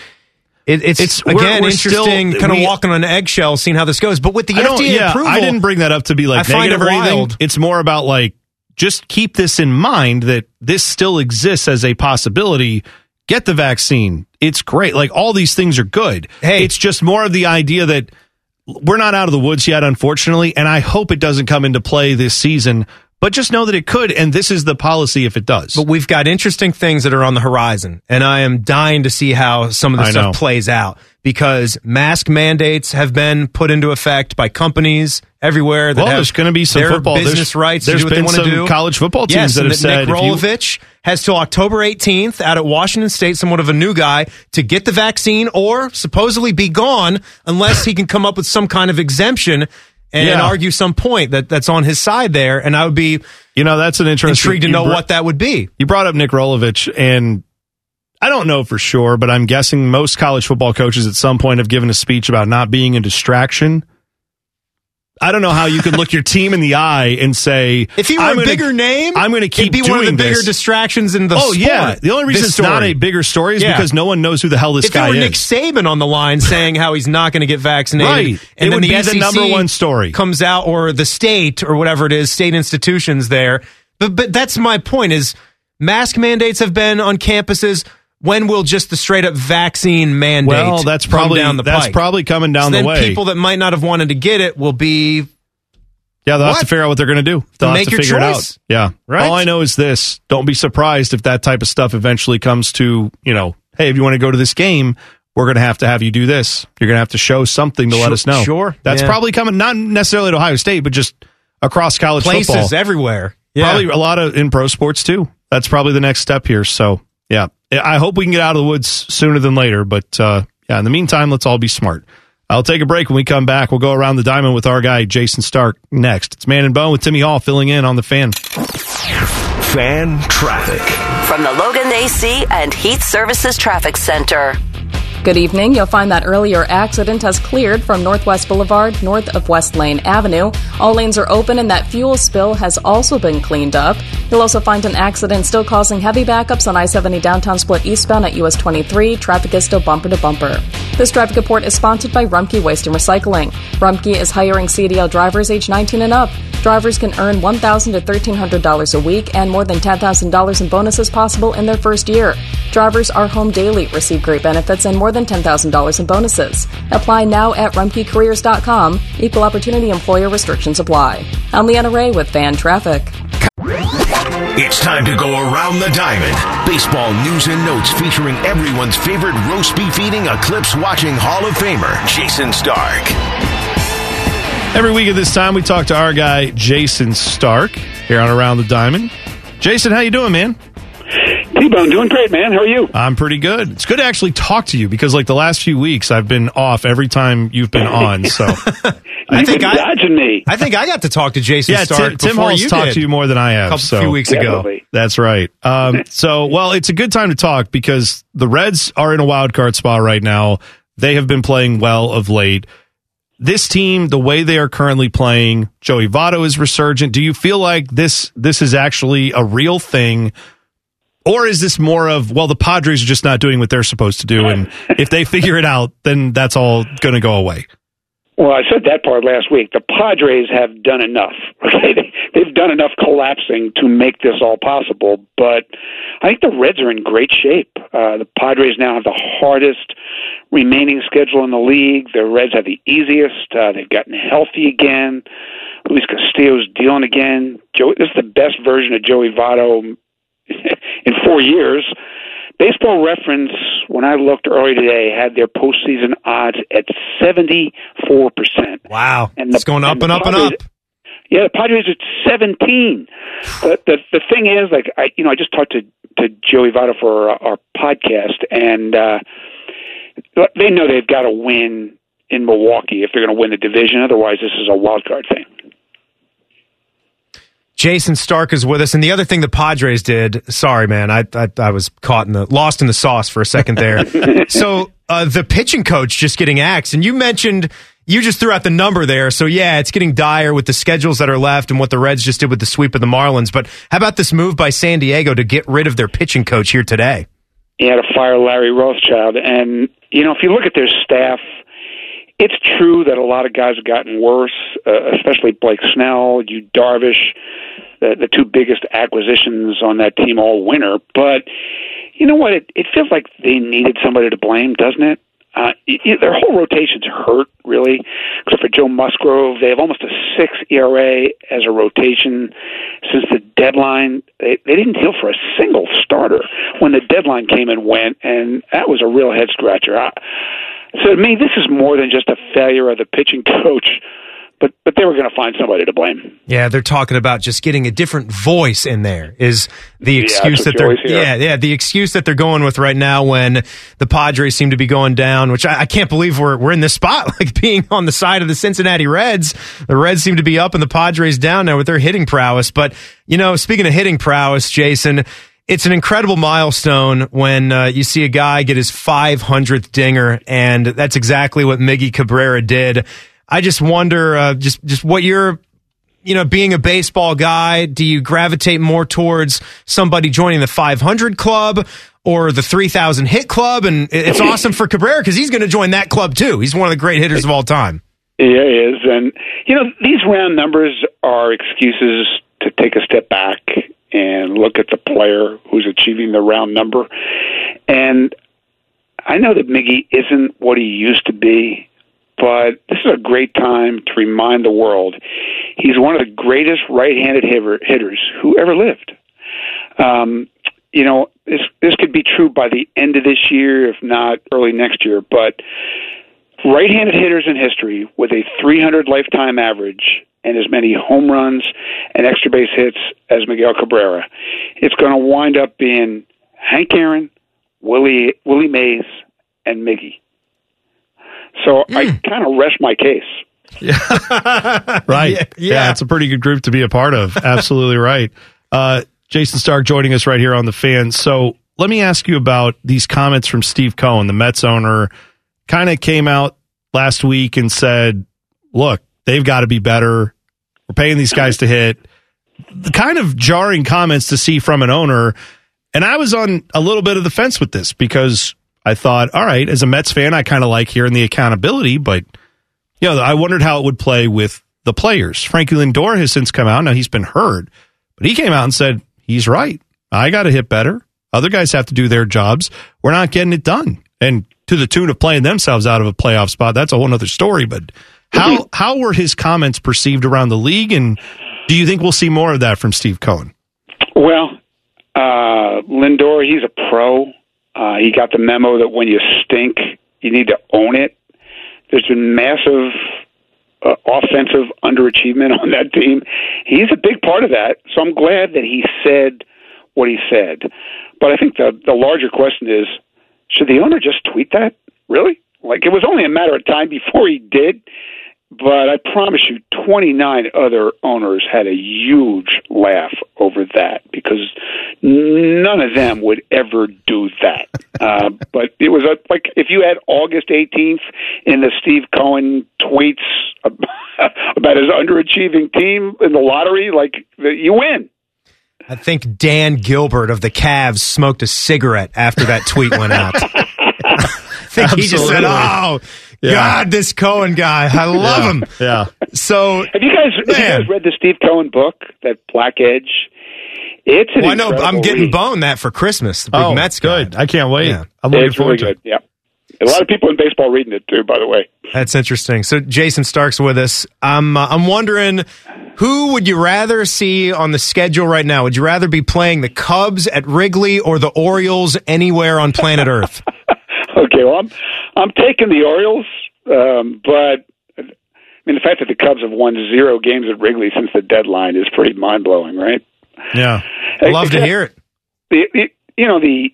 It, it's, It's- we're- again we're still- interesting, kind of walking on eggshells, seeing how this goes. But with the I FDA yeah, approval, I didn't bring that up to be like I negative it or anything. It's more about like just keep this in mind that this still exists as a possibility. Get the vaccine. It's great. Like all these things are good. Hey. it's just more of the idea that we're not out of the woods yet, unfortunately, and I hope it doesn't come into play this season. But just know that it could, and this is the policy if it does. But we've got interesting things that are on the horizon, and I am dying to see how some of the I stuff know. plays out because mask mandates have been put into effect by companies everywhere. That Well, have there's gonna be some football. There's- business rights. to there's do what they been want to some do. college football teams yes, that and have that said Nick if you- Rolovich has till October 18th out at Washington State, somewhat of a new guy, to get the vaccine or supposedly be gone unless he can come up with some kind of exemption and, Yeah. argue some point that that's on his side there. And I would be you know, that's an interesting. intrigued to know br- what that would be. You brought up Nick Rolovich, and I don't know for sure, but I'm guessing most college football coaches at some point have given a speech about not being a distraction. I don't know how you could look your team in the eye and say, If he were I'm a gonna- bigger name, I'm going to keep be one of the bigger this." distractions in the oh sport. yeah, the only reason it's not a bigger story is Yeah. because no one knows who the hell this if guy is. Nick Saban on the line saying how he's not going to get vaccinated, Right. and It then would the be the number one story. comes out, or the state or whatever it is, state institutions there. But but that's my point: is mask mandates have been on campuses. When will just the straight up vaccine mandate? well, that's come probably down the that's pike? probably coming So down the then way. people that might not have wanted to get it will be Yeah, they'll have to figure out what they're going to do. They'll Make have to figure it out. Yeah. Right? All I know is this. Don't be surprised if that type of stuff eventually comes to, you know, hey, if you want to go to this game, we're going to have to have you do this. You're going to have to show something to let us know. sure. That's Yeah. probably coming, not necessarily to Ohio State, but just across college places football. everywhere. Yeah. Probably a lot of in pro sports too. That's probably the next step here. So, yeah. I hope we can get out of the woods sooner than later. But, uh, yeah, in the meantime, let's all be smart. I'll take a break when we come back. We'll go around the diamond with our guy, Jayson Stark, next. It's Man and Bone with Timmy Hall filling in on the fan. Fan traffic. From the Logan AC and Heat Services Traffic Center. Good evening. You'll find that earlier accident has cleared from Northwest Boulevard north of West Lane Avenue. All lanes are open and that fuel spill has also been cleaned up. You'll also find an accident still causing heavy backups on I-70 downtown split eastbound at US 23. Traffic is still bumper to bumper. This traffic report is sponsored by Rumpke Waste and Recycling. Rumpke is hiring CDL drivers age 19 and up. Drivers can earn 1,000 to $1,300 a week and more than $10,000 in bonuses possible in their first year. Drivers are home daily, receive great benefits, and more than $10,000 in bonuses. Apply now at rumpkecareers.com. Equal opportunity employer restrictions apply. I'm Leanna Ray with Fan Traffic. It's time to go around the diamond. Baseball news and notes featuring everyone's favorite roast beef eating, Eclipse watching Hall of Famer, Jayson Stark. Every week at this time, we talk to our guy, Jayson Stark, here on Around the Diamond. Jayson, how you doing, man? T-Bone, doing great, man. How are you? I'm pretty good. It's good to actually talk to you because, like, the last few weeks, I've been off every time you've been on. So I think I, me. I think I got to talk to Jayson yeah, Stark Tim, Tim Hall's you talked did. to you more than I have. a couple so few weeks ago. Definitely. That's right. Um, so, well, it's a good time to talk because the Reds are in a wild card spot right now. They have been playing well of late. This team, the way they are currently playing, Joey Votto is resurgent. Do you feel like this this is actually a real thing? Or is this more of, well, the Padres are just not doing what they're supposed to do, and if they figure it out, then that's all going to go away? Well, I said that part last week. The Padres have done enough. Okay, they, they've done enough collapsing to make this all possible. But I think the Reds are in great shape. Uh, the Padres now have the hardest remaining schedule in the league. The Reds have the easiest. Uh, they've gotten healthy again. Luis Castillo's dealing again. Joey, this is the best version of Joey Votto in four years. Baseball Reference, when I looked earlier today, had their postseason odds at seventy four percent. Wow, And the- it's going up and and up and up. Yeah, the Padres at seventeen. But the the thing is, like I, you know, I just talked to to Joey Votto for our, our podcast, and uh, they know they've got to win in Milwaukee if they're going to win the division. Otherwise, this is a wild card thing. Jayson Stark is with us, and the other thing the Padres did. Sorry, man, I I, I was caught in the lost in the sauce for a second there. so uh, the pitching coach just getting axed, and you mentioned you just threw out the number there. So yeah, it's getting dire with the schedules that are left and what the Reds just did with the sweep of the Marlins. But how about this move by San Diego to get rid of their pitching coach here today? Yeah, to fire Larry Rothschild, and you know, if you look at their staff. It's true that a lot of guys have gotten worse, uh, especially Blake Snell, Yu Darvish, the, the two biggest acquisitions on that team all winter. But you know what? It, it feels like they needed somebody to blame, doesn't it? Uh, y- their whole rotation's hurt, really, except for Joe Musgrove. They have almost a six ERA as a rotation since the deadline. They, they didn't deal for a single starter when the deadline came and went, and that was a real head scratcher. I, so to me, this is more than just a failure of the pitching coach, but but they were going to find somebody to blame. Yeah, they're talking about just getting a different voice in there is the excuse what that they're yeah yeah the excuse that they're going with right now when the Padres seem to be going down, which I, I can't believe we're we're in this spot like being on the side of the Cincinnati Reds. The Reds seem to be up and the Padres down now with their hitting prowess. But you know, speaking of hitting prowess, Jayson. It's an incredible milestone when uh, you see a guy get his 500th dinger, and that's exactly what Miggy Cabrera did. I just wonder, uh, just just what your you know, being a baseball guy, do you gravitate more towards somebody joining the 500 club or the 3000 hit club? And it's awesome for Cabrera because he's going to join that club too. He's one of the great hitters of all time. Yeah, he is. And, you know, these round numbers are excuses to take a step back and look at the player who's achieving the round number. And I know that Miggy isn't what he used to be, but this is a great time to remind the world he's one of the greatest right-handed hitter, hitters who ever lived. Um, you know, this this could be true by the end of this year, if not early next year. But right-handed hitters in history with a 300 lifetime average and as many home runs and extra base hits as Miguel Cabrera, it's going to wind up being Hank Aaron, Willie Willie Mays, and Miggy. So I kind of rest my case. right. Yeah, yeah. it's a pretty good group to be a part of. Absolutely right. Uh, Jayson Stark joining us right here on the fan. So let me ask you about these comments from Steve Cohen, the Mets owner, kind of came out last week and said, look, they've got to be better. We're paying these guys to hit. The kind of jarring comments to see from an owner. And I was on a little bit of the fence with this because I thought, all right, as a Mets fan, I kind of like hearing the accountability, but you know, I wondered how it would play with the players. Frankie Lindor has since come out. Now he's been heard, but he came out and said, he's right. I got to hit better. Other guys have to do their jobs. We're not getting it done. And to the tune of playing themselves out of a playoff spot, that's a whole other story. But how, how were his comments perceived around the league? And do you think we'll see more of that from Steve Cohen? Well, uh, Lindor, he's a pro. Uh, he got the memo that when you stink, you need to own it. There's been massive uh, offensive underachievement on that team. He's a big part of that. So I'm glad that he said what he said. But I think the the larger question is, should the owner just tweet that? Really? Like it was only a matter of time before he did. But I promise you, 29 other owners had a huge laugh over that because none of them would ever do that. Uh, but it was a, like if you had August 18th in the Steve Cohen tweets about his underachieving team in the lottery, like you win. I think Dan Gilbert of the Cavs smoked a cigarette after that tweet went out. I think he just said, "Oh Yeah. God, this Cohen guy, I love Yeah. him." Yeah. So Have you guys, have you guys read the Steve Cohen book, that Black Edge? It's an well, I know I'm getting read. boned that for Christmas. The big Oh, Mets guy. good. I can't wait. Yeah. I'm looking It's really forward to good. Yeah, a lot of people in baseball reading it too. By the way, That's interesting. So Jayson Stark's with us. I'm uh, I'm wondering who would you rather see on the schedule right now? Would you rather be playing the Cubs at Wrigley or the Orioles anywhere on planet Earth? okay. Well, I'm I'm taking the Orioles, um, but I mean the fact that the Cubs have won zero games at Wrigley since the deadline is pretty mind blowing, right? Yeah. I'd love to hear it. the, the you know the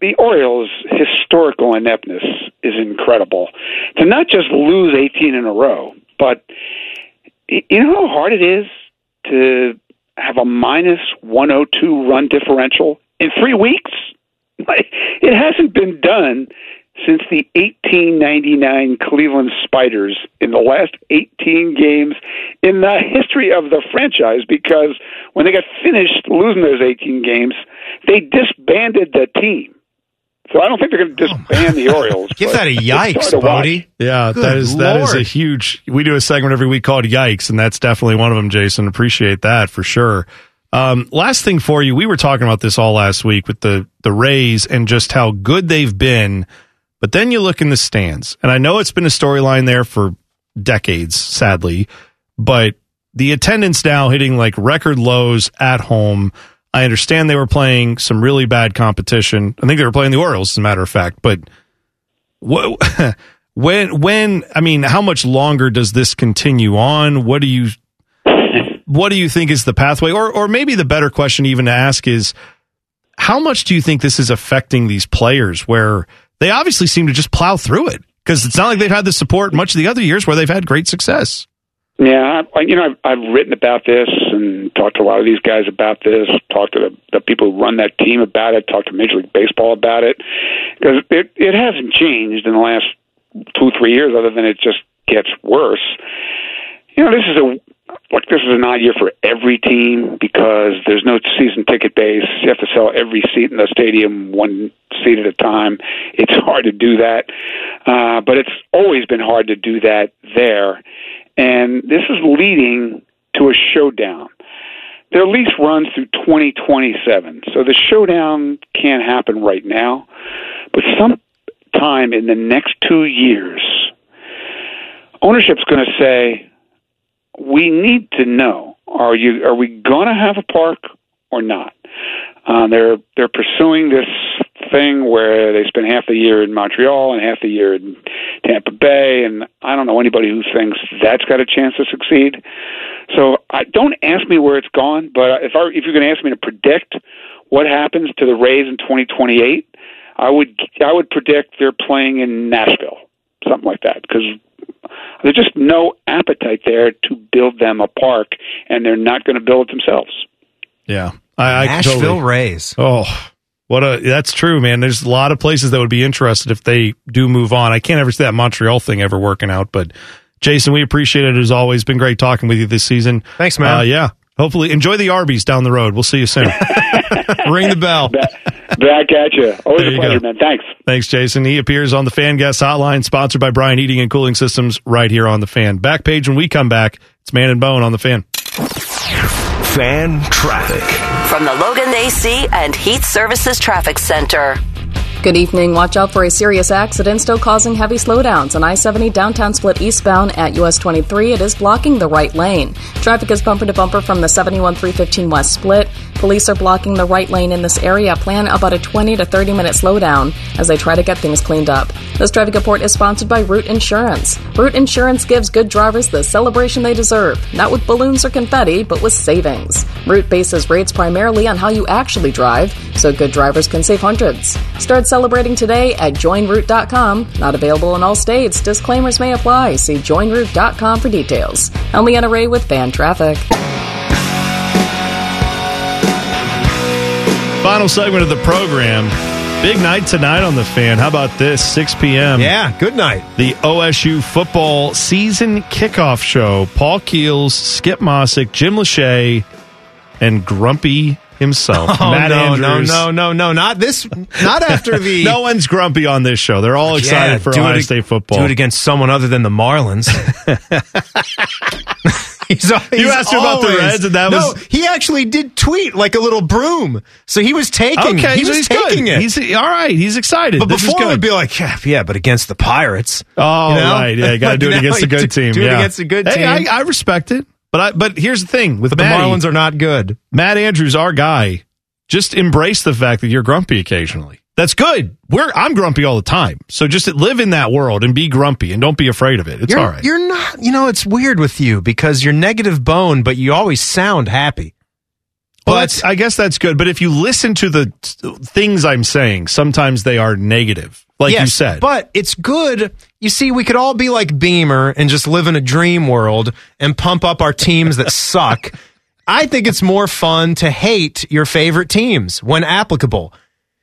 the Orioles' historical ineptness is incredible. To not just lose 18 in a row, but you know how hard it is to have a minus 102 run differential in three weeks. Like, It hasn't been done since the 1899 Cleveland Spiders in the last 18 games in the history of the franchise because when they got finished losing those 18 games, they disbanded the team. So I don't think they're going to disband the Orioles. Give that a yikes, hard to watch. Bodie. Yeah, Good that is that is a huge. We do a segment every week called "Yikes," and that's definitely one of them. Jayson, appreciate that for sure. Um, last thing for you, we were talking about this all last week with the the Rays and just how good they've been, But then you look in the stands, and I know it's been a storyline there for decades, sadly, but the attendance now hitting like record lows at home. I understand they were playing some really bad competition. I think they were playing the Orioles, as a matter of fact. But what, when, when, I mean, how much longer does this continue on? What do you, what do you think is the pathway? Or, or maybe the better question even to ask is, how much do you think this is affecting these players where they obviously seem to just plow through it? Because it's not like they've had the support much of the other years where they've had great success. Yeah, I, you know, I've, I've written about this and talked to a lot of these guys about this. Talked to the, the people who run that team about it. Talked to Major League Baseball about it because it it hasn't changed in the last two three years, other than it just gets worse. You know, this is a like this is an odd year for every team because there's no season ticket base. You have to sell every seat in the stadium one seat at a time. It's hard to do that, uh, but it's always been hard to do that there. And this is leading to a showdown. Their lease runs through 2027, so the showdown can't happen right now, but sometime in the next two years, ownership's going to say, we need to know are you are we going to have a park or not? Uh, they're they're pursuing this thing where they spend half the year in Montreal and half the year in Tampa Bay, and I don't know anybody who thinks that's got a chance to succeed. So I don't ask me where it's gone, but if I, if you're going to ask me to predict what happens to the Rays in 2028, I would I would predict they're playing in Nashville, something like that, because there's just no appetite there to build them a park, and they're not going to build it themselves. Yeah, I, I Nashville totally- Rays. Oh, what a that's true, man. There's a lot of places that would be interested if they do move on. I can't ever see that Montreal thing ever working out, but Jayson, we appreciate it as always. Been great talking with you this season. Thanks, man. Uh, yeah. Hopefully, enjoy the Arby's down the road. We'll see you soon. Ring the bell. Back at you. Always There a you pleasure, go. man. Thanks. Thanks, Jayson. He appears on the Fan Guest Hotline, sponsored by Brian Heating and Cooling Systems, right here on the Fan. Back page when we come back. It's Man and Bone on the Fan. Fan traffic. From the Logan AC and Heat Services Traffic Center. Good evening. Watch out for a serious accident still causing heavy slowdowns on I 70 downtown split eastbound at US 23. It is blocking the right lane. Traffic is bumper to bumper from the 71 315 West split. Police are blocking the right lane in this area. Plan about a 20 to 30 minute slowdown as they try to get things cleaned up. This traffic report is sponsored by Root Insurance. Root Insurance gives good drivers the celebration they deserve, not with balloons or confetti, but with savings. Root bases rates primarily on how you actually drive, so good drivers can save hundreds. Start celebrating today at joinroot.com. Not available in all states. Disclaimers may apply. See joinroot.com for details. I'm Leanna Ray with Fan Traffic. Final segment of the program. Big night tonight on the Fan. How about this? 6 p.m. Yeah, good night. The OSU football season kickoff show. Paul Keels, Skip Mosic, Jim Lachey, and Grumpy himself. Oh Matt no, Andrews. no, no, no, no! Not this. Not after the. no one's grumpy on this show. They're all excited Yeah, for do Ohio it- State football. Do it against someone other than the Marlins. he's, You asked him about the always- Reds, and that no, was- he actually did tweet like a little broom. So he was taking. Okay, he so was he's taking good. it. He's all right. He's excited. but This before it would be like, yeah, yeah, but against the Pirates. Oh, you know? right. Yeah, got to do it against now a good you team. Do it yeah. against a good hey, team. I, I respect it. But I, but here's the thing with but the Marlins are not good. Matt Andrews, our guy, just embrace the fact that you're grumpy occasionally. That's good. We're I'm grumpy all the time. So just live in that world and be grumpy and don't be afraid of it. It's you're, all right. You're not. You know, it's weird with you because you're negative bone, but you always sound happy. Well, that's, I guess that's good. But if you listen to the t- things I'm saying, sometimes they are negative, like you said. But it's good. You see, we could all be like Beamer and just live in a dream world and pump up our teams that suck. I think it's more fun to hate your favorite teams when applicable.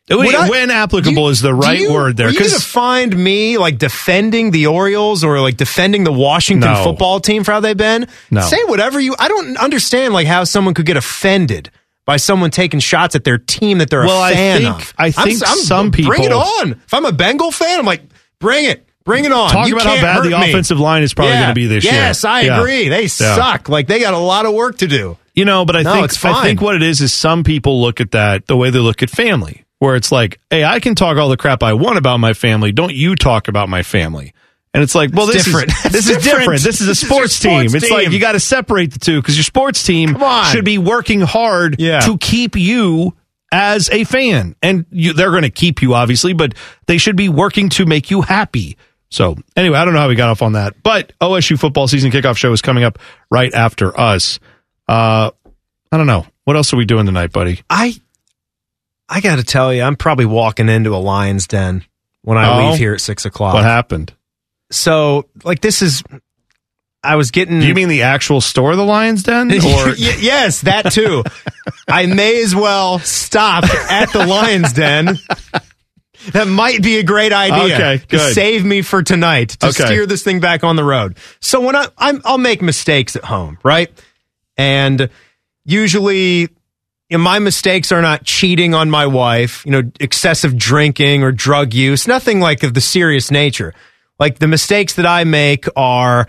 When- I- applicable do is the right you- word there, Are you 'cause- going to find me like defending the Orioles or like defending the Washington No. football team for how they've been? No. Say whatever you. I don't understand like how someone could get offended by someone taking shots at their team that they're Well, a I fan think- of. I I'm- think I'm- some people bring it on. If I'm a Bengal fan, I'm like, bring it. Bring it on. Talk You about how bad the me. offensive line is probably Yeah. going to be this year. Yes, I Yeah. agree. They Yeah. suck. Like they got a lot of work to do. You know, but I No, think it's. I think what it is is some people look at that the way they look at family. where it's like, hey, I can talk all the crap I want about my family. Don't you talk about my family? And it's like, well, That's this different. is this is different. This is a This is sports, sports team. It's like you got to separate the two because your sports team should be working hard to keep you as a fan, and you, they're going to keep you obviously, but they should be working to make you happy. So anyway, I don't know how we got off on that, but OSU football season kickoff show is coming up right after us. Uh, I don't know what else are we doing tonight, buddy. I I got to tell you, I'm probably walking into a lion's den when I Oh? leave here at six o'clock. What happened? So, like, this is. I was getting. Do you mean the actual store, the Lions Den, or yes, that too. I may as well stop at the Lion's Den. That might be a great idea Okay, to good. save me for tonight to Okay. steer this thing back on the road. So when I I'm, I'll make mistakes at home, right? And usually, you know, my mistakes are not cheating on my wife, you know, excessive drinking or drug use, nothing like of the serious nature. Like the mistakes that I make are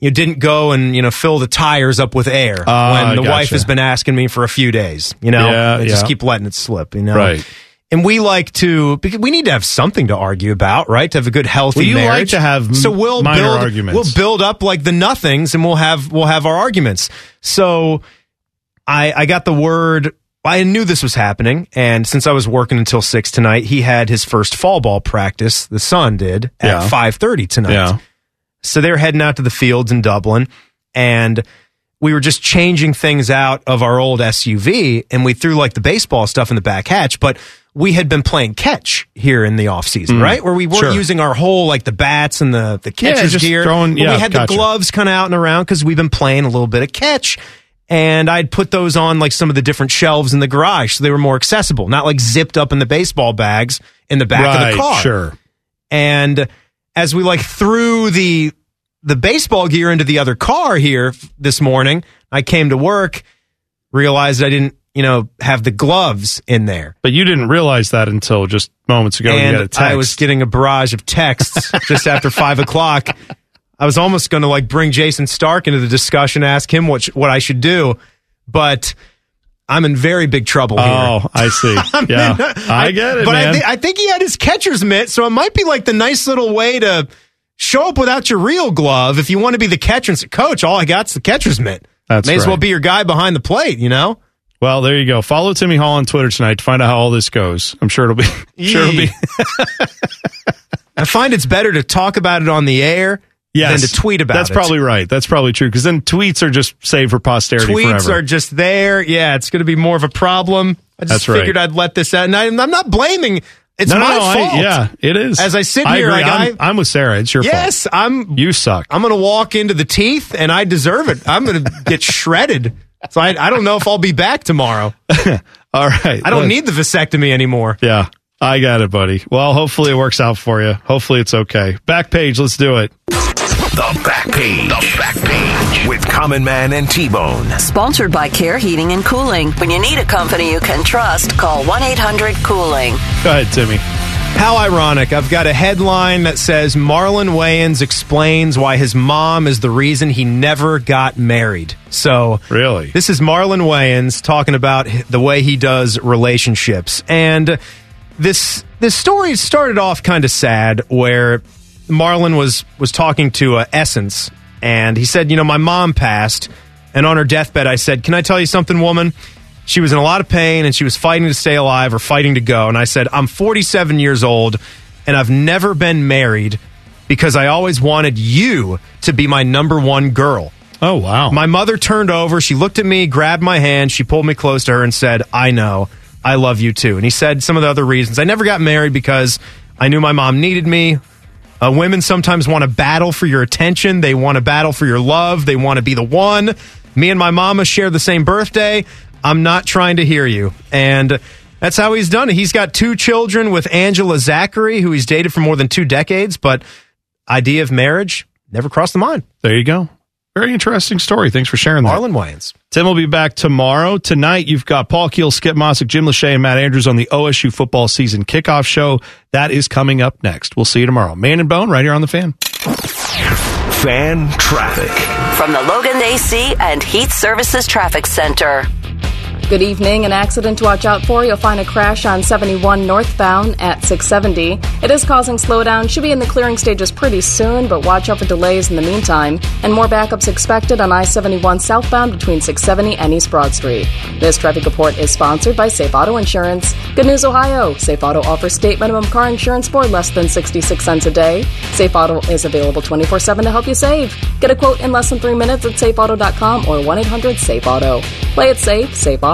you didn't go and you know fill the tires up with air Ah, when the gotcha. wife has been asking me for a few days. You know, Yeah, I just yeah. keep letting it slip. You know, Right. And we like to because we need to have something to argue about, right? To have a good healthy Well, you like to have so we'll minor build arguments. We'll build up like the nothings, and we'll have we'll have our arguments. So I I got the word. I knew this was happening, and since I was working until six tonight, he had his first fall ball practice. The son did at Yeah. five thirty tonight. Yeah. So they're heading out to the fields in Dublin, and we were just changing things out of our old SUV, and we threw like the baseball stuff in the back hatch, but we had been playing catch here in the off season, Mm. right? Where we weren't Sure. using our whole like the bats and the the catcher's just gear. throwing- yeah, we had gotcha. the gloves kind of out and around because we've been playing a little bit of catch. And I'd put those on like some of the different shelves in the garage so they were more accessible, not like zipped up in the baseball bags in the back of the car. sure. And as we like threw the the baseball gear into the other car here f- this morning, I came to work, realized I didn't, you know, have the gloves in there. But you didn't realize that until just moments ago. when you got a and text. I was getting a barrage of texts just after five o'clock. I was almost going to like bring Jayson Stark into the discussion, ask him what sh- what I should do, but I'm in very big trouble here. Oh, I see. Yeah, in- I get it, but. I, thi- I think he had his catcher's mitt, so it might be like the nice little way to show up without your real glove. If you want to be the catcher and coach, all I got's the catcher's mitt. That's May as well be your guy behind the plate, you know? Well, there you go. Follow Timmy Hall on Twitter tonight to find out how all this goes. I'm sure it'll be. sure, it'll be. I find it's better to talk about it on the air Yes, than to tweet about That's it. That's probably right. That's probably true because then tweets are just saved for posterity tweets forever. are just there. Yeah, it's going to be more of a problem. I just That's right. figured I'd let this out, and I, I'm not blaming. It's no, my no, I- fault. yeah, it is. As I sit I here, like I'm, I, I'm with Sarah. It's your fault. yes, I'm. You suck. I'm going to walk into the teeth, and I deserve it. I'm going to get shredded. So I, I don't know if I'll be back tomorrow. All right. I don't need the vasectomy anymore. Yeah, I got it, buddy. Well, hopefully it works out for you. Hopefully it's okay. Back page. Let's do it. The back page. The back page with Common Man and T Bone. Sponsored by Care Heating and Cooling. When you need a company you can trust, call 1 800 Cooling. Go ahead, Timmy. How ironic. I've got a headline that says Marlon Wayans explains why his mom is the reason he never got married. So, really, this is Marlon Wayans talking about the way he does relationships. And this this story started off kind of sad where Marlon was was talking to uh, Essence and he said, "You know, my mom passed and on her deathbed I said, "Can I tell you something, woman?" She was in a lot of pain and she was fighting to stay alive or fighting to go. And I said, I'm 47 years old and I've never been married because I always wanted you to be my number one girl. Oh, wow. My mother turned over. She looked at me, grabbed my hand. She pulled me close to her and said, I know. I love you too. And he said some of the other reasons. I never got married because I knew my mom needed me. Uh, women sometimes want to battle for your attention. They want to battle for your love. They want to be the one. Me and my mama share the same birthday. I'm not trying to hear you. And that's how he's done it. He's got two children with Angela Zackery, who he's dated for more than two decades, but idea of marriage never crossed the mind. There you go. Very interesting story. Thanks for sharing that. Marlon Wayans. Tim will be back tomorrow. Tonight, you've got Paul Keels, Skip Mosic, Jim Lachey, and Matt Andrews on the OSU football season kickoff show. That is coming up next. We'll see you tomorrow. Man and Bone, right here on the fan. Fan traffic. From the Logan AC and Heat Services Traffic Center. Good evening. An accident to watch out for. You'll find a crash on 71 northbound at 670. It is causing slowdown. Should be in the clearing stages pretty soon, but watch out for delays in the meantime. And more backups expected on I 71 southbound between 670 and East Broad Street. This traffic report is sponsored by Safe Auto Insurance. Good news, Ohio. Safe Auto offers state minimum car insurance for less than 66 cents a day. Safe Auto is available 24 7 to help you save. Get a quote in less than three minutes at safeauto.com or 1 800 Safe Auto. Play it safe, Safe Auto.